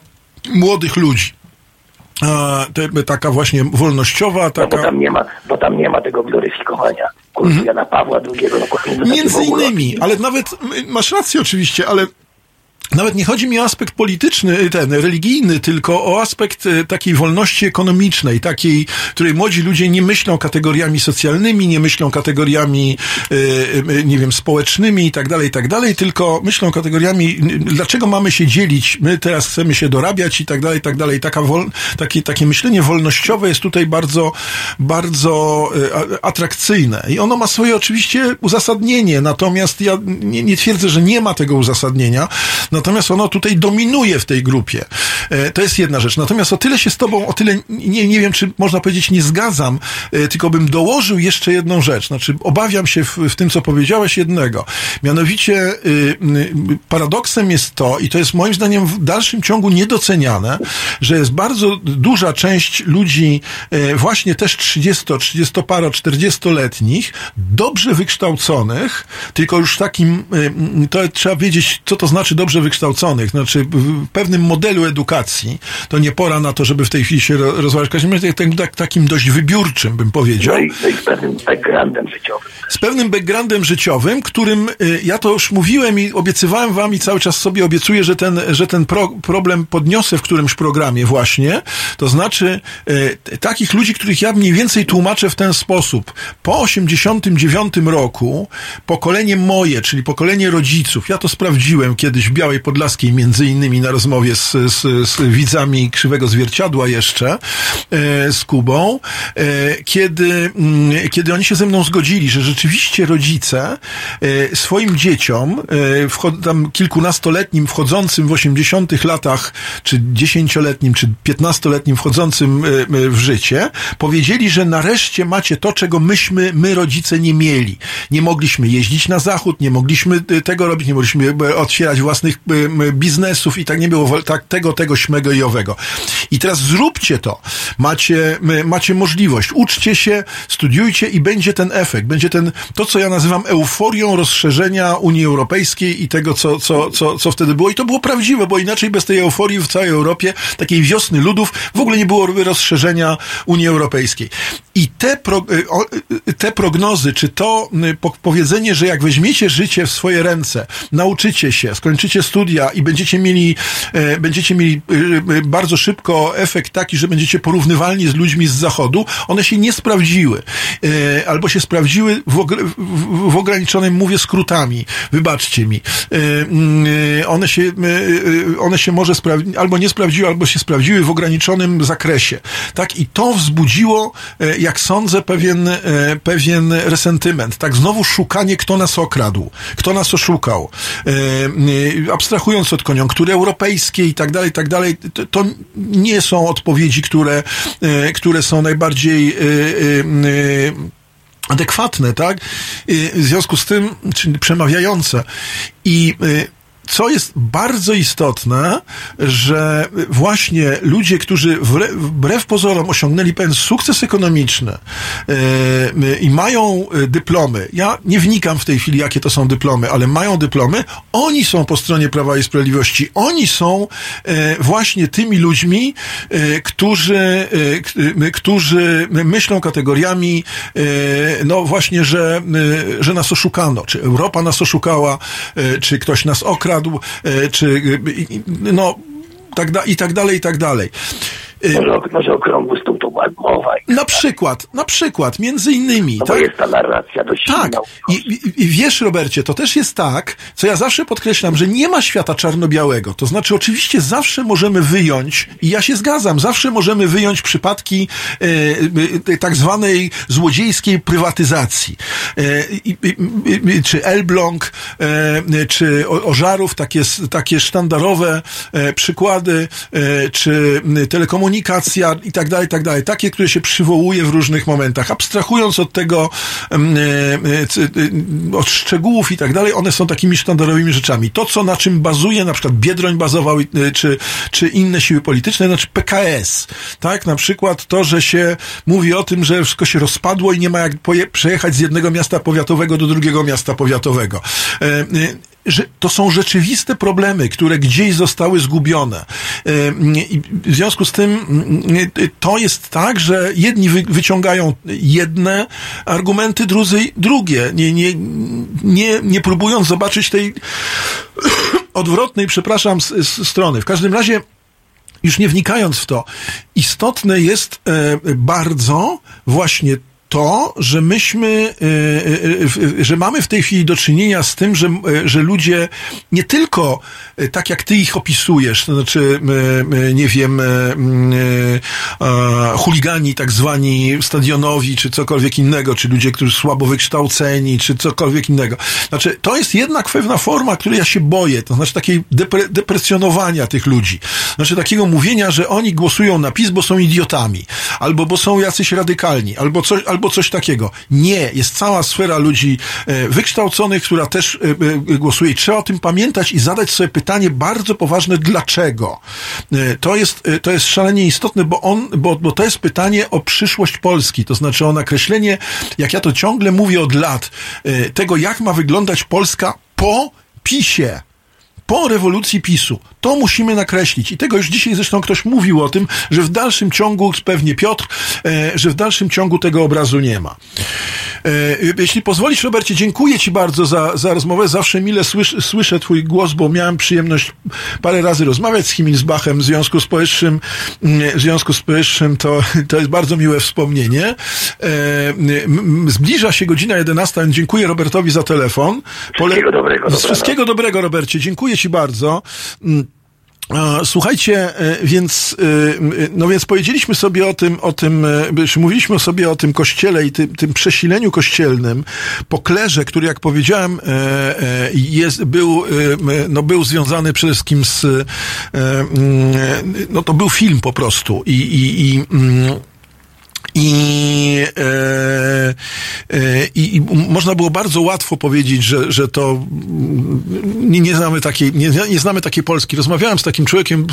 C: młodych ludzi. Taka właśnie wolnościowa,
H: No, bo
C: taka...
H: tam nie ma, bo tam nie ma tego gloryfikowania kultu Jana Pawła II. No,
C: Między innymi, ale nawet masz rację oczywiście, ale nawet nie chodzi mi o aspekt polityczny, ten religijny, tylko o aspekt e, takiej wolności ekonomicznej, takiej, której młodzi ludzie nie myślą kategoriami socjalnymi, nie myślą kategoriami, e, nie wiem, społecznymi i tak dalej, i tak dalej, tylko myślą kategoriami, dlaczego mamy się dzielić, my teraz chcemy się dorabiać i tak dalej, i tak dalej. Taka wol, takie, takie myślenie wolnościowe jest tutaj bardzo, bardzo atrakcyjne i ono ma swoje oczywiście uzasadnienie, natomiast ja nie, nie twierdzę, że nie ma tego uzasadnienia, natomiast ono tutaj dominuje w tej grupie. E, To jest jedna rzecz. Natomiast o tyle się z tobą, o tyle nie, nie wiem, czy można powiedzieć nie zgadzam, e, tylko bym dołożył jeszcze jedną rzecz. Znaczy, obawiam się w, w tym, co powiedziałeś jednego. Mianowicie y, y, paradoksem jest to, i to jest moim zdaniem w dalszym ciągu niedoceniane, że jest bardzo duża część ludzi, e, właśnie też 30, 30 paro, 40-letnich, dobrze wykształconych, tylko już takim, y, to trzeba wiedzieć, co to znaczy dobrze wykształconych, znaczy w pewnym modelu edukacji, to nie pora na to, żeby w tej chwili się ro- rozmawiać, w każdym razie tak, tak, takim dość wybiórczym, bym powiedział
H: No i, no i z pewnym backgroundem życiowym.
C: z pewnym backgroundem życiowym, którym y, ja to już mówiłem i obiecywałem wam i cały czas sobie obiecuję, że ten, że ten pro, problem podniosę w którymś programie właśnie. To znaczy y, takich ludzi, których ja mniej więcej tłumaczę w ten sposób. Po 89 roku pokolenie moje, czyli pokolenie rodziców, ja to sprawdziłem kiedyś w Białej Podlaskiej między innymi na rozmowie z, z, z widzami Krzywego Zwierciadła jeszcze, e, z Kubą, e, kiedy, mm, kiedy oni się ze mną zgodzili, że rzeczywiście rodzice e, swoim dzieciom, wchod- tam kilkunastoletnim wchodzącym w 80 latach, czy dziesięcioletnim, czy piętnastoletnim wchodzącym w życie, powiedzieli, że nareszcie macie to, czego myśmy, my rodzice nie mieli. Nie mogliśmy jeździć na zachód, nie mogliśmy tego robić, nie mogliśmy otwierać własnych biznesów i tak nie było tak, tego, tego, śmego i owego. I teraz zróbcie to. Macie, macie możliwość. Uczcie się, studiujcie i będzie ten efekt. Będzie ten, to co ja nazywam euforią rozszerzenia Unii Europejskiej i tego, co, co, co, co wtedy było. I to było prawdziwe, bo inaczej bez tej euforii w całej Europie, takiej wiosny ludów, w ogóle nie było rozszerzenia Unii Europejskiej. I te, pro, y, y, te prognozy, czy to y, po- powiedzenie, że jak weźmiecie życie w swoje ręce, nauczycie się, skończycie studia i będziecie mieli, e, będziecie mieli y, y, bardzo szybko efekt taki, że będziecie porównywalni z ludźmi z zachodu, one się nie sprawdziły. E, Albo się sprawdziły w, ogr- w, w ograniczonym, mówię skrótami, wybaczcie mi. E, mm, e, One się, e, e, one się może sprawdzić, albo nie sprawdziły, albo się sprawdziły w ograniczonym zakresie. Tak? I to wzbudziło, e, jak sądzę, pewien, e, pewien resentyment. Tak, znowu szukanie, kto nas okradł, kto nas oszukał. Abstrahując od koniunktury europejskiej i tak dalej, tak dalej, to, nie są odpowiedzi, które, e, które są najbardziej e, e, adekwatne, tak? W związku z tym, czyli przemawiające. I co jest bardzo istotne, że właśnie ludzie, którzy wbrew pozorom osiągnęli pewien sukces ekonomiczny y, i mają y, dyplomy, ja nie wnikam w tej chwili, jakie to są dyplomy, ale mają dyplomy, oni są po stronie Prawa i Sprawiedliwości. Oni są y, właśnie tymi ludźmi, którzy, którzy myślą kategoriami, no właśnie, że, że nas oszukano, czy Europa nas oszukała, czy ktoś nas okradł, y, czy y, i- i- no tak da, i tak dalej, i tak dalej. Y,
H: Może, może okrągły stół to mowa.
C: Na przykład, na przykład, między innymi.
H: No
C: tak?
H: jest ta narracja dość
C: Tak. I, i, wiesz, Robercie, to też jest tak, co ja zawsze podkreślam, że nie ma świata czarno-białego. To znaczy, oczywiście zawsze możemy wyjąć, i ja się zgadzam, zawsze możemy wyjąć przypadki e, e, tak zwanej złodziejskiej prywatyzacji. E, czy Elbląg, e, czy Ożarów, takie, takie sztandarowe e, przykłady, e, czy telekomunikacja i tak dalej, i tak dalej. Takie, które się przywołuje w różnych momentach. Abstrahując od tego, e, e, e, od szczegółów i tak dalej, one są takimi sztandarowymi rzeczami. To, co na czym bazuje, na przykład Biedroń bazował, czy, czy inne siły polityczne, znaczy PKS, tak? Na przykład to, że się mówi o tym, że wszystko się rozpadło i nie ma jak przejechać z jednego miasta powiatowego do drugiego miasta powiatowego. E, e, że to są rzeczywiste problemy, które gdzieś zostały zgubione. E, W związku z tym mm, to jest tak, że jedni wy, wyciągają jedne argumenty, drudzy drugie, nie, nie, nie, nie próbując zobaczyć tej odwrotnej, przepraszam, s- s- strony. W każdym razie, już nie wnikając w to, istotne jest e, bardzo właśnie to, że myśmy, e, e, e, że mamy w tej chwili do czynienia z tym, że, że ludzie nie tylko tak jak ty ich opisujesz, to znaczy, nie wiem, chuligani tak zwani stadionowi, czy cokolwiek innego, czy ludzie, którzy słabo wykształceni, czy cokolwiek innego. Znaczy, to jest jednak pewna forma, której ja się boję, to znaczy takiej depre, depresjonowania tych ludzi. Znaczy takiego mówienia, że oni głosują na PiS, bo są idiotami, albo bo są jacyś radykalni, albo coś, albo coś takiego. Nie, jest cała sfera ludzi e, wykształconych, która też e, e, głosuje. Trzeba o tym pamiętać i zadać sobie pytanie bardzo poważne, dlaczego. To jest, to jest szalenie istotne, bo, on, bo, bo to jest pytanie o przyszłość Polski, to znaczy o nakreślenie, jak ja to ciągle mówię od lat, tego, jak ma wyglądać Polska po PiSie po rewolucji PiSu. To musimy nakreślić. I tego już dzisiaj zresztą ktoś mówił o tym, że w dalszym ciągu, pewnie Piotr, e, że w dalszym ciągu tego obrazu nie ma. E, jeśli pozwolisz, Robercie, dziękuję Ci bardzo za, za rozmowę. Zawsze mile słysz, słyszę Twój głos, bo miałem przyjemność parę razy rozmawiać z Himmelsbachem w związku z powyższym. mm, W związku z powyższym to, to jest bardzo miłe wspomnienie. E, zbliża się godzina 11, więc dziękuję Robertowi za telefon.
H: Wszystkiego dobrego,
C: Z wszystkiego dobrego, Robercie. Dziękuję Ci bardzo. Mm, Słuchajcie, e, więc, e, e, no więc powiedzieliśmy sobie o tym, o tym, mówiliśmy sobie o tym kościele i tym, tym przesileniu kościelnym po klerze, który, jak powiedziałem, jest, był, no był związany przede wszystkim z, no to był film po prostu i, i, i mm, i, e, e, i, i można było bardzo łatwo powiedzieć, że, że to nie, nie znamy takiej, nie, nie znamy takiej Polski. Rozmawiałem z takim człowiekiem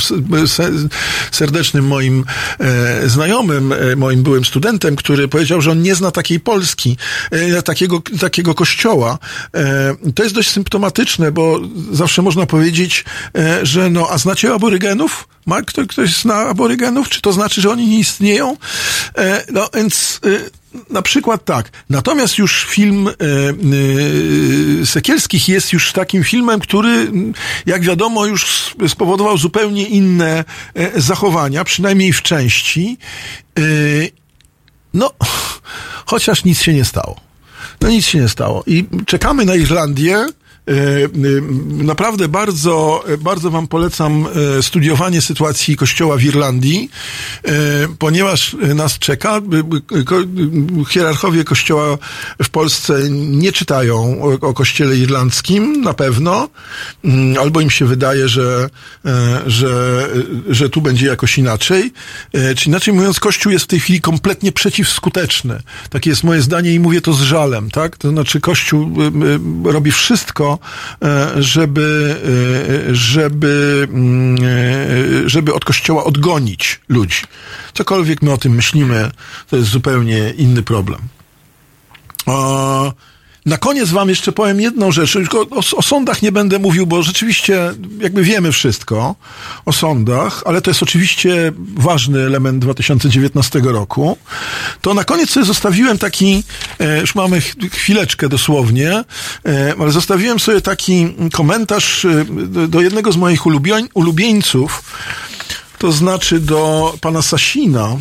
C: serdecznym moim e, znajomym, moim byłym studentem, który powiedział, że on nie zna takiej Polski, takiego, takiego kościoła. To jest dość symptomatyczne, bo zawsze można powiedzieć, że no, a znacie aborygenów? Ma ktoś, ktoś zna aborygenów? Czy to znaczy, że oni nie istnieją? E, no więc e, na przykład tak. Natomiast już film e, e, Sekielskich jest już takim filmem, który, jak wiadomo, już spowodował zupełnie inne e, zachowania, przynajmniej w części. E, no, chociaż nic się nie stało. No nic się nie stało. I czekamy na Irlandię. E, e, Naprawdę bardzo, bardzo Wam polecam e, studiowanie sytuacji Kościoła w Irlandii, ponieważ nas czeka. Hierarchowie Kościoła w Polsce nie czytają o, Kościele irlandzkim, na pewno, Mm, albo im się wydaje, że, że, że tu będzie jakoś inaczej. Czy inaczej mówiąc, Kościół jest w tej chwili kompletnie przeciwskuteczny. Takie jest moje zdanie i mówię to z żalem, tak? To znaczy Kościół robi wszystko, e, żeby, e, żeby, mm, e, żeby od Kościoła odgonić ludzi. Cokolwiek my o tym myślimy, to jest zupełnie inny problem. Na koniec wam jeszcze powiem jedną rzecz. Tylko o, o sądach nie będę mówił, bo rzeczywiście jakby wiemy wszystko o sądach, ale to jest oczywiście ważny element 2019 roku. To na koniec sobie zostawiłem taki, e, już mamy ch- chwileczkę dosłownie, e, ale zostawiłem sobie taki komentarz e, do, jednego z moich ulubień, ulubieńców, to znaczy do pana Sasina,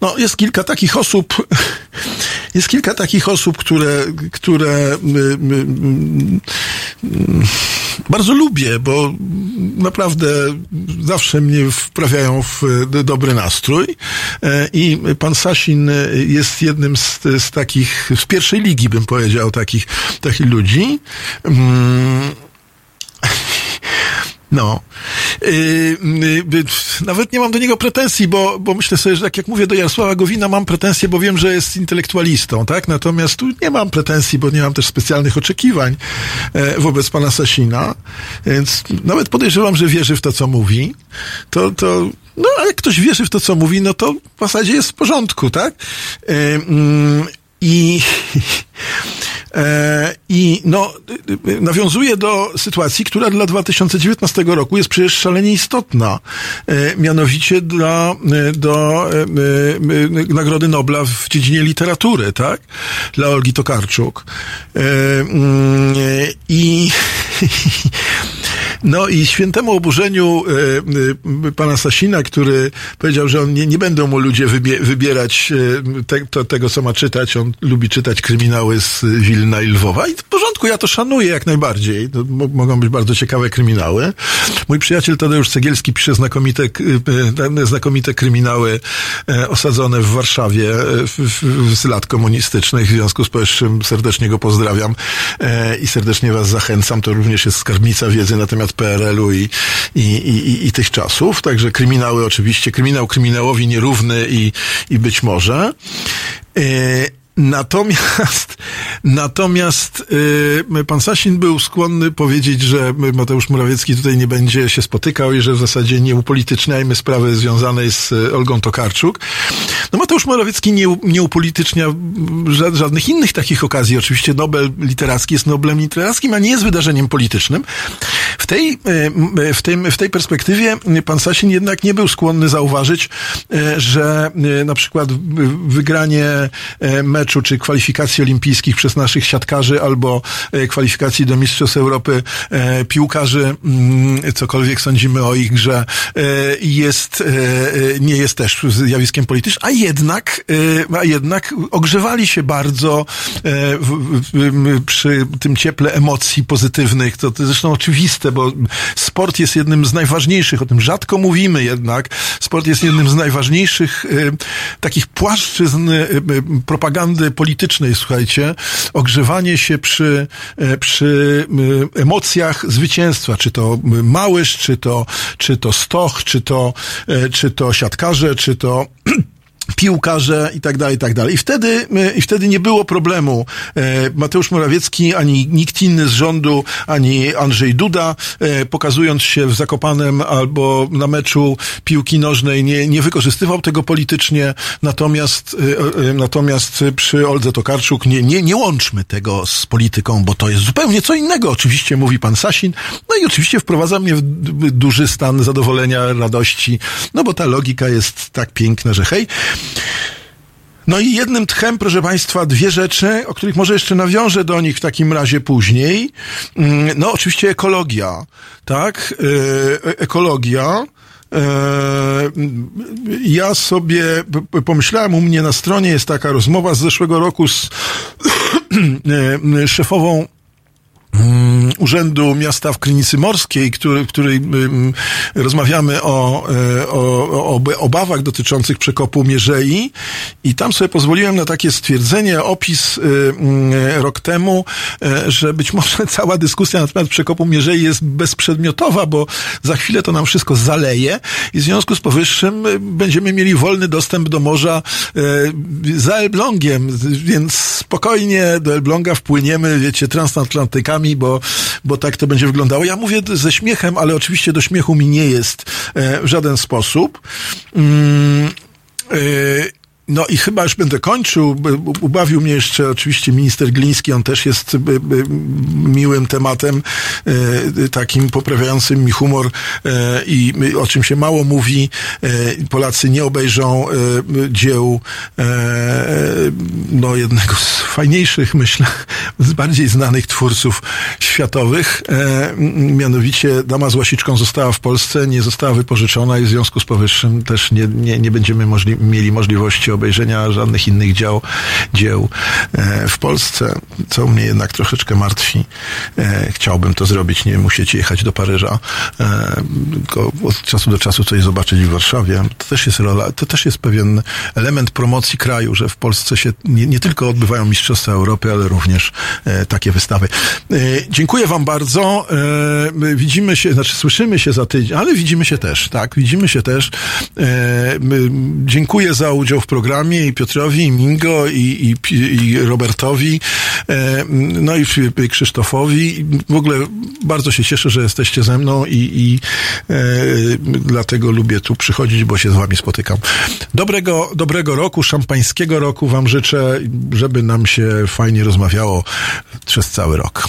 C: no, jest kilka takich osób, jest kilka takich osób, które, które y, y, y, bardzo lubię, bo naprawdę zawsze mnie wprawiają w dobry nastrój. E, I pan Sasin jest jednym z, z takich, z pierwszej ligi bym powiedział, takich, takich ludzi. No. Yy, yy, nawet nie mam do niego pretensji, bo, bo myślę sobie, że tak jak mówię do Jarosława Gowina, mam pretensje, bo wiem, że jest intelektualistą, tak? Natomiast tu nie mam pretensji, bo nie mam też specjalnych oczekiwań e, wobec pana Sasina, więc nawet podejrzewam, że wierzy w to, co mówi. To, to, no, a jak ktoś wierzy w to, co mówi, no to w zasadzie jest w porządku, tak? E, mm, I I no, nawiązuje do sytuacji, która dla 2019 roku jest przecież szalenie istotna. E, Mianowicie dla, e, do e, e, e, Nagrody Nobla w dziedzinie literatury, tak? Dla Olgi Tokarczuk. E, mm, I No i świętemu oburzeniu e, e, pana Sasina, który powiedział, że on nie, nie będą mu ludzie wybie, wybierać e, te, to, tego, co ma czytać. On lubi czytać kryminały z Wilna i Lwowa. I w porządku, ja to szanuję jak najbardziej. To mo- mogą być bardzo ciekawe kryminały. Mój przyjaciel Tadeusz Cegielski pisze znakomite, znakomite kryminały osadzone w Warszawie z lat komunistycznych. W związku z powyższym serdecznie go pozdrawiam i serdecznie was zachęcam. To również jest skarbnica wiedzy na temat PRL-u i, i, i, i tych czasów. Także kryminały oczywiście, kryminał kryminałowi nierówny i, i być może. Natomiast, natomiast y, pan Sasin był skłonny powiedzieć, że Mateusz Morawiecki tutaj nie będzie się spotykał i że w zasadzie nie upolityczniajmy sprawy związanej z y, Olgą Tokarczuk. No Mateusz Morawiecki nie, nie upolitycznia ża- żadnych innych takich okazji. Oczywiście Nobel literacki jest Noblem literackim, a nie jest wydarzeniem politycznym. W tej, y, w tym, w tej perspektywie pan Sasin jednak nie był skłonny zauważyć, że na przykład wygranie e, meczu czy kwalifikacji olimpijskich przez naszych siatkarzy albo e, kwalifikacji do Mistrzostw Europy e, piłkarzy, mm, cokolwiek sądzimy o ich grze, e, jest, nie jest też zjawiskiem politycznym, a jednak, a jednak ogrzewali się bardzo przy tym cieple emocji pozytywnych. To, to zresztą oczywiste, bo sport jest jednym z najważniejszych, o tym rzadko mówimy jednak, sport jest jednym z najważniejszych takich płaszczyzn e, politycznej, słuchajcie, ogrzewanie się przy, e, przy e, emocjach zwycięstwa, czy to Małysz, czy to, czy to Stoch, czy to, e, czy to siatkarze, czy to piłkarze i tak dalej, i tak dalej. I wtedy, i wtedy nie było problemu. E, Mateusz Morawiecki, ani nikt inny z rządu, ani Andrzej Duda, e, pokazując się w Zakopanem albo na meczu piłki nożnej, nie, nie wykorzystywał tego politycznie. Natomiast, e, natomiast przy Oldze Tokarczuk nie, nie, nie łączmy tego z polityką, bo to jest zupełnie co innego. Oczywiście mówi pan Sasin. No i oczywiście wprowadza mnie w duży stan zadowolenia, radości, no bo ta logika jest tak piękna, że hej. No i jednym tchem, proszę Państwa, dwie rzeczy, o których może jeszcze nawiążę do nich w takim razie później. Mm, No oczywiście ekologia, tak? E, ekologia. E, Ja sobie pomyślałem, u mnie na stronie jest taka rozmowa z zeszłego roku z e, szefową mm, Urzędu Miasta w Krynicy Morskiej, który, w której mm, rozmawiamy o, e, o, o ob- obawach dotyczących przekopu Mierzei. I tam sobie pozwoliłem na takie stwierdzenie, opis e, mm, rok temu, e, że być może cała dyskusja na temat przekopu Mierzei jest bezprzedmiotowa, bo za chwilę to nam wszystko zaleje. I w związku z powyższym będziemy mieli wolny dostęp do morza za Elblągiem, więc spokojnie do Elbląga wpłyniemy, wiecie, bo, bo tak to będzie wyglądało. Ja mówię ze śmiechem, ale oczywiście do śmiechu mi nie jest e, w żaden sposób. Mm, e, no i chyba już będę kończył. Ubawił mnie jeszcze oczywiście minister Gliński. On też jest miłym tematem, e, takim poprawiającym mi humor e, i o czym się mało mówi. E, Polacy nie obejrzą dzieł no jednego z fajniejszych, myślę, z bardziej znanych twórców światowych. Mianowicie Dama z łasiczką została w Polsce, nie została wypożyczona i w związku z powyższym też nie, nie, nie będziemy możli- mieli możliwości obejrzenia żadnych innych dział, dzieł e, w Polsce, co mnie jednak troszeczkę martwi. E, chciałbym to zrobić, nie musieć jechać do Paryża, e, tylko od czasu do czasu coś zobaczyć w Warszawie. To też jest rola, to też jest pewien element promocji kraju, że w Polsce się nie, nie tylko odbywają Mistrzostwa Europy, ale również takie wystawy. Dziękuję Wam bardzo. Widzimy się, znaczy słyszymy się za tydzień, ale widzimy się też, tak? Widzimy się też. Dziękuję za udział w programie i Piotrowi, i Mingo, i, i, i Robertowi, e, no i Krzysztofowi. W ogóle bardzo się cieszę, że jesteście ze mną i, i e, dlatego lubię tu przychodzić, bo się z Wami spotykam. Dobrego, dobrego roku, szampańskiego roku Wam życzę, żeby nam się fajnie rozmawiało przez cały rok.